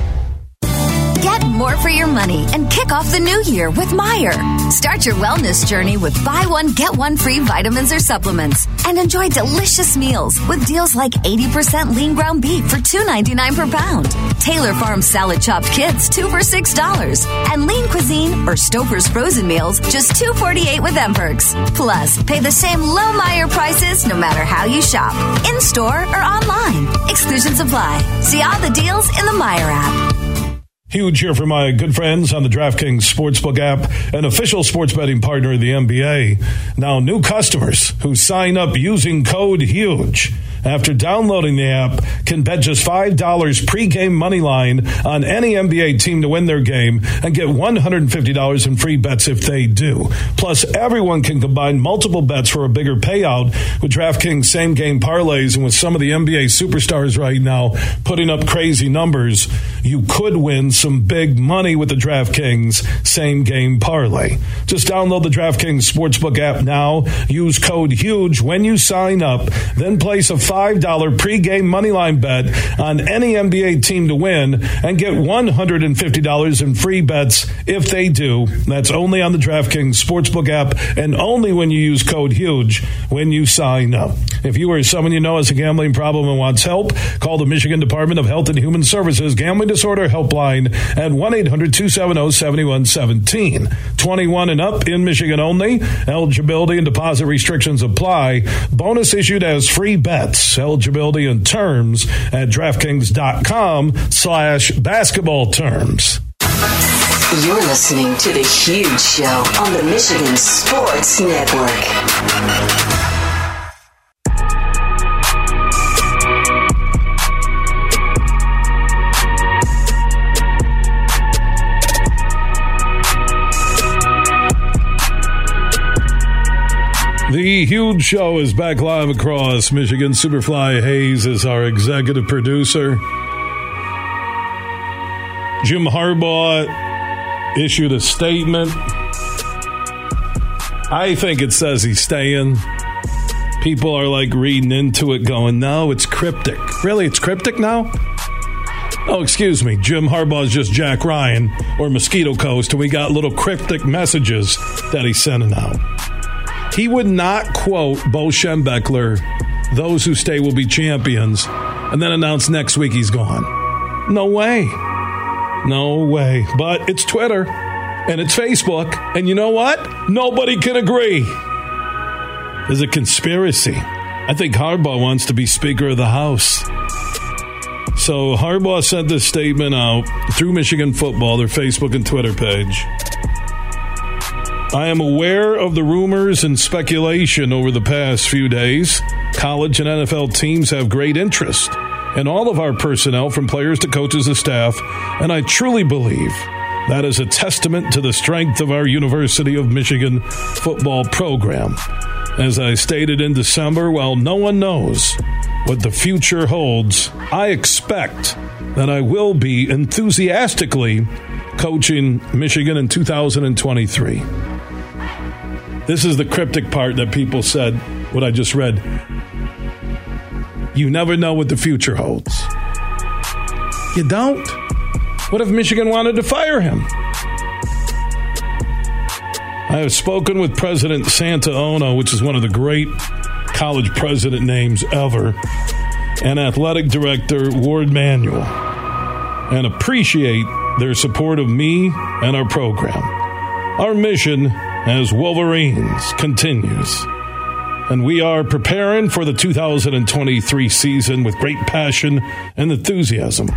Get more for your money and kick off the new year with Meijer. Start your wellness journey with buy one, get one free vitamins or supplements. And enjoy delicious meals with deals like 80% lean ground beef for $2.99 per pound. Taylor Farm salad chopped kids, two for $6. And lean cuisine or Stouffer's frozen meals, just $2.48 with M Perks. Plus, pay the same low Meijer prices no matter how you shop, in store or online. Exclusions apply. See all the deals in the Meijer app. Huge here for my good friends on the DraftKings Sportsbook app, an official sports betting partner of the NBA. Now, new customers who sign up using code HUGE after downloading the app can bet just $5 pregame money line on any NBA team to win their game and get $150 in free bets if they do. Plus, everyone can combine multiple bets for a bigger payout with DraftKings same game parlays and with some of the NBA superstars right now putting up crazy numbers, you could win some big money with the DraftKings same game parlay. Just download the DraftKings Sportsbook app now. Use code HUGE when you sign up. Then place a $5 pregame moneyline bet on any NBA team to win and get $150 in free bets if they do. That's only on the DraftKings Sportsbook app and only when you use code HUGE when you sign up. If you or someone you know has a gambling problem and wants help, call the Michigan Department of Health and Human Services Gambling Disorder Helpline at 1 800 270 7117. 21 and up in Michigan only. Eligibility and deposit restrictions apply. Bonus issued as free bets. Eligibility and terms at DraftKings.com slash basketball terms. You're listening to The Huge Show on the Michigan Sports Network. The huge show is back live across Michigan. Superfly Hayes is our executive producer. Jim Harbaugh issued a statement. I think it says he's staying. People are like reading into it, going, no, it's cryptic. Really? It's cryptic now? Oh, excuse me. Jim Harbaugh's just Jack Ryan or Mosquito Coast, and we got little cryptic messages that he's sending out. He would not quote Bo Schembechler, those who stay will be champions, and then announce next week he's gone. No way. No way. But it's Twitter and it's Facebook. And you know what? Nobody can agree. There's a conspiracy. I think Harbaugh wants to be Speaker of the House. So Harbaugh sent this statement out through Michigan Football, their Facebook and Twitter page. I am aware of the rumors and speculation over the past few days. College and NFL teams have great interest in all of our personnel, from players to coaches and staff, and I truly believe That is a testament to the strength of our University of Michigan football program. As I stated in December, while no one knows what the future holds, I expect that I will be enthusiastically coaching Michigan in 2023. This is the cryptic part that people said, what I just read. You never know what the future holds. You don't? What if Michigan wanted to fire him? I have spoken with President Santa Ono, which is one of the great college president names ever, and athletic director Warde Manuel, and appreciate their support of me and our program. Our mission as Wolverines continues, and we are preparing for the 2023 season with great passion and enthusiasm.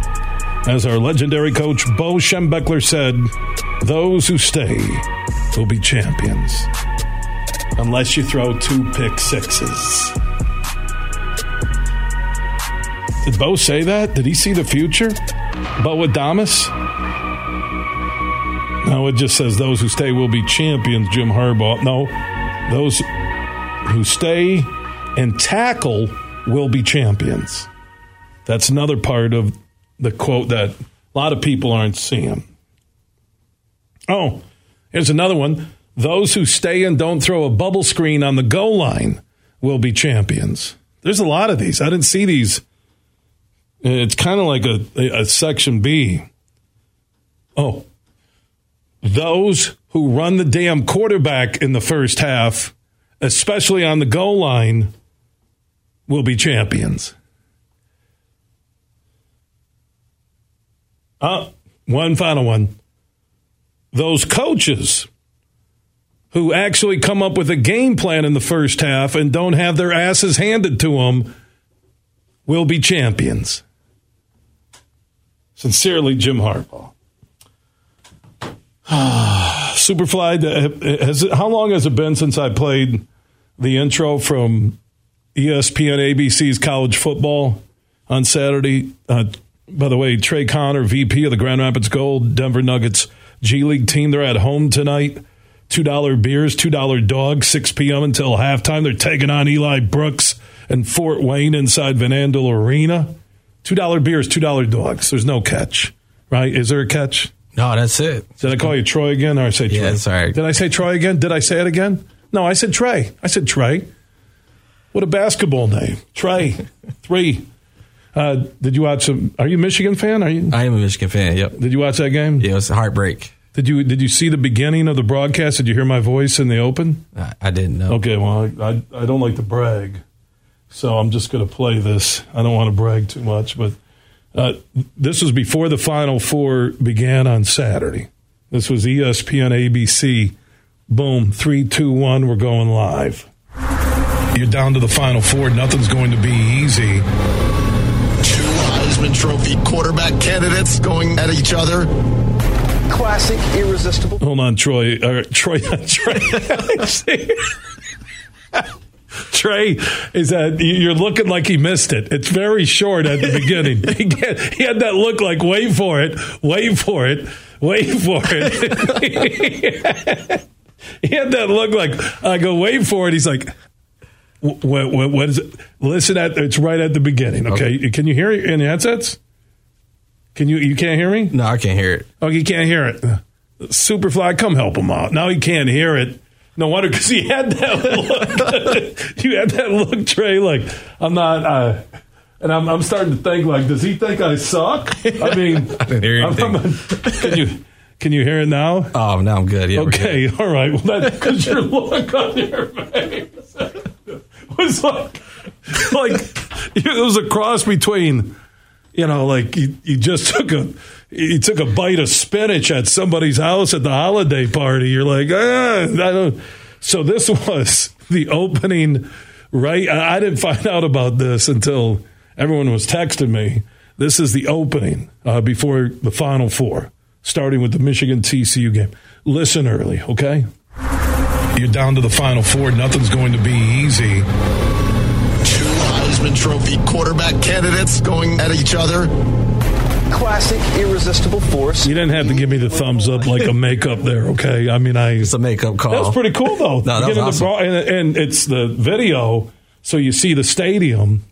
As our legendary coach Bo Schembechler said, those who stay will be champions. Unless you throw two pick sixes. Did Bo say that? Did he see the future? Bo Adamas? No, it just says those who stay will be champions, Jim Harbaugh. No, those who stay and tackle will be champions. That's another part of the quote that a lot of people aren't seeing. Oh, here's another one. Those who stay and don't throw a bubble screen on the goal line will be champions. There's a lot of these. I didn't see these. It's kind of like a, a, a section B. Oh, those who run the damn quarterback in the first half, especially on the goal line, will be champions. Uh, one final one. Those coaches who actually come up with a game plan in the first half and don't have their asses handed to them will be champions. Sincerely, Jim Harbaugh. Superfly, has it, how long has it been since I played the intro from ESPN ABC's college football on Saturday? Uh, by the way, Trey Conner, VP of the Grand Rapids Gold, Denver Nuggets G League team, they're at home tonight. $2 beers, $2 dogs, 6 p.m. until halftime. They're taking on Eli Brooks and Fort Wayne inside Van Andel Arena. $2 beers, $2 dogs. There's no catch, right? Is there a catch? No, that's it. Did I call you Troy again or I say Troy? Yeah, that's all right. Did I say Troy again? Did I say it again? No, I said Trey. I said Trey. What a basketball name. Trey. Three. Uh, did you watch some? Are you a Michigan fan? Are you? I am a Michigan fan. Yep. Did you watch that game? Yeah, it was a heartbreak. Did you Did you see the beginning of the broadcast? Did you hear my voice in the open? I, I didn't know. Okay, well, I, I, I don't like to brag, so I'm just going to play this. I don't want to brag too much, but uh, this was before the Final Four began on Saturday. This was ESPN ABC. Boom, three, two, one. We're going live. You're down to the Final Four. Nothing's going to be easy. Two Heisman Trophy quarterback candidates going at each other. Classic, irresistible. Hold on, Troy. Uh, Troy. Trey. Trey is that you're looking like he missed it. It's very short at the beginning. he, had that look like wait for it, wait for it, wait for it. he had that look like I go wait for it. He's like, what, what, what is it? Listen at it's right at the beginning. Okay, okay. can you hear it in the headsets? Can you you can't hear me? No, I can't hear it. Oh, you can't hear it. Superfly, come help him out. Now he can't hear it. No wonder because he had that look. you had that look, Trey. Like I'm not, uh, and I'm, I'm starting to think like, does he think I suck? I mean, I didn't hear anything. I'm- can you can you hear it now? Oh, now I'm good. Yeah, okay, good. all right. Well, that's because your look on your face was like, like it was a cross between, you know, like you, you just took a you took a bite of spinach at somebody's house at the holiday party. You're like, ah. So this was the opening, right? I I didn't find out about this until everyone was texting me. This is the opening uh, before the Final Four, starting with the Michigan TCU game. Listen early, okay? You're down to the Final Four. Nothing's going to be easy. Two Heisman Trophy quarterback candidates going at each other. Classic, irresistible force. You didn't have to give me the thumbs up like a makeup there, okay? I mean, I. It's a makeup call. That was pretty cool, though. No, that was get the awesome. bar- and, and it's the video, so you see the stadium,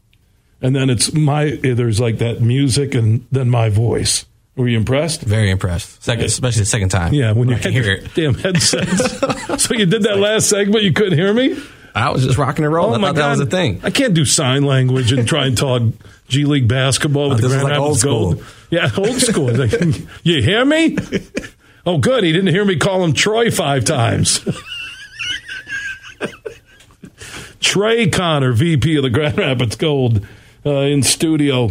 and then it's my. There's like that music, and then my voice. Were you impressed? Very impressed. Second, especially the second time. Yeah, when you I can had hear the it. damn headsets. so you did that last segment, you couldn't hear me. I was just rocking and rolling. Oh I thought that was a thing. I can't do sign language and try and talk G League basketball oh, with Oh, the Grand like old Rapids school. Yeah, old school. Like, you hear me? Oh, good. He didn't hear me call him Troy five times. Trey Conner, VP of the Grand Rapids Gold, uh, in studio.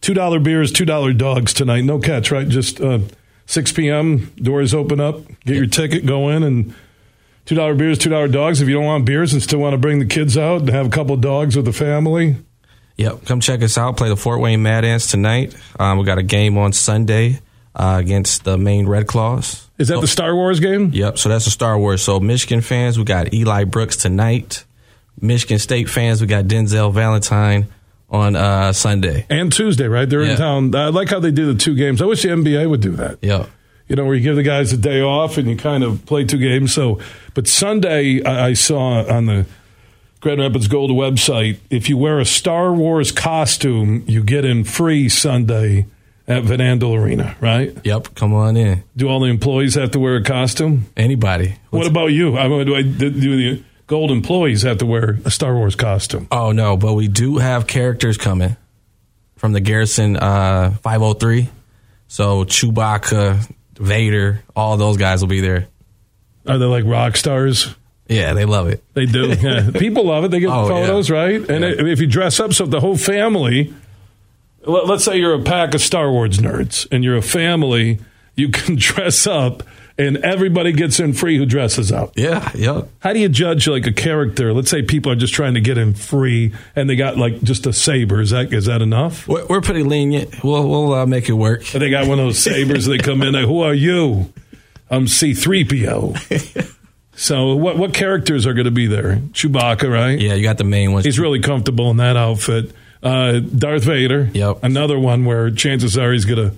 Two dollar beers, two dollar dogs tonight. No catch, right? Just uh, six p.m. Doors open up. Get your ticket, go in, and two dollar beers, two dollar dogs. If you don't want beers and still want to bring the kids out and have a couple dogs with the family, Yep. Come check us out. Play the Fort Wayne Mad Ants tonight. Um, we got a game on Sunday uh, against the Maine Red Claws. is that the Star Wars game? Yep. So that's a Star Wars. So Michigan fans, we got Eli Brooks tonight. Michigan State fans, we got Denzel Valentine on uh, Sunday. And Tuesday, right? They're in town. I like how they do the two games. I wish the NBA would do that. Yep. You know, where you give the guys a day off and you kind of play two games. So, but Sunday, I, I saw on the Grand Rapids Gold website, if you wear a Star Wars costume, you get in free Sunday at Van Andel Arena, right? Yep. Come on in. Do all the employees have to wear a costume? Anybody. What about you? I mean, do, I, do the gold employees have to wear a Star Wars costume? Oh no, but we do have characters coming from the Garrison uh, 503. So Chewbacca, Vader, all those guys will be there. Are they like rock stars? Yeah, they love it. They do. Yeah. People love it. They get Oh, photos, yeah. right? And if you dress up, so the whole family, let- let's say you're a pack of Star Wars nerds and you're a family, you can dress up and everybody gets in free who dresses up. Yeah, yep. How do you judge like a character? Let's say people are just trying to get in free and they got like just a saber. Is that is that enough? We're, we're pretty lenient. We'll we'll uh, make it work. And they got one of those sabers. they come in. Like, Who are you? I'm C3PO. so what what characters are going to be there? Chewbacca, right? Yeah, you got the main ones. He's really comfortable in that outfit. Uh, Darth Vader. Yep. Another one where chances are he's going to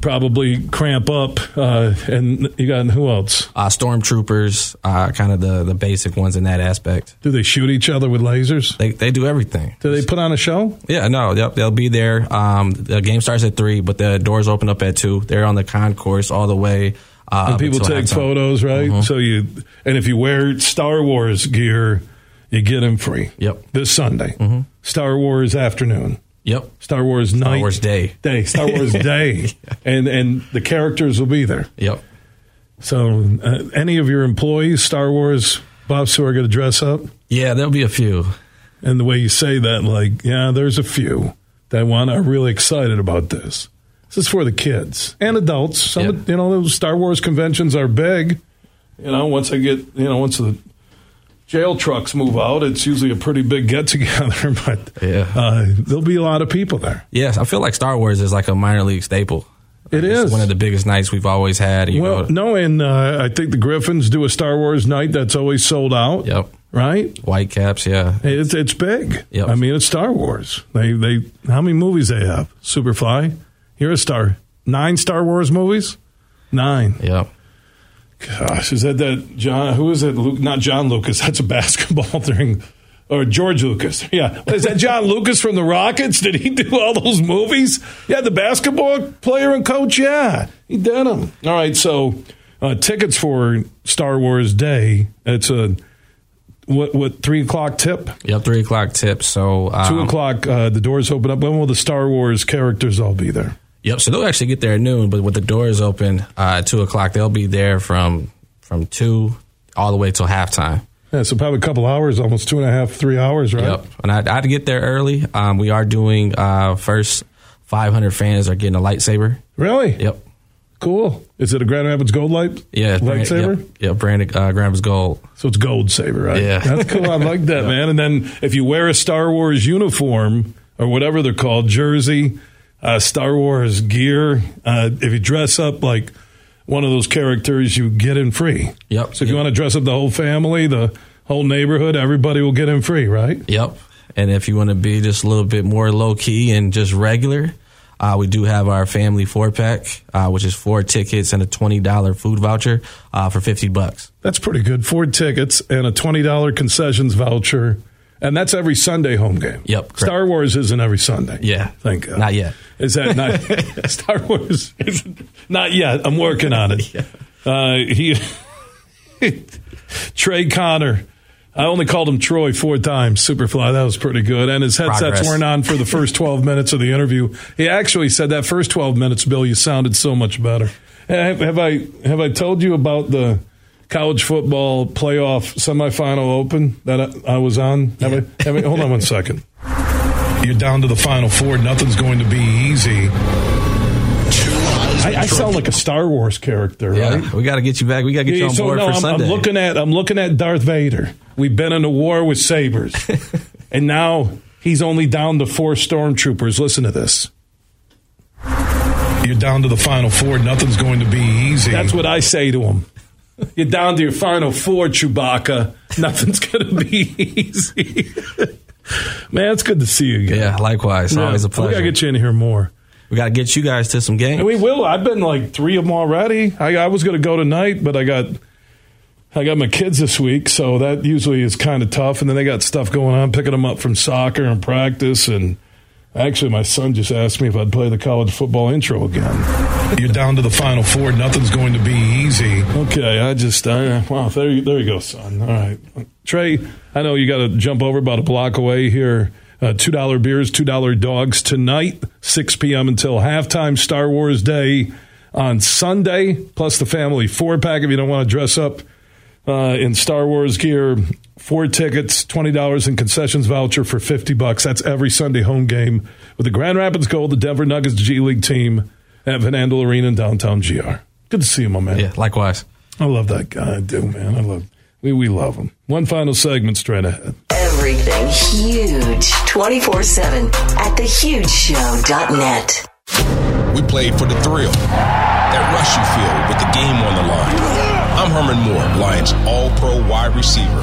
probably cramp up. Uh, and you got who else? uh, stormtroopers, uh, kind of the the basic ones in that aspect. Do they shoot each other with lasers? They they do everything. Do they put on a show? Yeah, no, yep, they'll be there. Um, the game starts at three, but the doors open up at two. They're on the concourse all the way. Uh, and people take photos, right? Mhm. So you, and if you wear Star Wars gear, you get them free. Yep. This Sunday, Mhm. Star Wars afternoon, Yep. Star Wars night, Star Wars day. day, Star Wars day, and and the characters will be there. Yep. So, uh, any of your employees, Star Wars buffs, who are going to dress up, Yeah, there'll be a few. and the way you say that, like, yeah, there's a few that want are really excited about this. This is for the kids and adults. Some, Yeah. you know, those Star Wars conventions are big. You know, once I get, you know, once the jail trucks move out, it's usually a pretty big get together. But Yeah. uh, there'll be a lot of people there. Yes, I feel like Star Wars is like a minor league staple. It It's is one of the biggest nights we've always had. You Well, know, no, and uh, I think the Griffins do a Star Wars night that's always sold out. Yep. Right. Whitecaps, yeah. It's it's big. Yep. I mean, it's Star Wars. They they how many movies they have? Superfly. You're a star. Nine Star Wars movies. Nine. Yep. Gosh, is that that John? Who is it? Luke, not John Lucas. That's a basketball thing. Or George Lucas. Yeah. Is that John Lucas from the Rockets? Did he do all those movies? Yeah, the basketball player and coach. Yeah, he did them. All right. So, uh, tickets for Star Wars Day. It's a what? What? Three o'clock tip. Yep, three o'clock tip. So um, Two o'clock. Uh, the doors open up. When will the Star Wars characters all be there? Yep. So they'll actually get there at noon, but with the doors open uh, at two o'clock, they'll be there from from two all the way till halftime. Yeah, so probably a couple hours, almost two and a half, three hours, right? Yep. And I, to get there early. Um, we are doing uh, first 500 fans are getting a lightsaber. Really? Yep. Cool. Is it a Grand Rapids Gold Light? Yeah. Lightsaber? Yep. yep branded uh, Graham's Gold. So it's Gold Saber, right? Yeah. That's cool. I like that, man. And then if you wear a Star Wars uniform or whatever they're called, jersey, uh, Star Wars gear, uh, if you dress up like one of those characters, you get in free. Yep. So if you want to dress up the whole family, the whole neighborhood, everybody will get in free, right? Yep. And if you want to be just a little bit more low key and just regular, Uh, we do have our family four pack, uh, which is four tickets and a twenty dollar food voucher uh, for fifty bucks. That's pretty good. Four tickets and a twenty dollar concessions voucher, and that's every Sunday home game. Yep. correct. Star Wars isn't every Sunday. Yeah. Thank God. Not yet. Is that not Star Wars? Isn't, yet. I'm working on it. Uh, he Trey Conner. I only called him Troy four times. Superfly. That was pretty good. And his headsets Progress. weren't on for the first 12 minutes of the interview. He actually said that first 12 minutes, Bill, you sounded so much better. Have, have I have I told you about the college football playoff semifinal open that I, I was on? Have I, have I, hold on one second. You're down to the final four. Nothing's going to be easy. I, I sound like a Star Wars character, Yeah, right? we got to get you back. We got to get you on so board no, for I'm, Sunday. I'm looking at I'm looking at Darth Vader. We've been in a war with sabers, and now he's only down to four stormtroopers. Listen to this. You're down to the final four. Nothing's going to be easy. That's what I say to him. You're down to your final four, Chewbacca. Nothing's going to be easy. Man, it's good to see you again. yeah, likewise. Yeah. Always a pleasure. We got to get you in here more. we got to get you guys to some games. And we will. I've been like three of them already. I, I was going to go tonight, but I got I got my kids this week, so that usually is kind of tough. And then they got stuff going on, picking them up from soccer and practice. And actually, my son just asked me if I'd play the college football intro again. You're down to the final four. Nothing's going to be easy. Okay, I just uh, wow. There, you, there you go, son. All right, Trey. I know you got to jump over about a block away here. Uh, two dollar beers, two dollar dogs tonight, six p.m. until halftime. Star Wars Day on Sunday, plus the family four pack if you don't want to dress up uh, in Star Wars gear. Four tickets, twenty dollars in concessions voucher for fifty bucks. That's every Sunday home game with the Grand Rapids Gold, the Denver Nuggets G League team at Van Andel Arena in downtown GR. Good to see you, my man. Yeah, likewise. I love that guy. I do, man. I love. We we love him. One final segment straight ahead. Everything huge 24 7 at thehugeshow.net. We played for the thrill, that rush you feel with the game on the line. I'm Herman Moore, Lions All Pro wide receiver.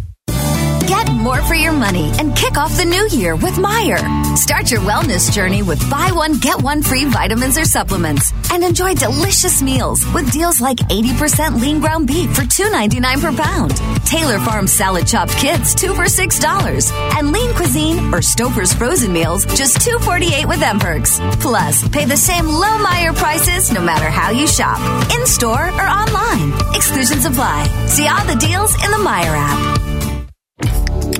Get more for your money and kick off the new year with Meijer. Start your wellness journey with buy one, get one free vitamins or supplements. And enjoy delicious meals with deals like 80% lean ground beef for $2.99 per pound. Taylor Farm salad chopped kits, two for $6. And lean cuisine or Stouffer's frozen meals, just $2.48 with M Perks. Plus, pay the same low Meijer prices no matter how you shop, in store or online. Exclusions apply. See all the deals in the Meijer app.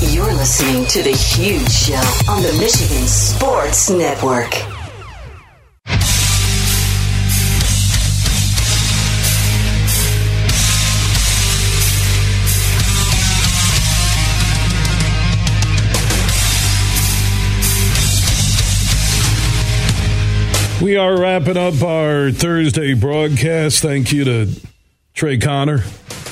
You're listening to The Huge Show on the Michigan Sports Network. We are wrapping up our Thursday broadcast. Thank you to Trey Conner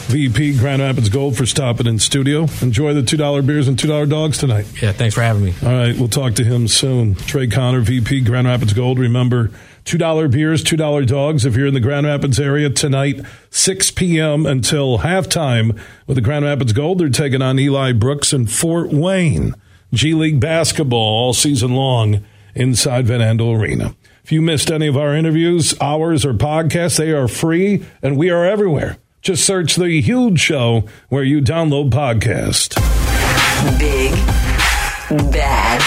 VP Grand Rapids Gold, for stopping in studio. Enjoy the $2 beers and $2 dogs tonight. Yeah, thanks for having me. All right, we'll talk to him soon. Trey Conner, VP Grand Rapids Gold. Remember, $2 beers, $2 dogs if you're in the Grand Rapids area tonight, 6 p.m. until halftime with the Grand Rapids Gold. They're taking on Eli Brooks and Fort Wayne. G League basketball all season long inside Van Andel Arena. If you missed any of our interviews, hours, or podcasts, they are free and we are everywhere. Just search The Huge Show where you download podcast. Big, bad,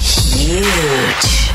huge.